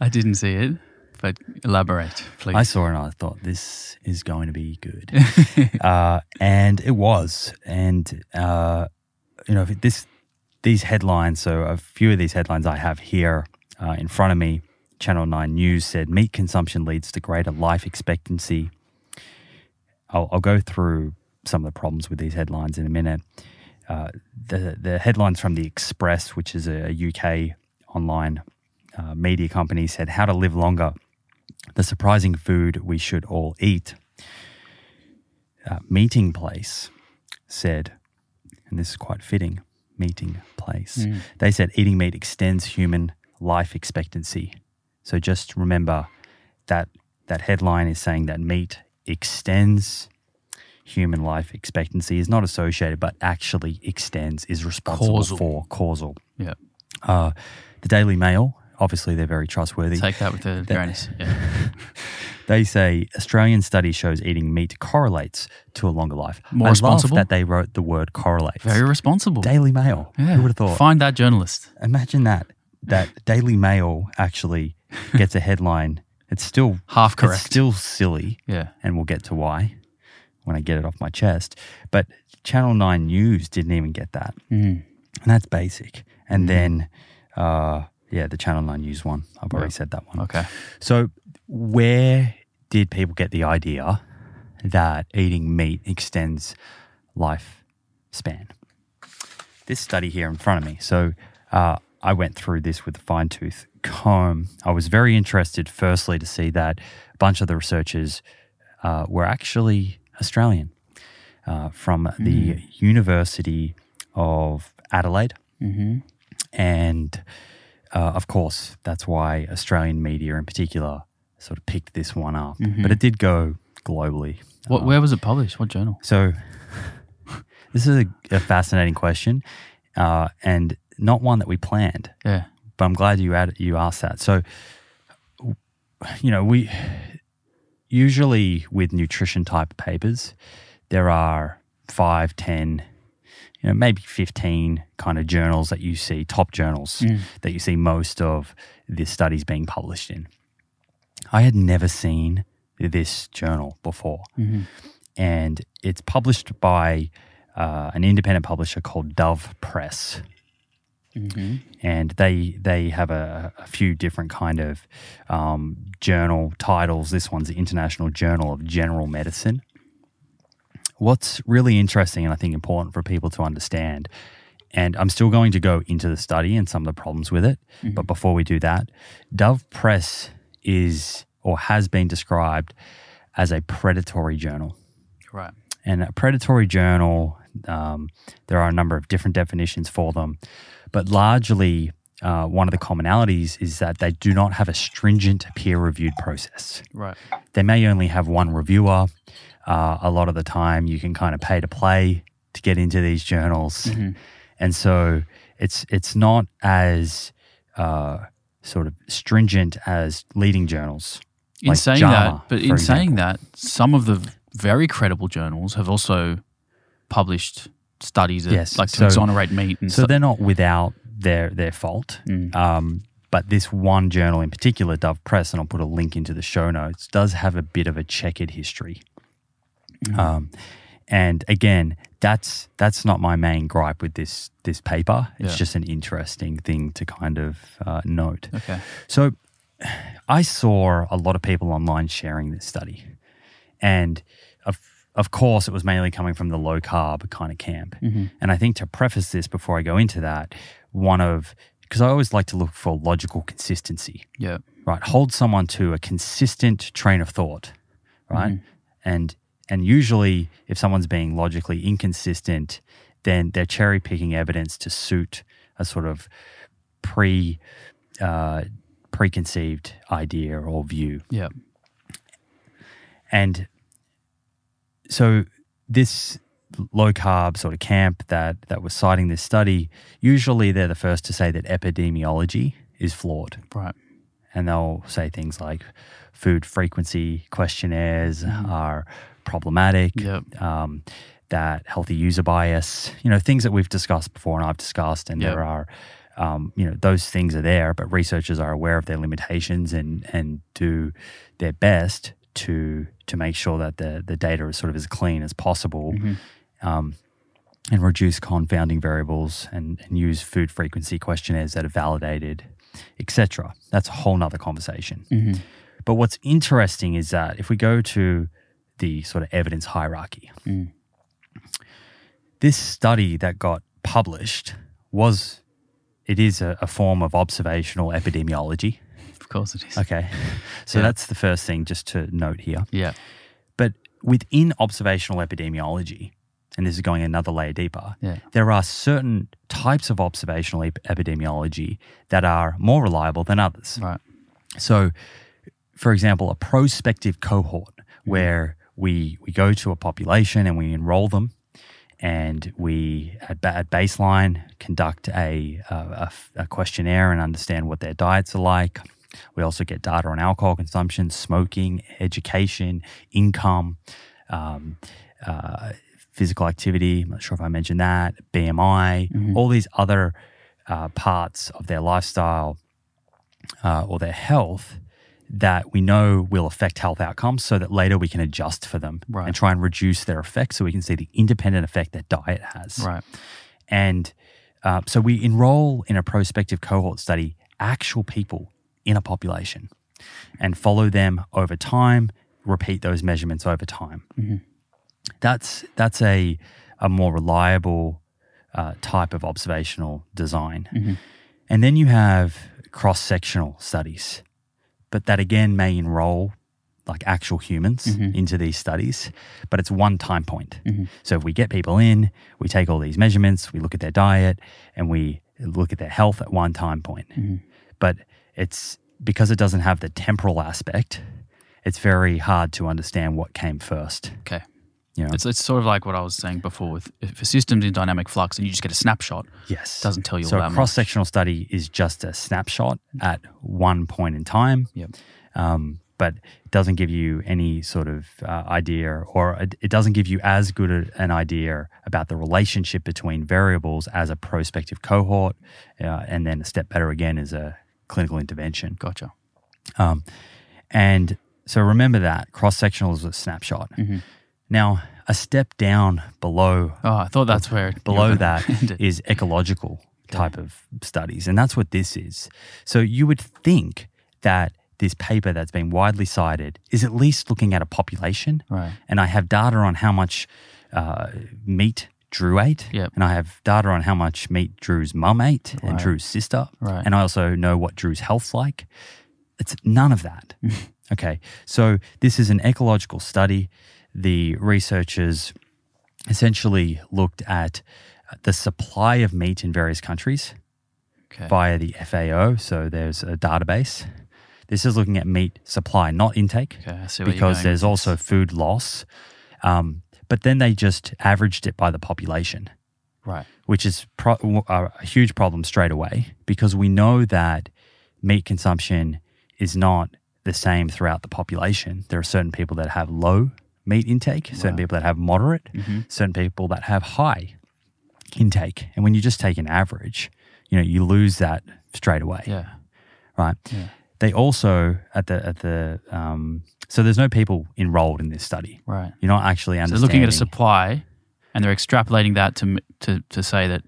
I didn't see it, but elaborate, please. I saw it and I thought this is going to be good, uh, and it was. And uh, you know, this these headlines. So a few of these headlines I have here uh, in front of me. Channel Nine News said meat consumption leads to greater life expectancy. I'll, I'll go through some of the problems with these headlines in a minute. Uh, the the headlines from the Express, which is a UK online uh, media company, said how to live longer the surprising food we should all eat. Uh, meeting place said, and this is quite fitting. Meeting place. They said eating meat extends human life expectancy. So just remember that that headline is saying that meat extends human life expectancy is not associated, but actually extends, is responsible Causal. for causal. Yeah. Uh, the Daily Mail, obviously, they're very trustworthy. Take that with grain of yeah. They say Australian study shows eating meat correlates to a longer life. More I responsible? Love that they wrote the word correlates. Very responsible. Daily Mail. yeah. Who would have thought? Find that journalist. Imagine that. That Daily Mail actually gets a headline. It's still Half It's correct. still silly, Yeah. and we'll get to why when I get it off my chest. But Channel Nine News didn't even get that, Mm. and that's basic. And then, uh, yeah, the Channel Nine News one. I've already said that one. Okay. So, where did people get the idea that eating meat extends life span? This study here in front of me. So, uh, I went through this with a fine tooth comb. I was very interested, firstly, to see that a bunch of the researchers uh, were actually Australian uh, from the University of Adelaide. And uh, of course, that's why Australian media in particular sort of picked this one up. But it did go globally. What, where was it published? What journal? So, this is a, a fascinating question uh, and not one that we planned, Yeah. but I'm glad you added, you asked that. So, you know, we usually with nutrition type papers, there are five, ten, you know, maybe 15 kind of journals that you see, top journals that you see most of the studies being published in. I had never seen this journal before. And it's published by uh, an independent publisher called Dove Press. And they they have a, a few different kind of um, journal titles. This one's the International Journal of General Medicine. What's really interesting and I think important for people to understand, and I'm still going to go into the study and some of the problems with it, but before we do that, Dove Press is or has been described as a predatory journal. Right. And a predatory journal, um, there are a number of different definitions for them, but largely uh, one of the commonalities is that they do not have a stringent peer reviewed process. Right. They may only have one reviewer. Uh, a lot of the time, you can kind of pay to play to get into these journals, and so it's it's not as uh, sort of stringent as leading journals. In like saying JAMA, that, but in saying that, some of the very credible journals have also published studies that Yes, like to so- exonerate meat and So so, they're not without their their fault. Um, but this one journal in particular, Dove Press, and I'll put a link into the show notes, does have a bit of a checkered history. Um, and again, that's that's not my main gripe with this this paper. It's Yeah. just an interesting thing to kind of uh, note. Okay. So I saw a lot of people online sharing this study. And of, of course, it was mainly coming from the low carb kind of camp. And I think to preface this before I go into that, one of, because I always like to look for logical consistency, Yeah. right? Hold someone to a consistent train of thought, right? And, and usually, if someone's being logically inconsistent, then they're cherry picking evidence to suit a sort of pre uh, preconceived idea or view. Yeah. And so this low carb sort of camp that that was citing this study, usually they're the first to say that epidemiology is flawed. Right. And they'll say things like food frequency questionnaires are problematic. Yep. Um, that healthy user bias, you know, things that we've discussed before and I've discussed, and Yep. there are, um, you know, those things are there, but researchers are aware of their limitations and and do their best to to make sure that the the data is sort of as clean as possible, um, and reduce confounding variables and, and use food frequency questionnaires that are validated, etc. That's a whole nother conversation. But what's interesting is that if we go to the sort of evidence hierarchy, mm. this study that got published was it is a, a form of observational epidemiology. Of course it is. Okay. So Yeah. that's the first thing just to note here. Yeah. But within observational epidemiology, and this is going another layer deeper, Yeah. there are certain types of observational ep- epidemiology that are more reliable than others. Right. So, for example, a prospective cohort mm. where we we go to a population and we enroll them, and we at, at baseline conduct a questionnaire and understand what their diets are like. We also get data on alcohol consumption, smoking, education, income, um, uh, physical activity. I'm not sure if I mentioned that, BMI, all these other uh, parts of their lifestyle uh, or their health that we know will affect health outcomes so that later we can adjust for them Right. and try and reduce their effects so we can see the independent effect that diet has. Right. And uh, so we enroll in a prospective cohort study actual people in a population and follow them over time, repeat those measurements over time. That's, that's a, a more reliable uh, type of observational design. And then you have cross sectional studies, but that again may enroll like actual humans mm-hmm. into these studies, but it's one time point. Mm-hmm. So if we get people in, we take all these measurements, we look at their diet, and we look at their health at one time point. Mm-hmm. But it's because it doesn't have the temporal aspect, it's very hard to understand what came first. Okay. Know? It's, it's sort of like what I was saying before with if a system's in dynamic flux and you just get a snapshot, Yes. doesn't tell you so all a cross sectional study is just a snapshot at one point in time. Yep. um, but it doesn't give you any sort of uh, idea, or it, it doesn't give you as good a, an idea about the relationship between variables as a prospective cohort, uh, and then a step better again is a clinical intervention. Gotcha. Um, and so remember that cross sectional is a snapshot. Mm-hmm. Now, a step down below Oh, I thought that's where below that is ecological type of studies and that's what this is. So you would think that this paper that's been widely cited is at least looking at a population. Right. and i have data on how much uh, meat drew ate. Yep. and i have data on how much meat drew's mum ate and drew's sister. Right. and i also know what drew's health's like. It's none of that. Okay. So this is an ecological study the researchers essentially looked at the supply of meat in various countries Okay. via the FAO. So there's a database. This is looking at meat supply, not intake, Okay. I see where you're because there's also food loss. Um, but then they just averaged it by the population, right. which is pro- a huge problem straight away because we know that meat consumption is not the same throughout the population. There are certain people that have low meat intake, certain people that have moderate, Mm-hmm. certain people that have high intake. And when you just take an average, you know, you lose that straight away, Yeah. right? Yeah. They also at the at the um, so there's no people enrolled in this study. Right. You're not actually So understanding. they're looking at a supply, and they're extrapolating that to to to say that,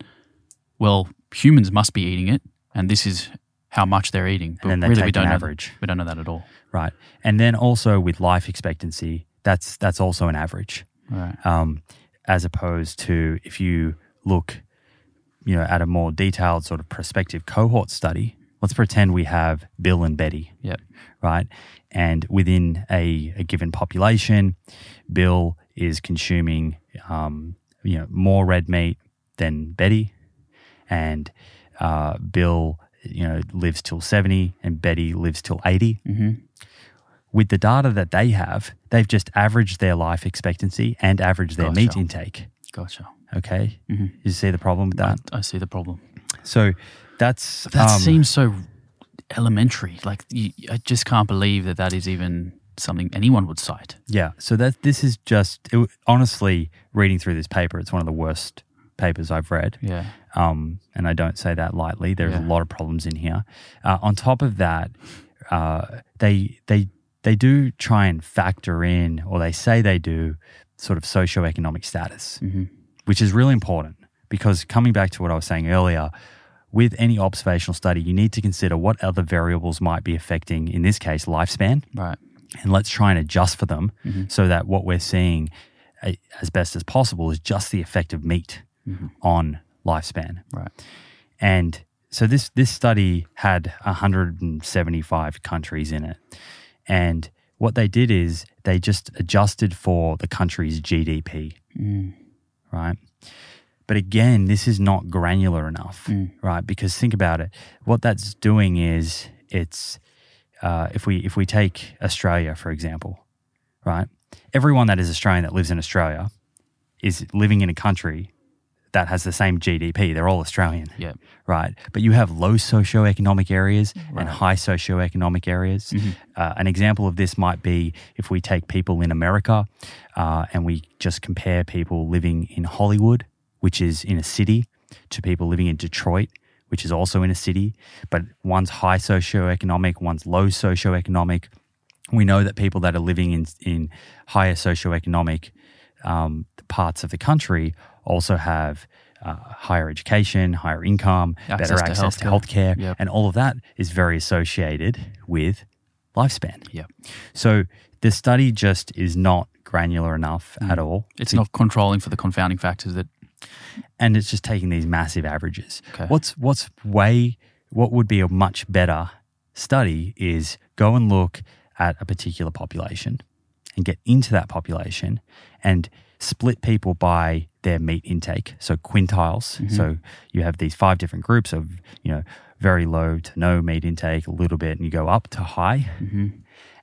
well, humans must be eating it, and this is how much they're eating. But then they really, take we don't an average. That. We don't know that at all. right? And then also with life expectancy, that's that's also an average. Right. um, as opposed to if you look, you know, at a more detailed sort of prospective cohort study. Let's pretend we have Bill and Betty, Yep. right? And within a, a given population, Bill is consuming, um, you know, more red meat than Betty, and uh, Bill, you know, lives till seventy, and Betty lives till 80 Mm-hmm. With the data that they have, they've just averaged their life expectancy and averaged their meat intake. Gotcha. Okay. Mhm. You see the problem with that? I, I see the problem. So that's That um, seems so elementary. Like you, I just can't believe that that is even something anyone would cite. yeah. So that this is just it, honestly reading through this paper. It's one of the worst papers I've read. Yeah. um, and I don't say that lightly. There's Yeah. a lot of problems in here. Uh, on top of that, uh, they they they do try and factor in, or they say they do, sort of socioeconomic status, Mm-hmm. which is really important because coming back to what I was saying earlier. With any observational study, you need to consider what other variables might be affecting, in this case, lifespan, Right. and let's try and adjust for them Mm-hmm. so that what we're seeing as best as possible is just the effect of meat Mm-hmm. on lifespan. Right. And so this this study had 175 countries in it, and what they did is they just adjusted for the country's GDP, right? But again, this is not granular enough, right? Because think about it. What that's doing is it's uh, if we if we take Australia for example, right? Everyone that is Australian that lives in Australia is living in a country that has the same GDP. They're all Australian, Yeah. right? But you have low socioeconomic areas and Right. high socioeconomic areas. Mm-hmm. Uh, an example of this might be if we take people in America uh, and we just compare people living in Hollywood, which is in a city, to people living in Detroit, which is also in a city, but one's high socioeconomic, one's low socioeconomic. We know that people that are living in, in higher socioeconomic um, parts of the country also have uh, higher education, higher income, Access better to access to healthcare. healthcare, Yep. and all of that is very associated with lifespan. Yeah. So the study just is not granular enough Mm. at all. It's to- not controlling for the confounding factors that and it's just taking these massive averages. Okay. What's what's way what would be a much better study is go and look at a particular population and get into that population and split people by their meat intake. So quintiles. Mm-hmm. So you have these five different groups of, you know, very low to no meat intake, a little bit, and you go up to high. Mm-hmm.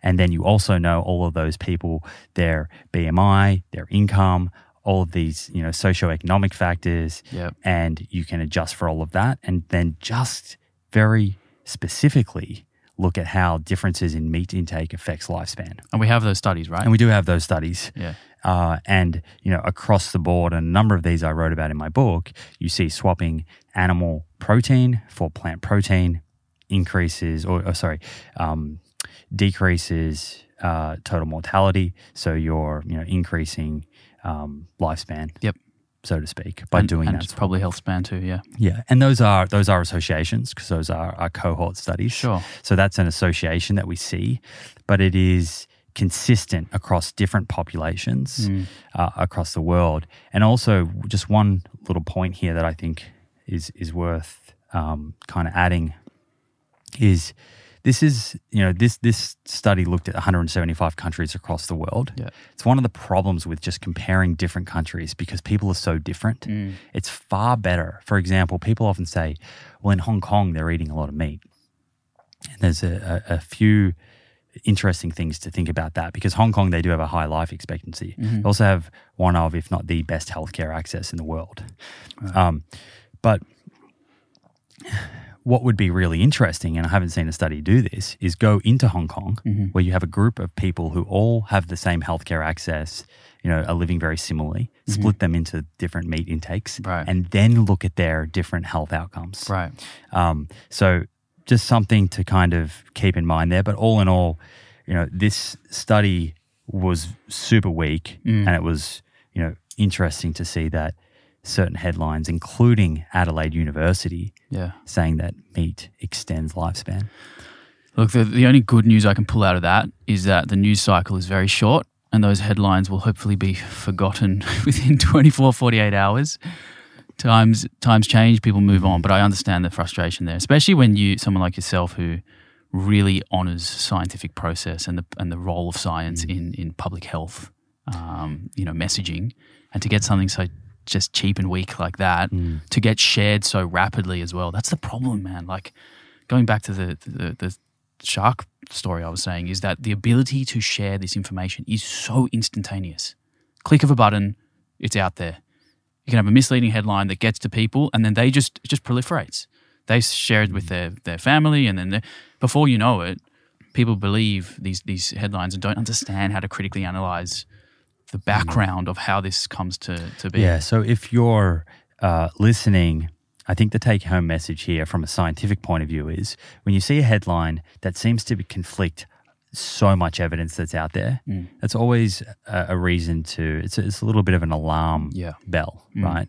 And then you also know all of those people, their BMI, their income, all of these, you know, socioeconomic factors. Yep. And you can adjust for all of that. And then just very specifically look at how differences in meat intake affects lifespan. and we have those studies, right? And we do have those studies. yeah. Uh, and you know, across the board, a number of these I wrote about in my book, you see swapping animal protein for plant protein increases, or, or sorry, um, decreases uh, total mortality. So you're you know increasing um, lifespan. Yep. So to speak, by and, doing and that. it's probably health span too. Yeah. Yeah, and those are those are associations because those are, are cohort studies. Sure. So that's an association that we see, but it is consistent across different populations uh, across the world. And also, just one little point here that I think is is worth um, kind of adding is this is you know this this study looked at 175 countries across the world. Yeah. It's one of the problems with just comparing different countries because people are so different. It's far better. For example, people often say, "Well, in Hong Kong, they're eating a lot of meat." And there's a, a, a few interesting things to think about that because Hong Kong they do have a high life expectancy. They also have one of, if not the best healthcare access in the world. Um, but what would be really interesting, and I haven't seen a study do this, is go into Hong Kong where you have a group of people who all have the same healthcare access, you know, are living very similarly, split them into different meat intakes, Right. and then look at their different health outcomes. Right. Um, so just something to kind of keep in mind there. But all in all, you know, this study was super weak, mm. and it was you know interesting to see that certain headlines, including Adelaide University, Yeah. saying that meat extends lifespan. Look, the, the only good news I can pull out of that is that the news cycle is very short and those headlines will hopefully be forgotten within 24, 48 hours. Times times change, people move on, but I understand the frustration there, especially when you someone like yourself who really honors scientific process and the and the role of science in in public health, um, you know, messaging, and to get something so just cheap and weak like that to get shared so rapidly as well. That's the problem, man. Like going back to the, the the shark story I was saying is that the ability to share this information is so instantaneous. Click of a button, it's out there. You can have a misleading headline that gets to people, and then they just it just proliferates. They share it with their their family, and then before you know it, people believe these these headlines and don't understand how to critically analyze the background of how this comes to to be. Yeah. So if you're uh, listening, I think the take home message here from a scientific point of view is when you see a headline that seems to be conflict so much evidence that's out there, Mm. that's always a, a reason to, it's a, it's a little bit of an alarm Yeah. bell, right?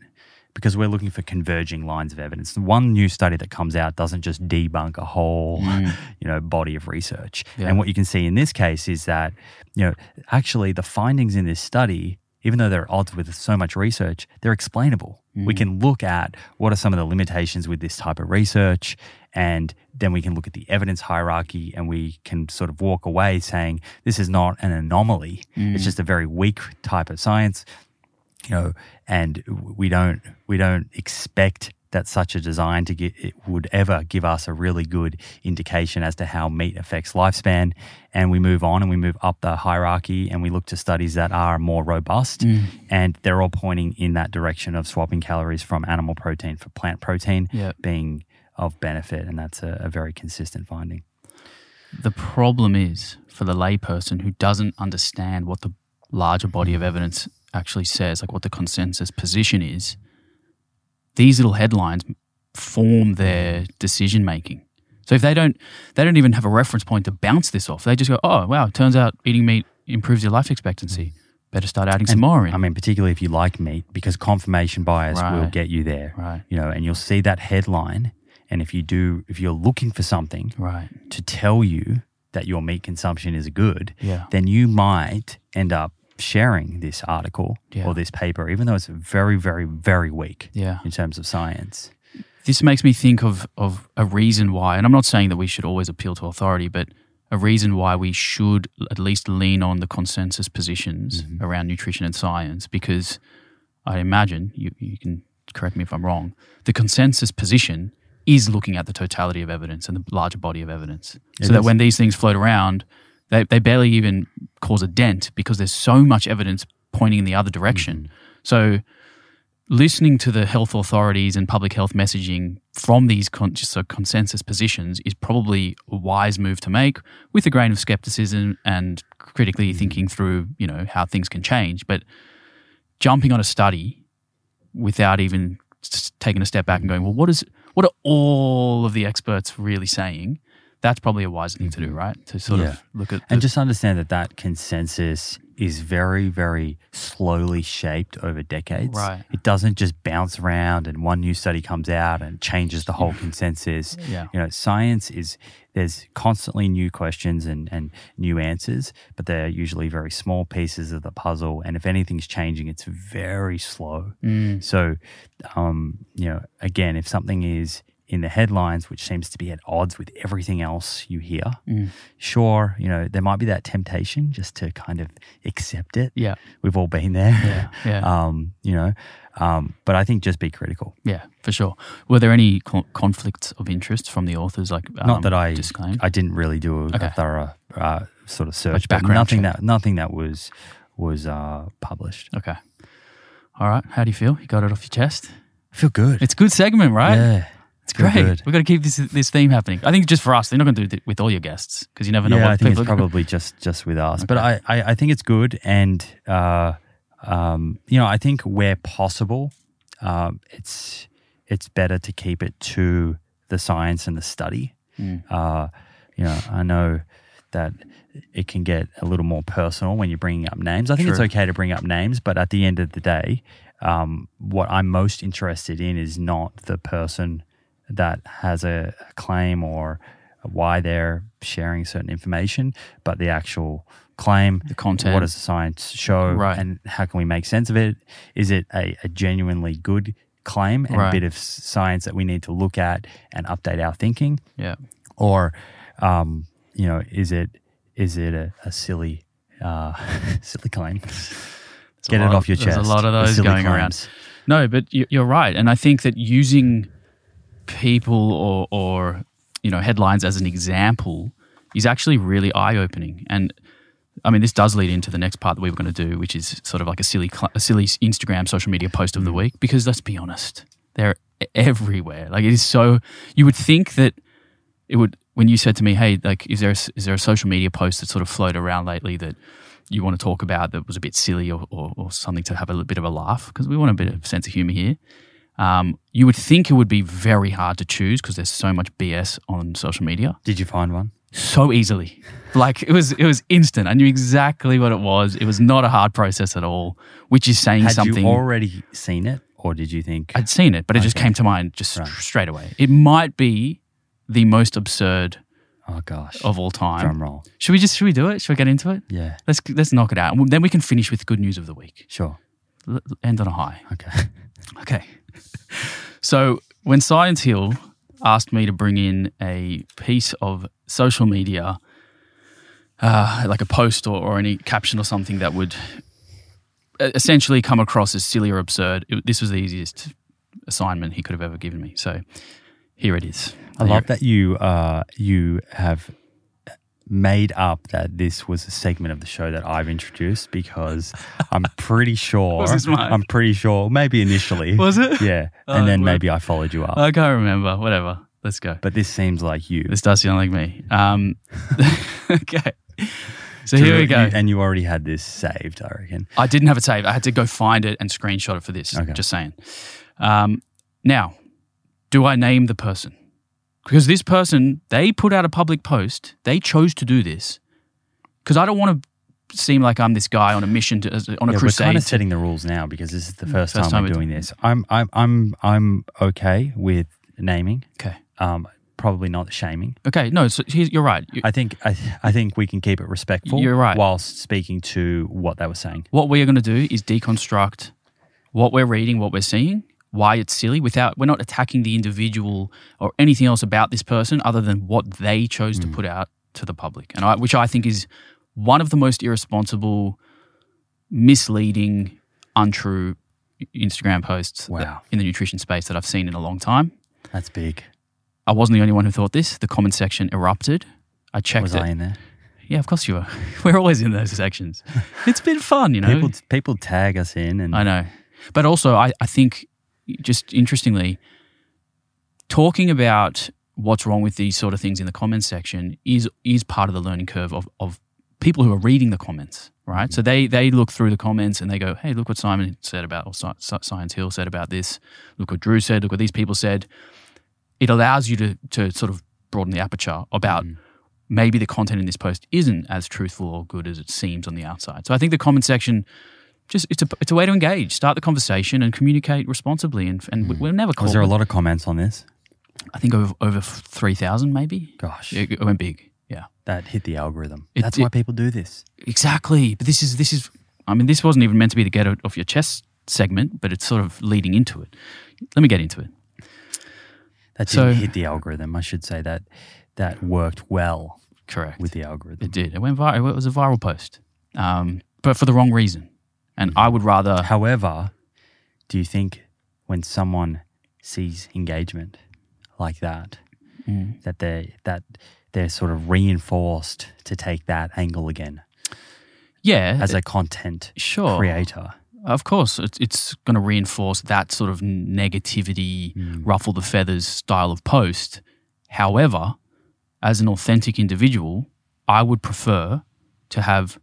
Because we're looking for converging lines of evidence. The one new study that comes out doesn't just debunk a whole, you know, body of research. Yeah. And what you can see in this case is that, you know, actually the findings in this study even though they're odds with so much research, they're explainable. We mm. can look at what are some of the limitations with this type of research, and then we can look at the evidence hierarchy and we can sort of walk away saying this is not an anomaly. It's mm. just a very weak type of science you know, and we don't we don't expect that such a design to get it would ever give us a really good indication as to how meat affects lifespan. And we move on and we move up the hierarchy and we look to studies that are more robust, mm. and they're all pointing in that direction of swapping calories from animal protein for plant protein Yeah. being of benefit, and that's a, a very consistent finding. The problem is for the layperson who doesn't understand what the larger body of evidence actually says, like what the consensus position is, these little headlines form their decision making. So if they don't they don't even have a reference point to bounce this off. They just go, "Oh, wow, it turns out eating meat improves your life expectancy. Better start adding some more in." I mean, particularly if you like meat, because confirmation bias will get you there. Right. You know, and you'll see that headline, and if you do, if you're looking for something right. to tell you that your meat consumption is good, Yeah. then you might end up sharing this article Yeah. or this paper, even though it's very, very, very weak Yeah. in terms of science. this makes me think of of a reason why, and I'm not saying that we should always appeal to authority, but a reason why we should at least lean on the consensus positions mm-hmm. around nutrition and science, because I imagine you, you can correct me if I'm wrong. The consensus position is looking at the totality of evidence and the larger body of evidence, It so that when these things float around, they, they barely even cause a dent because there's so much evidence pointing in the other direction. Mm-hmm. So listening to the health authorities and public health messaging from these con- just so consensus positions is probably a wise move to make with a grain of skepticism and critically mm-hmm. thinking through you know how things can change. But jumping on a study without even taking a step back and going well what is what are all of the experts really saying that's probably a wise thing to do right to sort Yeah. of look at And just understand that that consensus is very, very slowly shaped over decades. Right. It doesn't just bounce around and one new study comes out and changes the whole consensus. Yeah. You know, science is there's constantly new questions and, and new answers, but they're usually very small pieces of the puzzle. And if anything's changing, it's very slow. Mm. So, um, you know, again, if something is in the headlines, which seems to be at odds with everything else you hear, Mm. sure, you know, there might be that temptation just to kind of accept it. yeah We've all been there. yeah yeah Um, you know, um, but I think just be critical. Yeah, for sure. Were there any co- conflicts of interest from the authors? Like, um, Not that I, disclaimed. I didn't really do a, Okay. a thorough uh, sort of search, but background nothing check. that nothing that was was uh, published. okay. All right. How do you feel? You got it off your chest. I feel good. It's a good segment, right? yeah, it's great. good. We've got to keep this this theme happening. I think just for us. They're not going to do it with all your guests because you never know yeah, what I think it's are gonna- probably just just with us. But I, I, I think it's good, and uh, um, you know, I think where possible, um, it's it's better to keep it to the science and the study. Mm. Uh, you know, I know that it can get a little more personal when you're bringing up names. I think it's okay to bring up names, but at the end of the day, um, what I'm most interested in is not the person that has a, a claim or why they're sharing certain information, but the actual claim. The content. What does the science show? Right. And how can we make sense of it? Is it a, a genuinely good claim and Right. a bit of science that we need to look at and update our thinking? Yeah. Or, um, you know, is it is it a, a silly uh, silly claim? There's Get it off your There's chest. a lot of those going around. No, but you're right, and I think that using people or or you know headlines as an example is actually really eye opening. And I mean, this does lead into the next part that we were going to do, which is sort of like a silly a silly Instagram social media post of the mm. week. Because let's be honest, they're everywhere. Like it is so. You would think that it would when you said to me, "Hey, like, is there a, is there a social media post that sort of floated around lately that you want to talk about that was a bit silly or, or, or something to have a little bit of a laugh because we want a bit of sense of humor here." Um, you would think it would be very hard to choose because there's so much BS on social media Did you find one? so easily. Like it was, it was instant. I knew exactly what it was. It was not a hard process at all, which is saying Had something. you already seen it, or did you think? I'd seen it, but it just came to mind just Right. straight away. It might be the most absurd Oh gosh. of all time. Drum roll. Should we just should we do it? Should we get into it? Yeah. Let's let's knock it out. And Then we can finish with good news of the week. Sure. L- end on a high. Okay. Okay. So when Science Hill asked me to bring in a piece of social media, uh, like a post or, or any caption or something that would essentially come across as silly or absurd, it, this was the easiest assignment he could have ever given me. So here it is. I love that you uh you have made up that this was a segment of the show that I've introduced because I'm pretty sure Was this mine? I'm pretty sure maybe initially Was it? yeah Oh, and then well- maybe I followed you up I can't remember. Whatever. Let's go. but this seems like you This does sound like me. Um, okay. So here we go. you- and you already had this saved I reckon I didn't have it saved. I had to go find it and screenshot it for this. Okay. Just saying. Um, now, do I name the person? Because this person, they put out a public post. They chose to do this. Because I don't want to seem like I'm this guy on a mission to, on a yeah, we're crusade. kind of setting the rules now because this is the first, First time, time we're we're doing this I'm I'm I'm I'm okay with naming okay. um probably not shaming Okay. No, so you're right. You- I think I, I think we can keep it respectful. You're right. Whilst speaking to what they were saying. what we are going to do is deconstruct what we're reading, what we're seeing, why it's silly without we're not attacking the individual or anything else about this person other than what they chose to hmm. put out to the public. And I, which I think is one of the most irresponsible, misleading, untrue Instagram posts Wow. that- in the nutrition space that I've seen in a long time. That's big. I wasn't the only one who thought this. The comment section erupted. I checked Was it. I in there? Yeah, of course you are. We're always in those sections. It's been fun, you know. People people tag us in and I know. But also, I, I think, just interestingly, talking about what's wrong with these sort of things in the comments section is is part of the learning curve of, of people who are reading the comments, right? So they they look through the comments and they go, hey, look what Simon said about, or Sci- Sci- Science Hill said about this. Look what Drew said. Look what these people said. It allows you to to sort of broaden the aperture about mm-hmm. maybe the content in this post isn't as truthful or good as it seems on the outside. So I think the comment section just it's a it's a way to engage, start the conversation, and communicate responsibly. And and we we'll never call. was there a lot of comments on this? I think over over three thousand, maybe. Gosh, It, it went big. Yeah, that hit the algorithm. It- That's why people do this. exactly. But this is this is. I mean, this wasn't even meant to be the get off your chest segment, but it's sort of leading into it. Let me get into it. That So- didn't hit the algorithm. I should say that that worked well Correct. with the algorithm. it did. It went viral. It was a viral post, um, but for the wrong reason. And I would rather. However, do you think when someone sees engagement like that, Mm. that they that they're sort of reinforced to take that angle again Yeah, as a content sure. creator? Of course, it's, it's going to reinforce that sort of negativity, ruffle the feathers style of post. However, as an authentic individual, I would prefer to have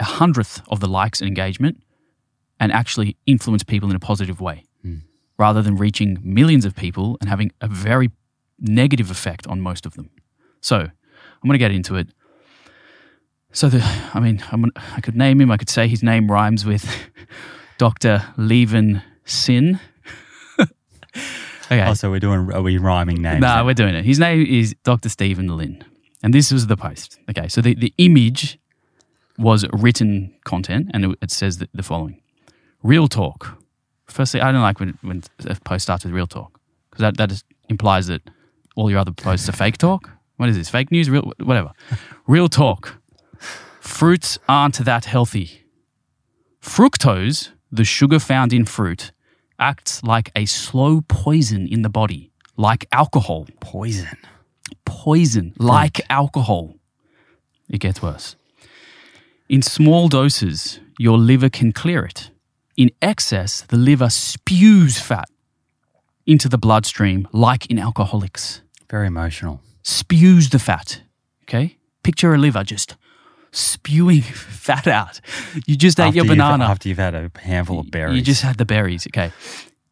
a hundredth of the likes and engagement and actually influence people in a positive way hmm. rather than reaching millions of people and having a very negative effect on most of them. So I'm going to get into it. So the, I mean, I'm, I could name him. I could say his name rhymes with Doctor Levin Sin. okay. Oh, so we're doing are we rhyming names? No, now? we're doing it. His name is Dr. Steven Lin. And this was the post. Okay, so the, the image was written content and it, says the, the following Real talk. Firstly, I don't like when, when a post starts with real talk because that, that is, implies that all your other posts are fake talk. What is this? Fake news? Real, whatever. real talk. Fruits aren't that healthy. Fructose, the sugar found in fruit, acts like a slow poison in the body, like alcohol. poison. Poison, like alcohol. It gets worse. In small doses, your liver can clear it. In excess, the liver spews fat into the bloodstream, like in alcoholics. Very emotional. Spews the fat. Okay? Picture a liver just spewing fat out. You just ate After your you've- banana. after you've had a handful of berries. You just had the berries. Okay.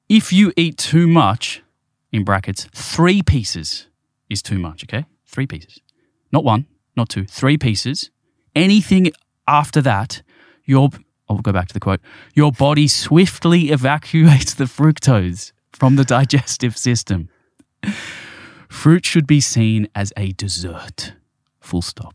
If you eat too much, in brackets, three pieces is too much. Okay. Three pieces. Not one, not two, three pieces. Anything after that, your, oh, I'll go back to the quote, your body swiftly evacuates the fructose from the digestive system. Fruit should be seen as a dessert. Full stop.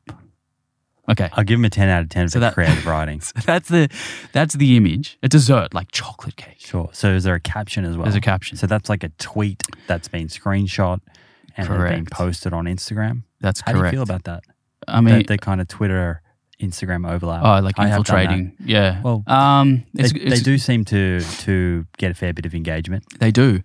Okay. I'll give him a 10 out of 10 So for that- creative writing. That's the that's the image. A dessert like chocolate cake. Sure. So is there a caption as well? There's a caption. So that's like a tweet that's been screenshot and has been posted on Instagram. That's How correct. do you feel about that? I mean, the kind of Twitter Instagram overlap. oh, like I have done that. infiltrating. Yeah. Well, um, They, it's, they do seem to to get a fair bit of engagement. They do.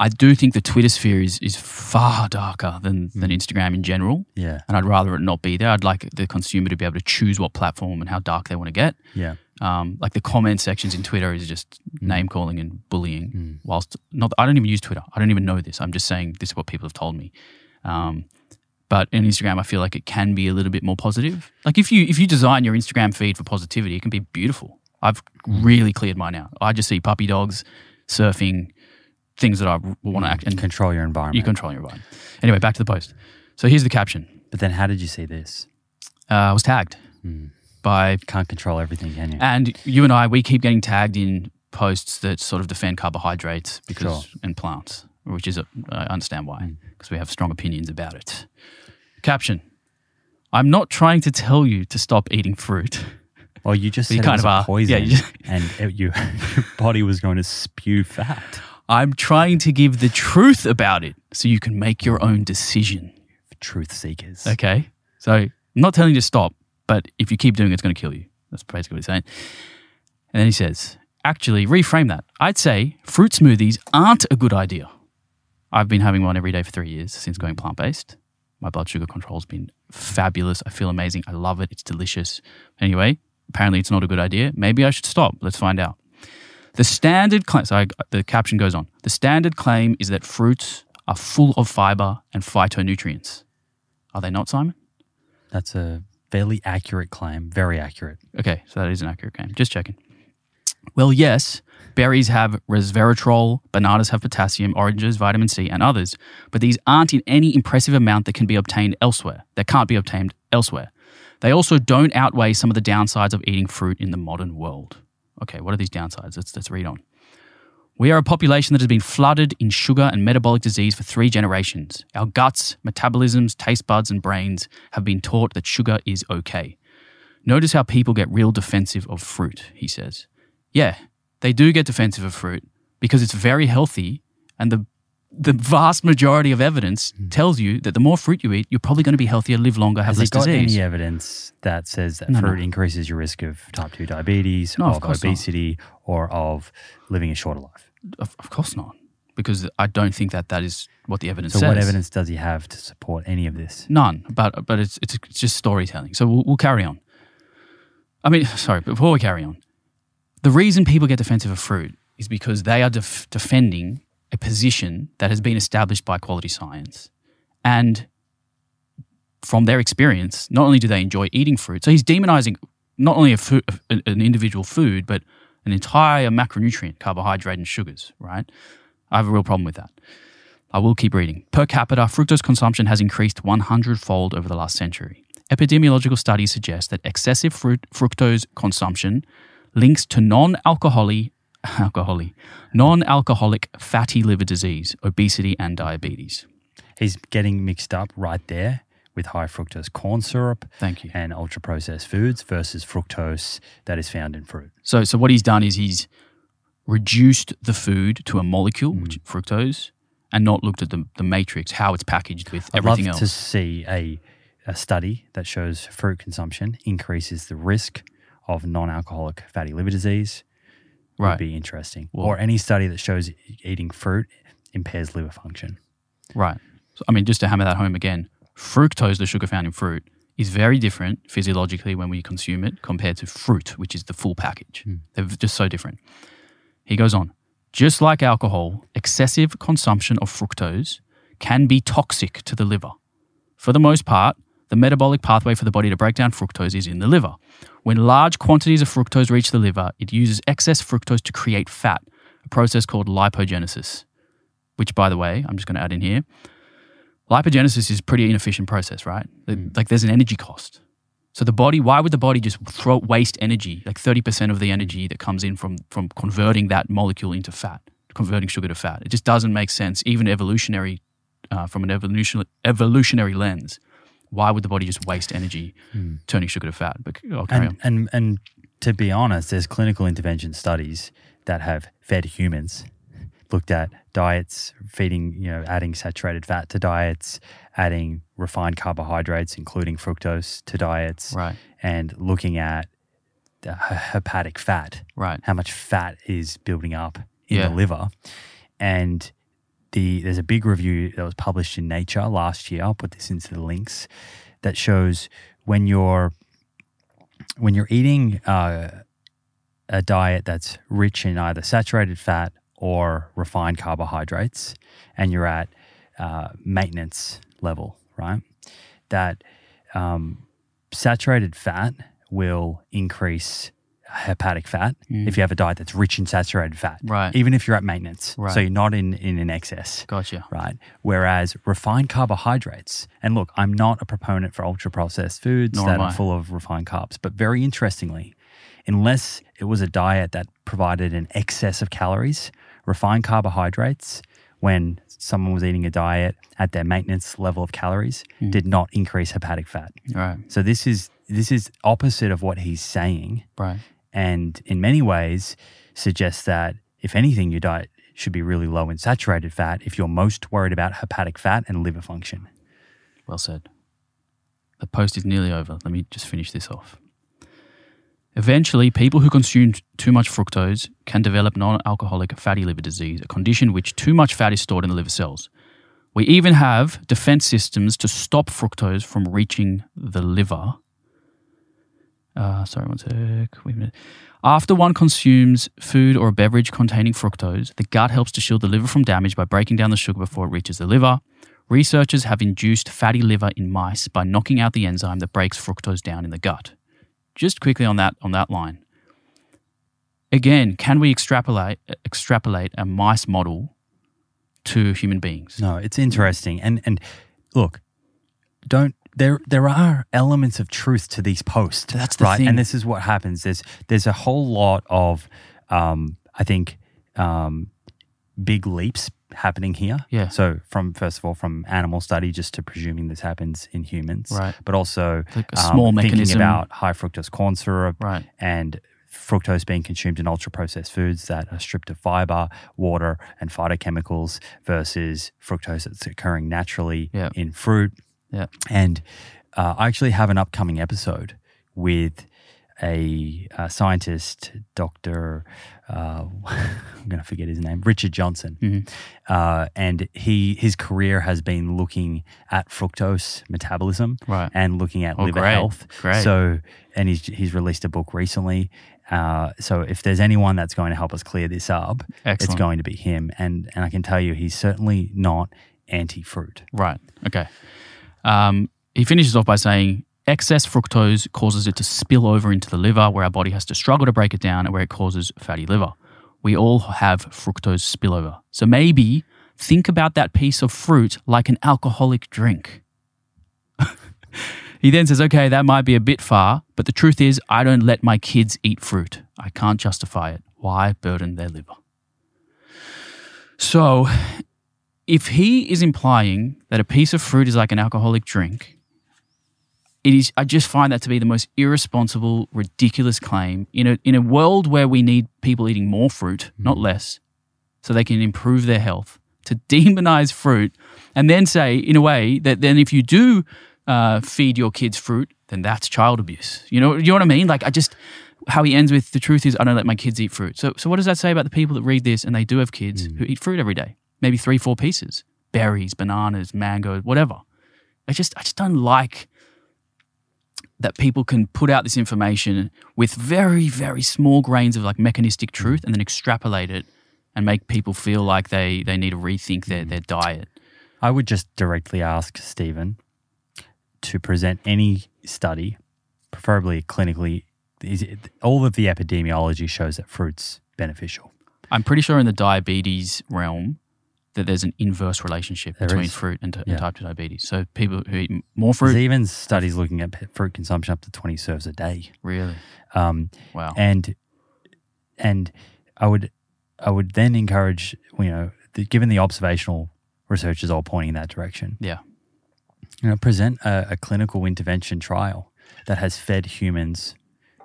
I do think the Twitter sphere is is far darker than Hmm. than Instagram in general, Yeah. and I'd rather it not be there. I'd like the consumer to be able to choose what platform and how dark they want to get. Yeah. Um, like the comment sections in Twitter is just Hmm. name calling and bullying. Whilst not, I don't even use Twitter. I don't even know this. I'm just saying this is what people have told me. Um, but in Instagram, I feel like it can be a little bit more positive. Like if you if you design your Instagram feed for positivity, it can be beautiful. I've really cleared mine out. I just see puppy dogs, surfing, things that I want to act and Control your environment. you control your environment. Anyway, back to the post. So here's the caption. but then how did you see this? Uh, I was tagged by Can't control everything, can you? And you and I, we keep getting tagged in posts that sort of defend carbohydrates because Sure. and plants, which is a, I understand why because we have strong opinions about it. Caption: I'm not trying to tell you to stop eating fruit. Well, you just you kind of are. poison, Yeah, you just- and it, you, your body was going to spew fat. I'm trying to give the truth about it so you can make your own decision. Truth seekers. Okay, so I'm not telling you to stop, but if you keep doing it, it's going to kill you. That's basically what he's saying. And then he says, actually, reframe that. I'd say fruit smoothies aren't a good idea. I've been having one every day for three years since going plant based. My blood sugar control's been fabulous. I feel amazing. I love it. It's delicious. Anyway, apparently it's not a good idea. Maybe I should stop. Let's find out. The standard claim, so I, the caption goes on. The standard claim is that fruits are full of fiber and phytonutrients. Are they not, Simon? That's a fairly accurate claim. Very accurate. Okay, so that is an accurate claim. Just checking. Well, yes, berries have resveratrol, bananas have potassium, oranges, vitamin C, and others, but these aren't in any impressive amount that can be obtained elsewhere. That can't be obtained elsewhere. They also don't outweigh some of the downsides of eating fruit in the modern world. Okay, what are these downsides? Let's, let's read on. We are a population that has been flooded in sugar and metabolic disease for three generations. Our guts, metabolisms, taste buds, and brains have been taught that sugar is okay. Notice how people get real defensive of fruit, he says. Yeah, they do get defensive of fruit because it's very healthy and the the vast majority of evidence hmm. tells you that the more fruit you eat, you're probably going to be healthier, live longer, have Has less it got disease. any evidence that says that No, no. fruit increases your risk of type 2 diabetes, No, of of, course not. obesity, or of living a shorter life? Of, of course not, because I don't think that that is what the evidence says. So, says. what evidence does he have to support any of this? None, but but it's it's, it's just storytelling. So we'll, we'll carry on. I mean, sorry, but before we carry on, the reason people get defensive of fruit is because they are def- defending a position that has been established by quality science, and from their experience, not only do they enjoy eating fruit, so he's demonizing not only a food, an individual food, but an entire macronutrient, carbohydrate and sugars. Right? I have a real problem with that. I will keep reading. Per capita, fructose consumption has increased 100 fold over the last century. Epidemiological studies suggest that excessive fruit, fructose consumption links to non-alcoholic, alcoholic, non-alcoholic fatty liver disease, obesity, and diabetes. He's getting mixed up right there with high fructose corn syrup Thank you. and ultra processed foods versus fructose that is found in fruit. So, so what he's done is he's reduced the food to a molecule, mm. which fructose, and not looked at the, the matrix, how it's packaged with I'd everything love else. to see a, a study that shows fruit consumption increases the risk of non alcoholic fatty liver disease. Right. Would be interesting. Well- or any study that shows eating fruit impairs liver function. Right. So, I mean, just to hammer that home again, fructose, the sugar found in fruit, is very different physiologically when we consume it compared to fruit, which is the full package. Hmm. They're just so different. He goes on, just like alcohol, excessive consumption of fructose can be toxic to the liver. For the most part, the metabolic pathway for the body to break down fructose is in the liver. When large quantities of fructose reach the liver, it uses excess fructose to create fat, a process called lipogenesis, which, by the way, I'm just going to add in here. Lipogenesis is a pretty inefficient process, right? Like there's an energy cost. So the body, why would the body just throw waste energy, like 30% of the energy that comes in from from converting that molecule into fat, converting sugar to fat? It just doesn't make sense, even evolutionary uh, from an evolution, evolutionary lens, why would the body just waste energy hmm. turning sugar to fat? But I'll carry and, and and to be honest, there's clinical intervention studies that have fed humans, looked at diets, feeding, you know, adding saturated fat to diets, adding refined carbohydrates, including fructose, to diets. Right, and looking at the hepatic fat, right. how much fat is building up in Yeah. the liver, and the there's a big review that was published in Nature last year. I'll put this into the links that shows when you're when you're eating uh, a diet that's rich in either saturated fat or refined carbohydrates, and you're at uh, maintenance level, right? That um, saturated fat will increase hepatic fat if you have a diet that's rich in saturated fat, Right. Even if you're at maintenance, Right. so you're not in in an excess Gotcha. right? Whereas refined carbohydrates, and look, I'm not a proponent for ultra processed foods Nor that are full of refined carbs, but very interestingly, unless it was a diet that provided an excess of calories, refined carbohydrates, when someone was eating a diet at their maintenance level of calories, Hmm. did not increase hepatic fat. Right, So this is this is opposite of what he's saying right. And in many ways suggests that if anything your diet should be really low in saturated fat if you're most worried about hepatic fat and liver function Well said. The post is nearly over. Let me just finish this off. Eventually, people who consume too much fructose can develop non alcoholic fatty liver disease, a condition which too much fat is stored in the liver cells. We even have defense systems to stop fructose from reaching the liver. Uh, sorry, one sec. Wait a minute. After one consumes food or a beverage containing fructose, the gut helps to shield the liver from damage by breaking down the sugar before it reaches the liver. Researchers have induced fatty liver in mice by knocking out the enzyme that breaks fructose down in the gut. Just quickly on that on that line. Again, can we extrapolate extrapolate a mice model to human beings? no it's interesting and and look don't there there are elements of truth to these posts That's the right thing. and this is what happens there's there's a whole lot of um i think um big leaps happening here Yeah. so from first of all from animal study just to presuming this happens in humans Right. but also Like a small thinking mechanism. about high fructose corn syrup Right. and fructose being consumed in ultra processed foods that are stripped of fiber, water, and phytochemicals versus fructose that's occurring naturally Yeah. in fruit. Yeah. And uh, I actually have an upcoming episode with a, uh scientist, Dr. Uh, I'm going to forget his name, Richard Johnson. Mhm. Uh, and he his career has been looking at fructose metabolism Right. and looking at Oh, liver great. health. Great. So, and he's he's released a book recently. Uh, so, if there's anyone that's going to help us clear this up, it's going to be him. And and I can tell you, he's certainly not anti-fruit. Right. Okay. Um, he finishes off by saying excess fructose causes it to spill over into the liver, where our body has to struggle to break it down, and where it causes fatty liver. We all have fructose spillover. So maybe think about that piece of fruit like an alcoholic drink. he then says, okay, that might be a bit far, but the truth is, I don't let my kids eat fruit. I can't justify it. Why burden their liver? So, if he is implying that a piece of fruit is like an alcoholic drink, it is. I just find that to be the most irresponsible, ridiculous claim in a in a world where we need people eating more fruit, not less, so they can improve their health. To demonize fruit and then say, in a way, that then if you do uh, feed your kids fruit, then that's child abuse. You know, you know what I mean? Like I just how he ends with the truth is I don't let my kids eat fruit. So so what does that say about the people that read this and they do have kids who eat fruit every day? Maybe three, four pieces. Berries, bananas, mango, whatever. I just I just don't like that people can put out this information with very, very small grains of like mechanistic truth and then extrapolate it and make people feel like they, they need to rethink their, their mm. diet. I would just directly ask Steven to present any study, preferably clinically. Is it, all of the epidemiology shows that fruit's beneficial. I'm pretty sure in the diabetes realm that there's an inverse relationship There between is. fruit and, t- Yeah. and type 2 diabetes. So people who eat more fruit. There's even studies looking at fruit consumption up to 20 serves a day. really? Um, Wow. and and I would I would then encourage you know the, given the observational research is all pointing in that direction. Yeah. You know, present a, a clinical intervention trial that has fed humans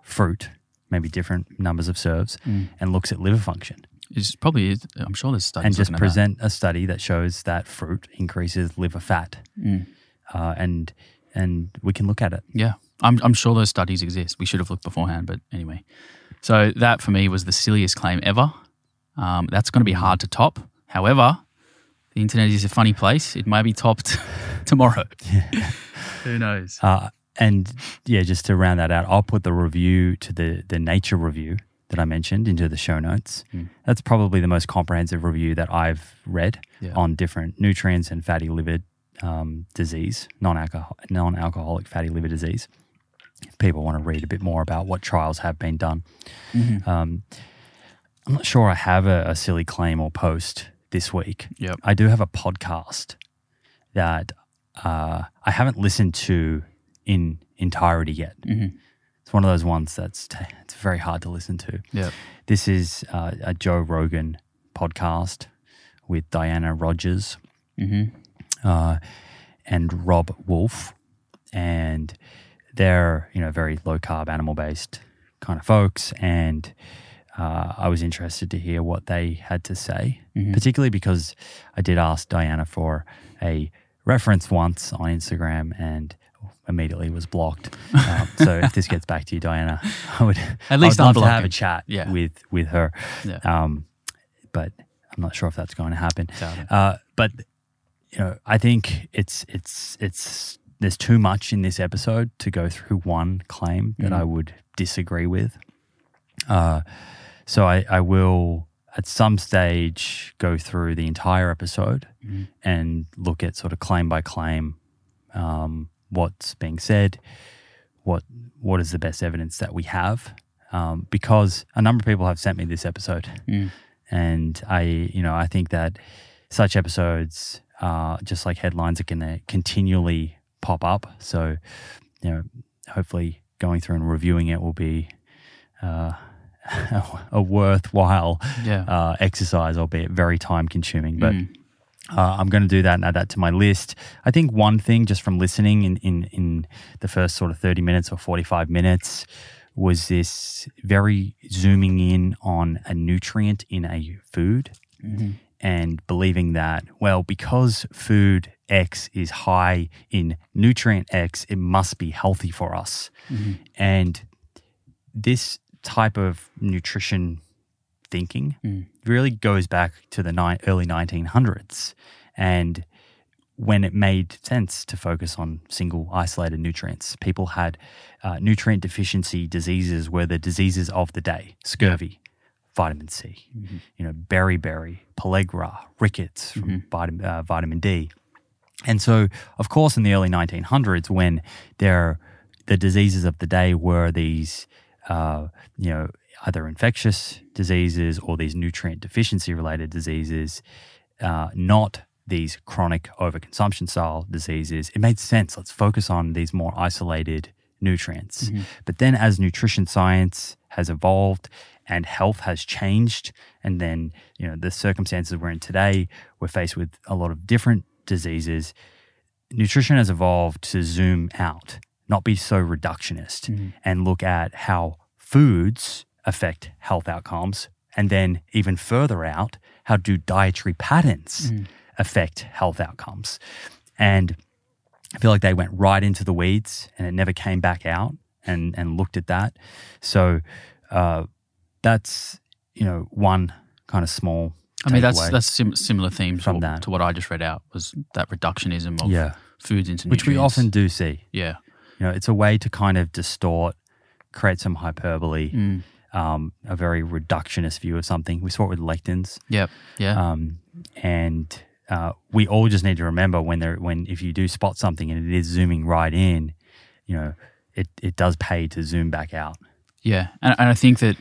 fruit, maybe different numbers of serves, Mm. and looks at liver function. It's probably is. I'm sure there's studies and just present a study that shows that fruit increases liver fat. Mm. uh, and and we can look at it. Yeah, I'm, I'm sure those studies exist. We should have looked beforehand, but anyway. So that for me was the silliest claim ever. Um, that's going to be hard to top. However, the internet is a funny place. It might be topped tomorrow. Who knows? Uh, and yeah, just to round that out, I'll put the review to the the Nature review that I mentioned into the show notes. Mm. That's probably the most comprehensive review that I've read Yeah. on different nutrients and fatty liver um, disease, non-alcohol, non-alcoholic fatty liver disease. If people want to read a bit more about what trials have been done. Mhm. Um, I'm not sure I have a, a silly claim or post this week. Yep. I do have a podcast that uh, I haven't listened to in entirety yet. Mhm. It's one of those ones that's t- it's very hard to listen to. Yep. This is uh, a Joe Rogan podcast with Diana Rogers hmm uh, and Robb Wolf, and they're you know very low carb, animal based kind of folks, and uh, I was interested to hear what they had to say, Mhm. particularly because I did ask Diana for a reference once on Instagram and immediately was blocked. um, so if this gets back to you, Diana, I would At least I would love to have a chat Yeah. with with her. Yeah. Um, but I'm not sure if that's going to happen. Uh, but you know, I think it's it's it's there's too much in this episode to go through one claim that Mhm. I would disagree with. Uh, so I, I will at some stage go through the entire episode Mhm. and look at sort of claim by claim um, what's being said, what what is the best evidence that we have, um, because a number of people have sent me this episode Mm. and I, you know, I think that such episodes, uh, just like headlines, are going to continually pop up. So, you know, hopefully going through and reviewing it will be uh, a worthwhile Yeah. uh, exercise, albeit very time consuming. But Mm. Uh, I'm going to do that and add that to my list. I think one thing just from listening in, in, in the first sort of 30 minutes or 45 minutes was this very zooming in on a nutrient in a food Mhm. and believing that, well, because food X is high in nutrient X, it must be healthy for us. Mhm. And this type of nutrition thinking Mm. Really goes back to the ni- early 1900s and when it made sense to focus on single isolated nutrients. People had uh, nutrient deficiency diseases were the diseases of the day scurvy, vitamin C, Mhm. you know, beriberi, pellagra, rickets from Mhm. vitamin, uh, vitamin D. And so, of course, in the early 1900s, when there, the diseases of the day were these, uh, you know, either infectious diseases or these nutrient deficiency related diseases, uh, not these chronic overconsumption style diseases, it made sense. Let's focus on these more isolated nutrients. But then, as nutrition science has evolved and health has changed, and then you know the circumstances we're in today, we're faced with a lot of different diseases. Nutrition has evolved to zoom out, not be so reductionist, and look at how foods affect health outcomes, and then even further out, how do dietary patterns affect health outcomes? And I feel like they went right into the weeds and it never came back out and, and looked at that. So uh, that's, you know, one kind of small. I mean, that's that's sim- similar themes from to- that. to what I just read out was that reductionism of Yeah. foods into which we often do see. yeah You know, it's a way to kind of distort, create some hyperbole, Mm. Um, a very reductionist view of something. We saw it with lectins. Yep. Yeah. Um, and uh, we all just need to remember when there, when if you do spot something and it is zooming right in, you know, it, it does pay to zoom back out. Yeah, and, and I think that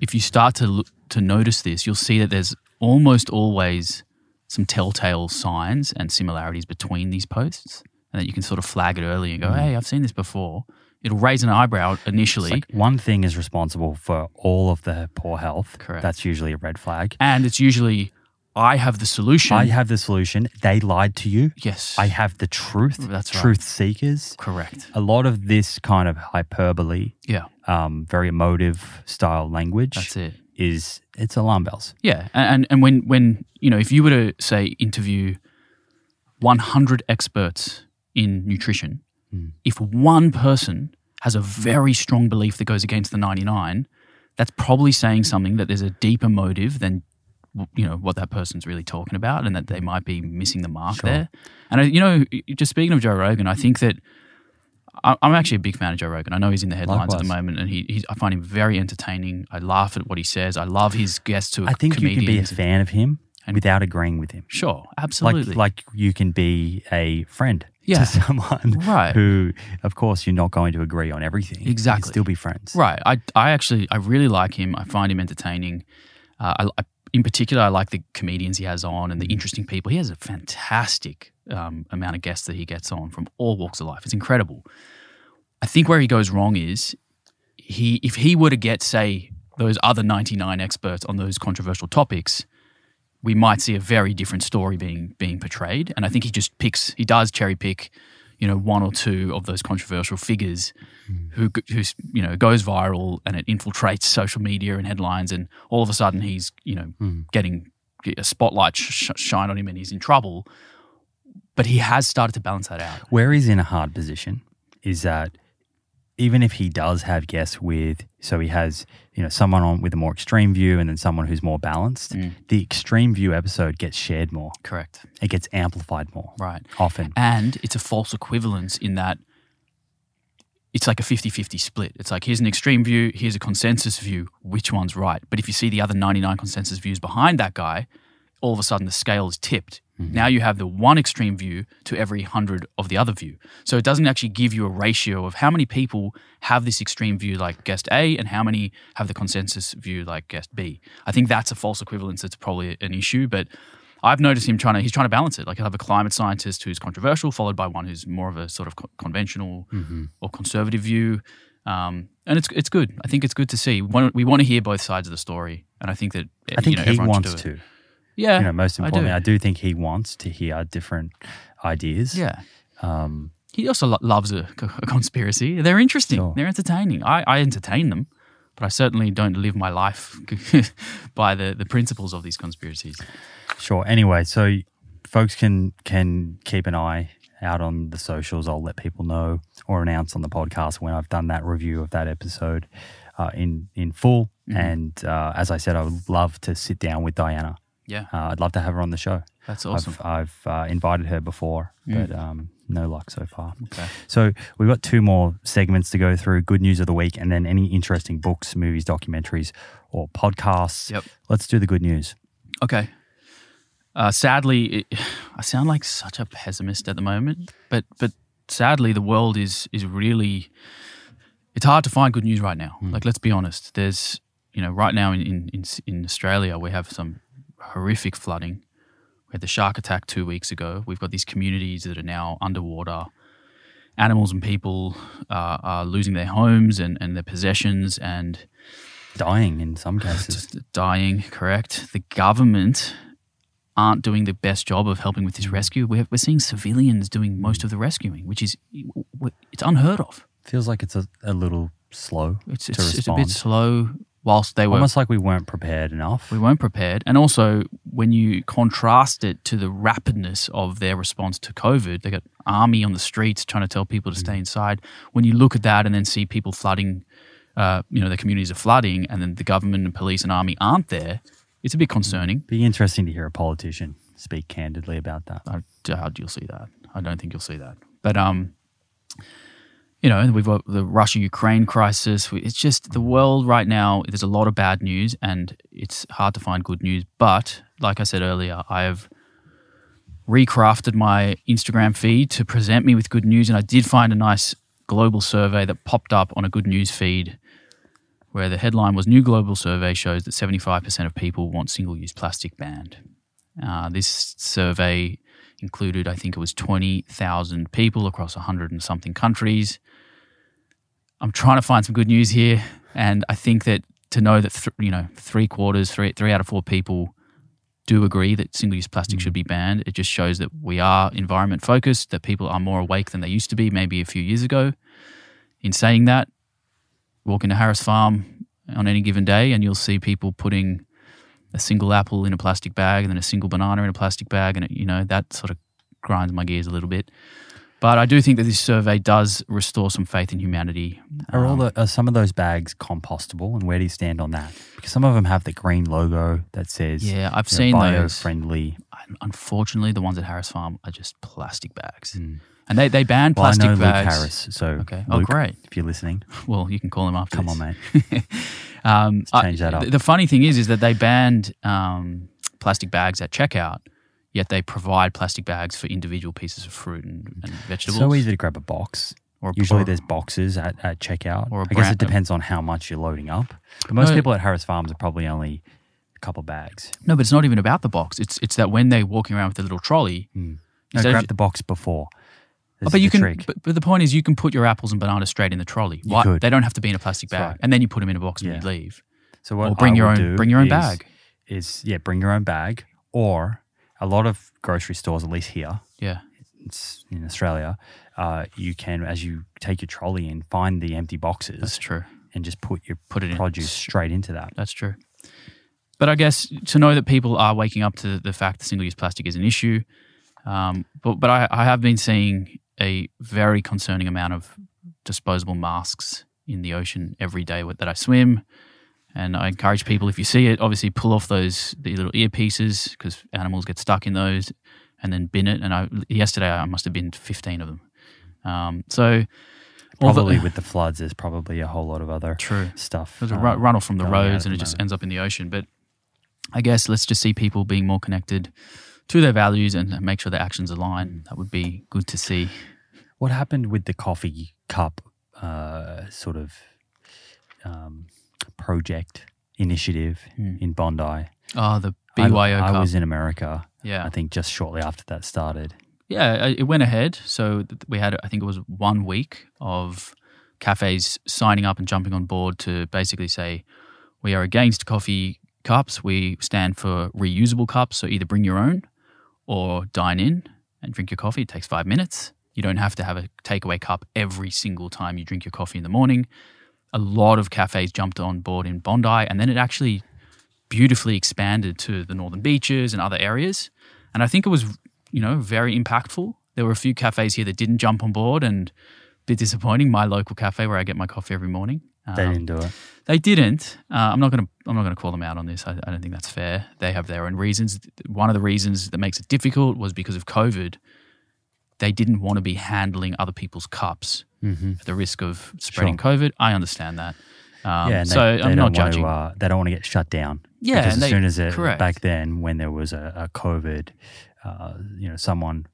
if you start to look, to notice this, you'll see that there's almost always some telltale signs and similarities between these posts, and that you can sort of flag it early and go, Mm. "Hey, I've seen this before." It'll raise an eyebrow initially, It's like one thing is responsible for all of the poor health. Correct. That's usually a red flag. and it's usually I have the solution. I have the solution. They lied to you. yes. I have the truth. That's right. Truth seekers. correct. A lot of this kind of hyperbole, Yeah, um, very emotive style language that's it. is it's alarm bells. Yeah, and and- and when when you know if you were to say interview 100 experts in nutrition, Mm. if one person has a very strong belief that goes against the 99, that's probably saying something that there's a deeper motive than you know what that person's really talking about, and that they might be missing the mark Sure. there. And I- you know, just speaking of Joe Rogan, I think that. I'm actually a big fan of Joe Rogan. I know he's in the headlines at the moment, and he, he's, I find him very entertaining. I laugh at what he says. I love his guests are I think you can be a fan of him And- without agreeing with him. Sure, absolutely. Like like you can be a friend Yeah. to someone Right. who of course you're not going to agree on everything. You can Exactly. still be friends. right. I, I actually, I really like him. I find him entertaining. Uh, I, I, in particular, I like the comedians he has on and the interesting people. He has a fantastic um, amount of guests that he gets on from all walks of life. It's incredible. I think where he goes wrong is he, if he were to get, say, those other 99 experts on those controversial topics, we might see a very different story being being portrayed. And I think he just picks, he does cherry pick, you know, one or two of those controversial figures hmm. who who's you know goes viral and it infiltrates social media and headlines, and all of a sudden he's you know hmm. getting a spotlight sh- shine on him and he's in trouble. But he has started to balance that out. Where he's in a hard position is that even if he does have guests with, so he has, you know, someone on with a more extreme view and then someone who's more balanced, Mm. the extreme view episode gets shared more. Correct. It gets amplified more Right. often. And it's a false equivalence in that it's like a 50 50 split. It's like here's an extreme view, here's a consensus view. Which one's right? But if you see the other 99 consensus views behind that guy, all of a sudden the scale is tipped. Now you have the one extreme view to every 100 of the other view. So it doesn't actually give you a ratio of how many people have this extreme view like guest A and how many have the consensus view like guest B. I think that's a false equivalence that's probably an issue, but I've noticed him trying to he's trying to balance it. Like he'll have a climate scientist who's controversial, followed by one who's more of a sort of co- conventional or conservative view. Um, and it's it's good. I think it's good to see. We want, we want to hear both sides of the story, and I think that I think you know, he wants to. Yeah, You know, most I do. importantly, I do. think he wants to hear different ideas. Yeah. Um, He also lo- loves a, a conspiracy. They're interesting. Sure. They're entertaining. I, I entertain them, but I certainly don't live my life by the, the principles of these conspiracies. Sure. Anyway, so folks can can keep an eye out on the socials. I'll let people know or announce on the podcast when I've done that review of that episode uh, in in full. Mm-hmm. And uh, as I said, I would love to sit down with Diana. Yeah, Uh, I'd love to have her on the show. that's awesome. Mm. I've, I've uh, invited her before, but um, no luck so far. Okay. So we've got two more segments to go through: good news of the week, and then any interesting books, movies, documentaries, or podcasts. Yep. Let's do the good news. Okay. Uh, sadly, it, I sound like such a pessimist at the moment, but but sadly, the world is is really. It's hard to find good news right now. Like, let's be honest. There's, you know, right now in in, in Australia, we have some horrific flooding. We had the shark attack two weeks ago. We've got these communities that are now underwater. Animals and people uh, are losing their homes and, and their possessions, and Dying in some cases. dying, correct? The government aren't doing the best job of helping with this rescue. We're, we're seeing civilians doing most of the rescuing, which is it's unheard of. Feels like it's a, a little slow It's to it's, it's a bit slow. Whilst they were Almost like we weren't prepared enough. we weren't prepared, and also when you contrast it to the rapidness of their response to COVID, they got army on the streets trying to tell people to stay inside. When you look at that and then see people flooding, uh, you know, the communities are flooding, and then the government and police and army aren't there, it's a bit concerning. Be interesting to hear a politician speak candidly about that. I doubt you'll see that. I don't think you'll see that. But um, you know, we've got the Russia-Ukraine crisis. It's just the world right now. There's a lot of bad news, and it's hard to find good news. But like I said earlier, I have recrafted my Instagram feed to present me with good news, and I did find a nice global survey that popped up on a good news feed. Where the headline was New Global Survey shows that 75% of people want single use plastic banned. Uh, this survey included, I think it was 20,000 people across 100 and something countries. I'm trying to find some good news here, and I think that to know that th- you know three quarters, three three out of four people do agree that single use plastic should mm. be banned. It just shows that we are environment focused, that people are more awake than they used to be maybe a few years ago. In saying that, walk into Harris Farm on any given day and you'll see people putting a single apple in a plastic bag and then a single banana in a plastic bag. And, it, you know, that sort of grinds my gears a little bit. But I do think that this survey does restore some faith in humanity. Are all Um, the are some of those bags compostable, and where do you stand on that? Because some of them have the green logo that says yeah, I've you know, seen bio those. friendly. Unfortunately, the ones at Harris Farm are just plastic bags. Mm. And they, they ban Well, I plastic know bags. Luke Harris, so Okay. Oh, Luke, great. If you're listening, Well, you can call him after come on, mate. Um, I- change that up. The, the funny thing is, is that they banned um, plastic bags at checkout, yet they provide plastic bags for individual pieces of fruit and, and vegetables. So easy to grab a box. Or a- Usually there's boxes at, at checkout. Or a I guess it depends on how much you're loading up. But most No. people at Harris Farms are probably only a couple bags. No, but it's not even about the box. It's it's that when they're walking around with a little trolley, hmm. No, Instead of grab the box before. Oh, but you the can. But, but the point is, you can put your apples and bananas straight in the trolley. You Why, could. They don't have to be in a plastic That's bag, right. and then you put them in a box when Yeah. you leave. So what or bring I your own. Bring your own is- bag. Is yeah, bring your own bag. Or a lot of grocery stores, at least here, Yeah, it's in Australia, uh, you can as you take your trolley in, find the empty boxes that's true. and just put your Put it in. produce straight into that. That's true. But I guess to know that people are waking up to the fact that single use plastic is an issue. Um, but but I, I have been seeing a very concerning amount of disposable masks in the ocean every day that I swim. And I encourage people, if you see it, obviously pull off those the little earpieces because animals get stuck in those, and then bin it. And I yesterday I must have binned fifteen of them. Um, so Probably with the floods, there's probably a whole lot of other true. stuff. There's a um, ru- runoff from the roads and the it just moment. ends up in the ocean. But I guess let's just see people being more connected to their values and make sure their actions align. That would be good to see. What happened with the coffee cup uh, sort of um, project initiative Hmm. in Bondi? Oh, the I- BYO I, Cup. was in America, yeah. I think, just shortly after that started. Yeah, uh, it went ahead. So we had, I think it was one week of cafes signing up and jumping on board to basically say, we are against coffee cups. We stand for reusable cups. So either bring your own or dine in and drink your coffee. It takes five minutes. You don't have to have a takeaway cup every single time you drink your coffee in the morning. A lot of cafes jumped on board in Bondi, and then it actually beautifully expanded to the northern beaches and other areas. And I think it was, you know, very impactful. There were a few cafes here that didn't jump on board and a bit disappointing. My local cafe where I get my coffee every morning. They Um, didn't do it. they didn't. Uh, I'm not going to. I'm not going to call them out on this. I, I don't think that's fair. They have their own reasons. One of the reasons that makes it difficult was because of COVID. They didn't want to be handling other people's cups Mm-hmm. at the risk of spreading COVID. I understand that. Um, yeah, and so they, they I'm don't judging. To, uh, they don't want to get shut down. Yeah, because as they- soon as it, correct. back then, when there was a, a COVID, uh, you know, someone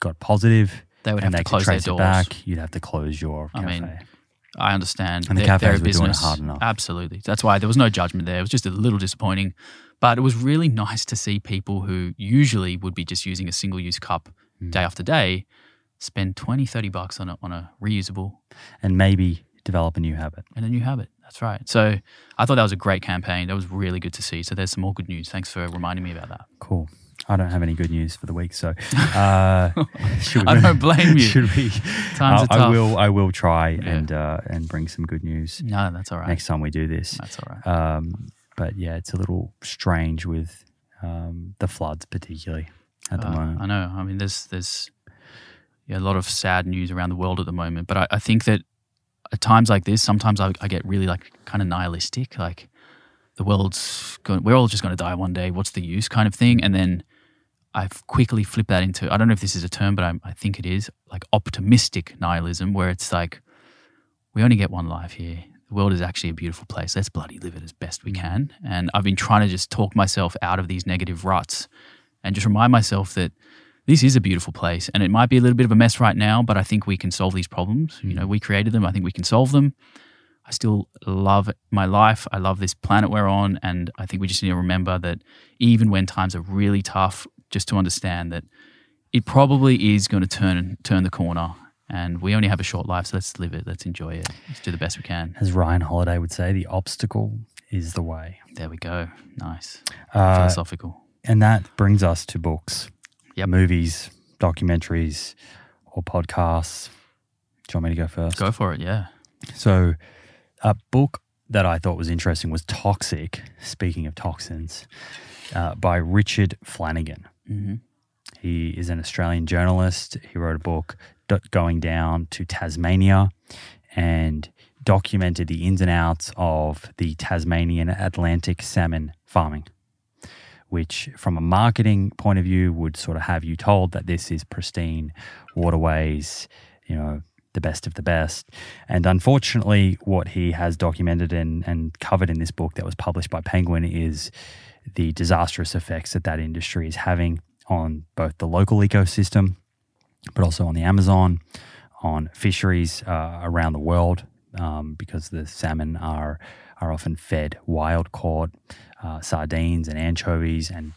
got positive, they would and have they to close their doors. back. You'd have to close your I mean, I understand. And the They're- they're cafes were doing it business. hard enough. Absolutely. That's why there was no judgment there. It was just a little disappointing. But it was really nice to see people who usually would be just using a single use cup Hmm. day after day spend 20, 30 bucks on a, on a reusable and maybe develop a new habit. and a new habit. That's right. So I thought that was a great campaign. That was really good to see. So there's some more good news. Thanks for reminding me about that. Cool. I don't have any good news for the week, so uh, should I don't blame you. Should we? Times I, are I will. I will try Yeah. and uh, and bring some good news No, that's all right. next time we do this. That's all right. Um, but yeah, it's a little strange with um, the floods, particularly at the Uh, moment. I know. I mean, there's there's yeah, a lot of sad news around the world at the moment. But I, I think that at times like this, sometimes I, I get really like kind of nihilistic. Like the world's going, we're all just going to die one day. What's the use, kind of thing. And then I've quickly flipped that into I don't know if this is a term, but I, I think it is like optimistic nihilism, where it's like we only get one life here. The world is actually a beautiful place. Let's bloody live it as best we can. And I've been trying to just talk myself out of these negative ruts and just remind myself that this is a beautiful place and it might be a little bit of a mess right now, but I think we can solve these problems. You know, we created them. I think we can solve them. I still love my life. I love this planet we're on. And I think we just need to remember that even when times are really tough, just to understand that it probably is going to turn turn the corner. And we only have a short life, so let's live it. Let's enjoy it. Let's do the best we can. As Ryan Holiday would say, the obstacle is the way. There we go. Nice. Uh, Philosophical. And that brings us to books, Yep. movies, documentaries, or podcasts. Do you want me to go first? Go for it. Yeah. So, a book that I thought was interesting was Toxic, speaking of toxins, uh, by Richard Flanagan. Mm-hmm. He is an Australian journalist. He wrote a book, Going Down to Tasmania, and documented the ins and outs of the Tasmanian Atlantic salmon farming, which, from a marketing point of view, would sort of have you told that this is pristine waterways, you know, the best of the best. And unfortunately, what he has documented and, and covered in this book that was published by Penguin is the disastrous effects that that industry is having on both the local ecosystem, but also on the Amazon, on fisheries uh, around the world, um, because the salmon are are often fed wild caught uh, sardines and anchovies and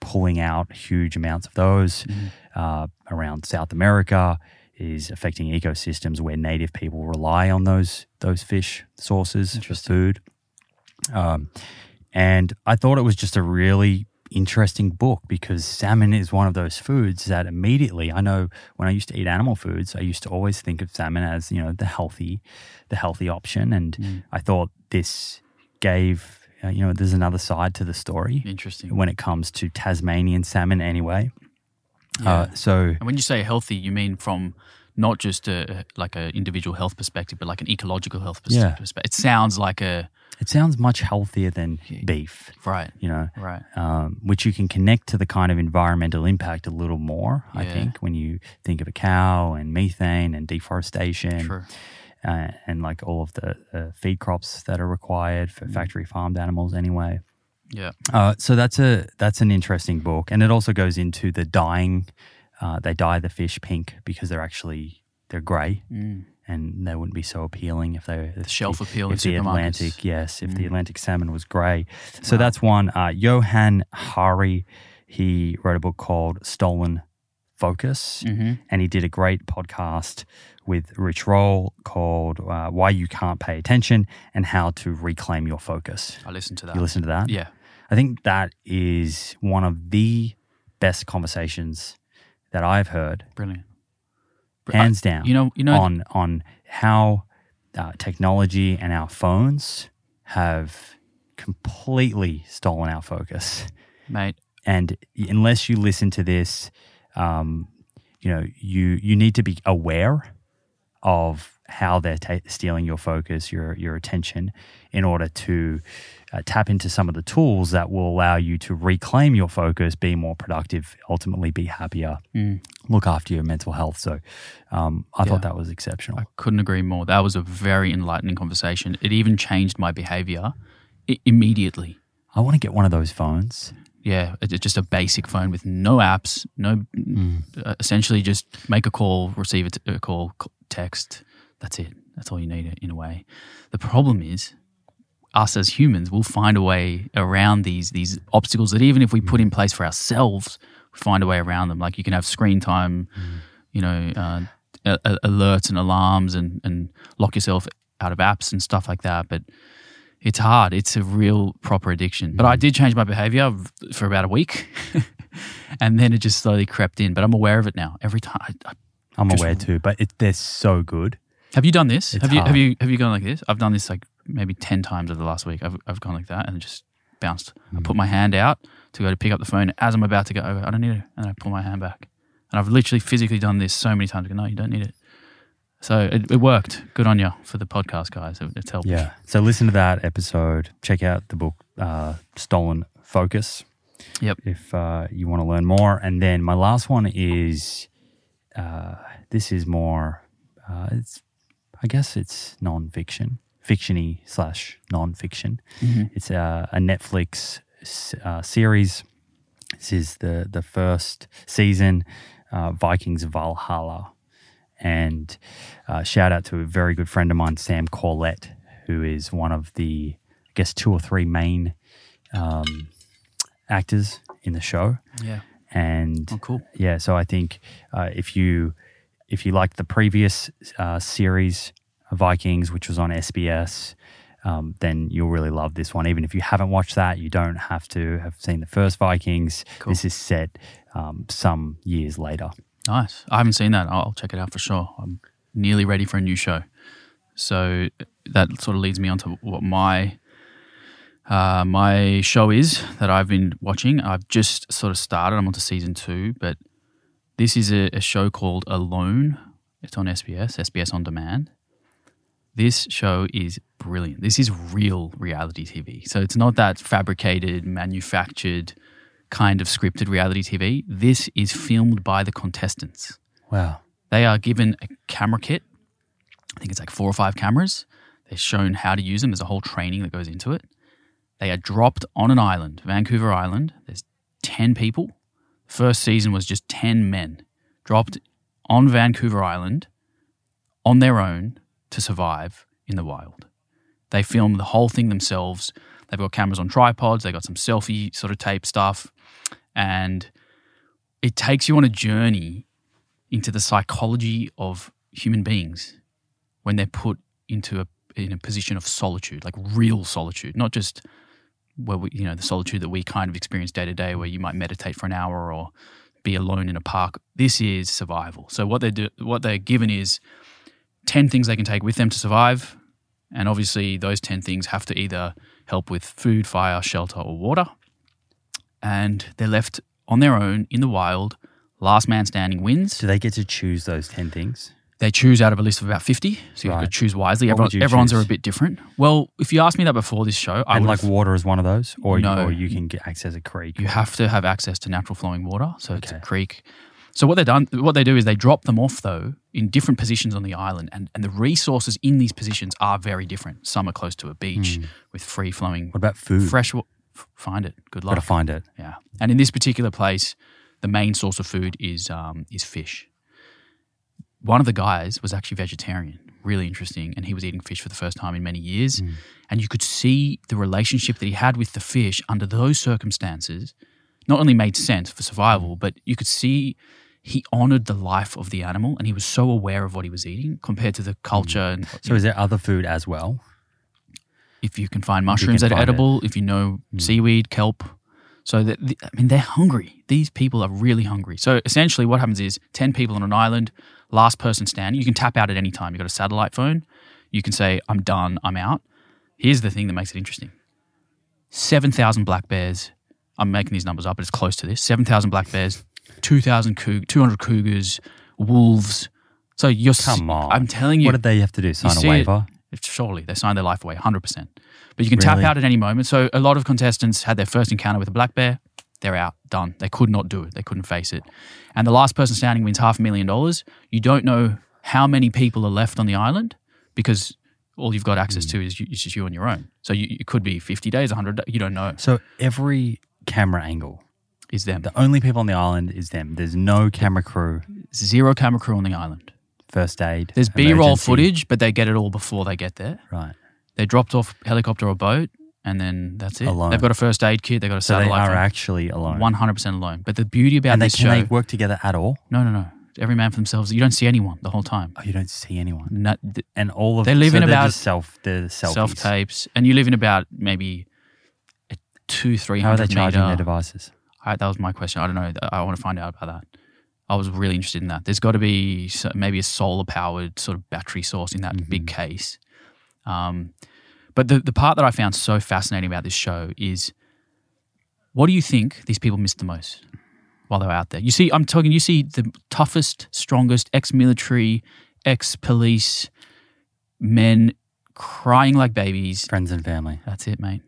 pulling out huge amounts of those uh, around South America is affecting ecosystems where native people rely on those those fish sources for food. Um, and I thought it was just a really interesting book because salmon is one of those foods that immediately I know when I used to eat animal foods, I used to always think of salmon as you know the healthy, the healthy option, and I thought this gave uh, you know there's another side to the story Interesting. when it comes to Tasmanian salmon anyway. Yeah. Uh, so And when you say healthy, you mean from not just a like an individual health perspective, but like an ecological health pers- Yeah. perspective. It sounds like a it sounds much healthier than beef, right, you know, right. um, which you can connect to the kind of environmental impact a little more, I think, when you think of a cow and methane and deforestation True. Uh, and like all of the uh, feed crops that are required Mm. for factory farmed animals anyway. Yeah. Uh, so that's a that's an interesting book, and it also goes into the dyeing. Uh, they dye the fish pink because they're actually they're grey, Mm. and they wouldn't be so appealing if they if shelf the, appeal if the. Atlantic yes if the Mm. Atlantic salmon was grey. So that's one. Uh, Johann Hari, he wrote a book called Stolen Focus, hmm and he did a great podcast with Rich Roll called uh, "Why You Can't Pay Attention and How to Reclaim Your Focus." I listened to that. You listen to that? Yeah. I think that is one of the best conversations that I've heard, Brilliant. Br- hands I- down. You know. You know. on on how uh, technology and our phones have completely stolen our focus. mate. And unless you listen to this, um, you know you you need to be aware of how they're ta- stealing your focus, your your attention, in order to uh, tap into some of the tools that will allow you to reclaim your focus, be more productive, ultimately be happier, Mm. look after your mental health. So, um, I Yeah. thought that was exceptional. I couldn't agree more. That was a very enlightening conversation. It even changed my behavior I- immediately. I want to get one of those phones. Yeah, it's just a basic phone with no apps, no. Uh, essentially, just make a call, receive a, t- a call, text. That's it. That's all you need in a way. The problem is, us as humans we'll find a way around these these obstacles that even if we put in place for ourselves, we find a way around them. Like you can have screen time, you know, uh, a- a- alerts and alarms, and and lock yourself out of apps and stuff like that. But it's hard. It's a real proper addiction. But I did change my behavior for about a week, and then it just slowly crept in. But I'm aware of it now. Every time. I, I, I'm Just- aware too, but it, they're so good. have you done this? It's have you hard. have you have you gone like this? I've done this like maybe ten times over the last week. I've I've gone like that and just bounced. I Mm. put my hand out to go to pick up the phone as I'm about to go over. I don't need it, and I pull my hand back. And I've literally physically done this so many times. I go, no, you don't need it. So it, it worked. Good on you for the podcast, guys. It, it's helped. Yeah. So listen to that episode. Check out the book uh, Stolen Focus. Yep. If uh, you want to learn more, and then my last one is uh, this is more. Uh, it's I guess it's non-fiction, fictiony slash non-fiction. Mhm. It's a, a Netflix s- uh, series. This is the the first season, uh, Vikings Valhalla, and uh, shout out to a very good friend of mine, Sam Corlett, who is one of the I guess two or three main um, actors in the show, Yeah. and Oh, cool. yeah, so I think uh, if you if you liked the previous uh, series, Vikings, which was on SBS, um, then you'll really love this one. Even if you haven't watched that, you don't have to have seen the first Vikings. Cool. This is set um, some years later. Nice. I haven't seen that. I'll check it out for sure. I'm nearly ready for a new show. So that sort of leads me on to what my uh, my show is that I've been watching. I've just sort of started. I'm on to season two, but this is a, a show called Alone. It's on SBS, SBS On Demand. This show is brilliant. This is real reality TV. So it's not that fabricated, manufactured kind of scripted reality TV. This is filmed by the contestants. Wow. They are given a camera kit. I think it's like four or five cameras. They're shown how to use them. There's a whole training that goes into it. They are dropped on an island, Vancouver Island. There's 10 people. First season was just 10 men dropped on Vancouver Island on their own to survive in the wild. They film the whole thing themselves. They've got cameras on tripods, they've got some selfie sort of tape stuff. And it takes you on a journey into the psychology of human beings when they're put into a in a position of solitude, like real solitude, not just where we, you know, the solitude that we kind of experience day to day, where you might meditate for an hour or be alone in a park. This is survival. So what they do, what they're given is ten things they can take with them to survive, and obviously those ten things have to either help with food, fire, shelter, or water, and they're left on their own in the wild. Last man standing wins. Do they get to choose those 10 things? They choose out of a list of about 50, so you have Right. to choose wisely. Everyone, you everyone's are a bit different. Well, if you asked me that before this show, I and like water is one of those? Or, No. or you can get access a creek? you have to have access to natural flowing water, so it's a creek. So what they done, what they do is they drop them off though in different positions on the island, and, and the resources in these positions are very different. Some are close to a beach hmm. with free flowing What about food? fresh water. Find it. Good luck. Gotta find it. Yeah, and in this particular place, the main source of food is um, is fish. One of the guys was actually vegetarian, really interesting, and he was eating fish for the first time in many years. And you could see the relationship that he had with the fish under those circumstances. Not only made sense for survival, but you could see he honored the life of the animal, and he was so aware of what he was eating compared to the culture. And So is there other food as well? If you can find mushrooms that are find it. Edible, if you know hmm. seaweed, kelp. So that the, I mean, they're hungry. These people are really hungry. So essentially, what happens is ten people on an island, last person standing. You can tap out at any time. You have got a satellite phone. You can say, "I'm done. I'm out." Here's the thing that makes it interesting: seven thousand black bears. I'm making these numbers up, but it's close to this. Seven thousand black bears, 2,000 coug- 200 cougars, wolves. So you're Come on. I'm telling you, What did they have to do? Sign a see it- waiver? Surely they signed their life away 100% but you can tap out at any moment. So a lot of contestants had their first encounter with a black bear. They're out done. They could not do it. They couldn't face it. And the last person standing wins half a million dollars. You don't know how many people are left on the island because all you've got access hmm. to is, you, just you on your own. So you, it could be 50 days 100 da- you don't know. So every camera angle, is them. the only people on the island is them. There's no camera crew, zero camera crew on the island first aid. there's b-roll footage but they get it all before they get there Right. they dropped off helicopter or boat and then that's it Alone. they've got a first aid kit they've got a So they are actually alone. One hundred percent alone. But the beauty about and they this can show, they work together at all? no, no, no, every man for themselves. You don't see anyone the whole time. Oh, you don't see anyone. No, th- And all of They live so in about just self they're self tapes, and you live in about maybe two, three How are they hundred charging their devices? I, that was my question. I don't know. I want to find out about that. I was really interested in that. There's got to be maybe a solar powered sort of battery source in that Mm-hmm. big case. Um, but the the part that I found so fascinating about this show is, what do you think these people missed the most while they were out there? You see, I'm talking. You see the toughest, strongest ex-military, ex-police men crying like babies Friends and family. that's it, mate.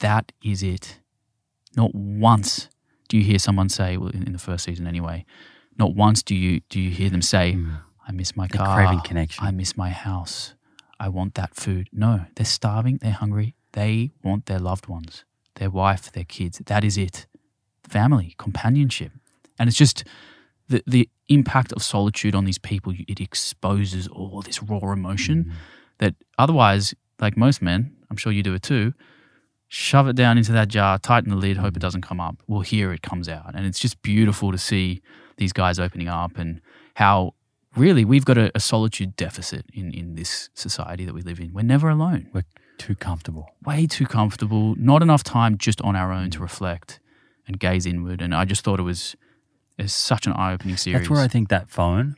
That is it. Not once do you hear someone say, well, in, in the first season anyway, not once do you do you hear them say, "I miss my They're car, craving connection. I miss my house, I want that food." No, they're starving, they're hungry, they want their loved ones, their wife, their kids. That is it. Family, companionship, and it's just the the impact of solitude on these people. It exposes all this raw emotion Mm. that otherwise, like most men, I'm sure you do it too, shove it down into that jar, tighten the lid, hope it doesn't come up. Well, here it comes out. And it's just beautiful to see these guys opening up and how really, we've got a, a solitude deficit in, in this society that we live in. We're never alone. We're too comfortable. Way too comfortable. Not enough time just on our own to reflect and gaze inward. And I just thought it was it's such an eye opening series. That's where I think that phone,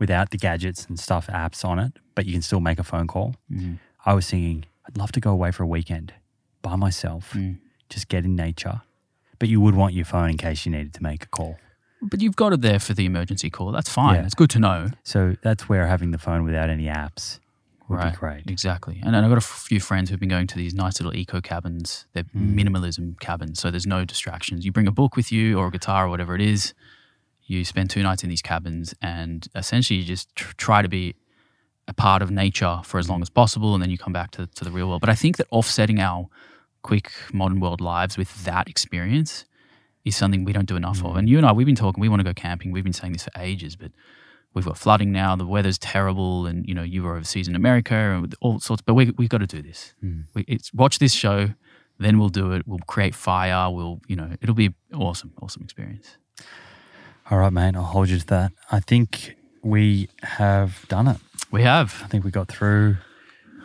without the gadgets and stuff, apps on it, but you can still make a phone call. Mhm. I was thinking, I'd love to go away for a weekend by myself, Mm. just get in nature. But you would want your phone in case you needed to make a call. But you've got it there for the emergency call. That's fine. Yeah. It's good to know. So that's where having the phone without any apps would right. be great. Exactly. And, and I've got a few friends who've been going to these nice little eco cabins. They're Mm. minimalism cabins. So there's no distractions. You bring a book with you or a guitar or whatever it is. You spend two nights in these cabins and essentially you just tr- try to be a part of nature for as long as possible. And then you come back to, to the real world. But I think that offsetting our quick modern world lives with that experience is something we don't do enough of. Mm. And you and I, we've been talking, we want to go camping. We've been saying this for ages, but we've got flooding now. The weather's terrible, and you know you were overseas in America and all sorts. But we we've got to do this. Mm. We, it's watch this show, then we'll do it. We'll create fire. We'll you know it'll be awesome, awesome experience. All right, mate, I'll hold you to that. I think we have done it. We have, I think we got through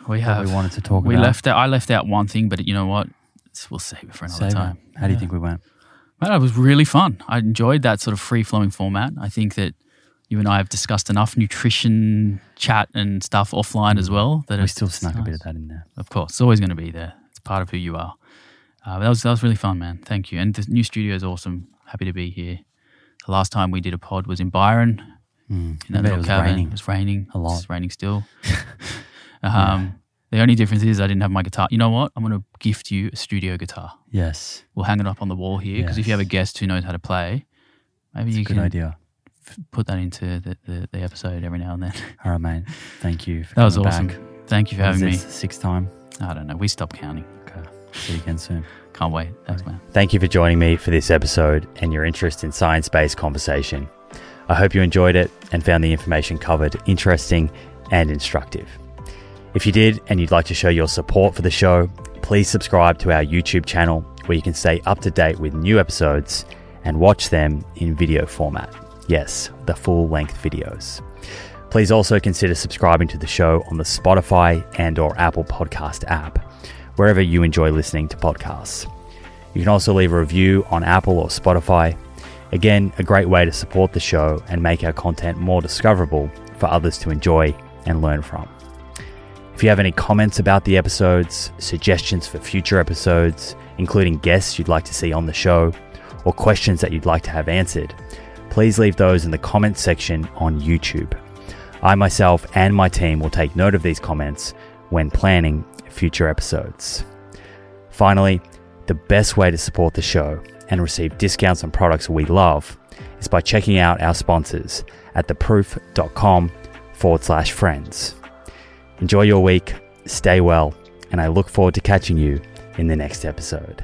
we what have. we wanted to talk about. we about. left out. I left out one thing, but you know what? We'll save it for another Save it. time. How do you think we went? Well, it was really fun. I enjoyed that sort of free flowing format. I think that you and I have discussed enough nutrition chat and stuff offline as well. That We still snuck a bit of that in there. Of course, it's always going to be there. It's part of who you are. Uh, that was that was really fun, man. Thank you. And the new studio is awesome. Happy to be here. The last time we did a pod was in Byron in that little it was cabin. raining. It was raining A lot. It's raining still. um, The only difference is I didn't have my guitar. You know what? I'm going to gift you a studio guitar. Yes, We'll hang it up on the wall here because if you have a guest who knows how to play, maybe you good can idea. f- put that into the, the, the episode every now and then. All right, man. Thank you. For That was awesome. Back. Thank you for What is having me. this, Sixth time. I don't know. We stopped counting. Okay. See you again soon. Can't wait. Thanks, man. Thank you for joining me for this episode and your interest in science based conversation. I hope you enjoyed it and found the information covered interesting and instructive. If you did and you'd like to show your support for the show, please subscribe to our YouTube channel where you can stay up to date with new episodes and watch them in video format. Yes, the full length videos. Please also consider subscribing to the show on the Spotify and or Apple Podcast app, wherever you enjoy listening to podcasts. You can also leave a review on Apple or Spotify. Again, a great way to support the show and make our content more discoverable for others to enjoy and learn from. If you have any comments about the episodes, suggestions for future episodes, including guests you'd like to see on the show, or questions that you'd like to have answered, please leave those in the comments section on YouTube. I myself and my team will take note of these comments when planning future episodes. Finally, the best way to support the show and receive discounts on products we love is by checking out our sponsors at theproof.com forward slash friends. Enjoy your week, stay well, and I look forward to catching you in the next episode.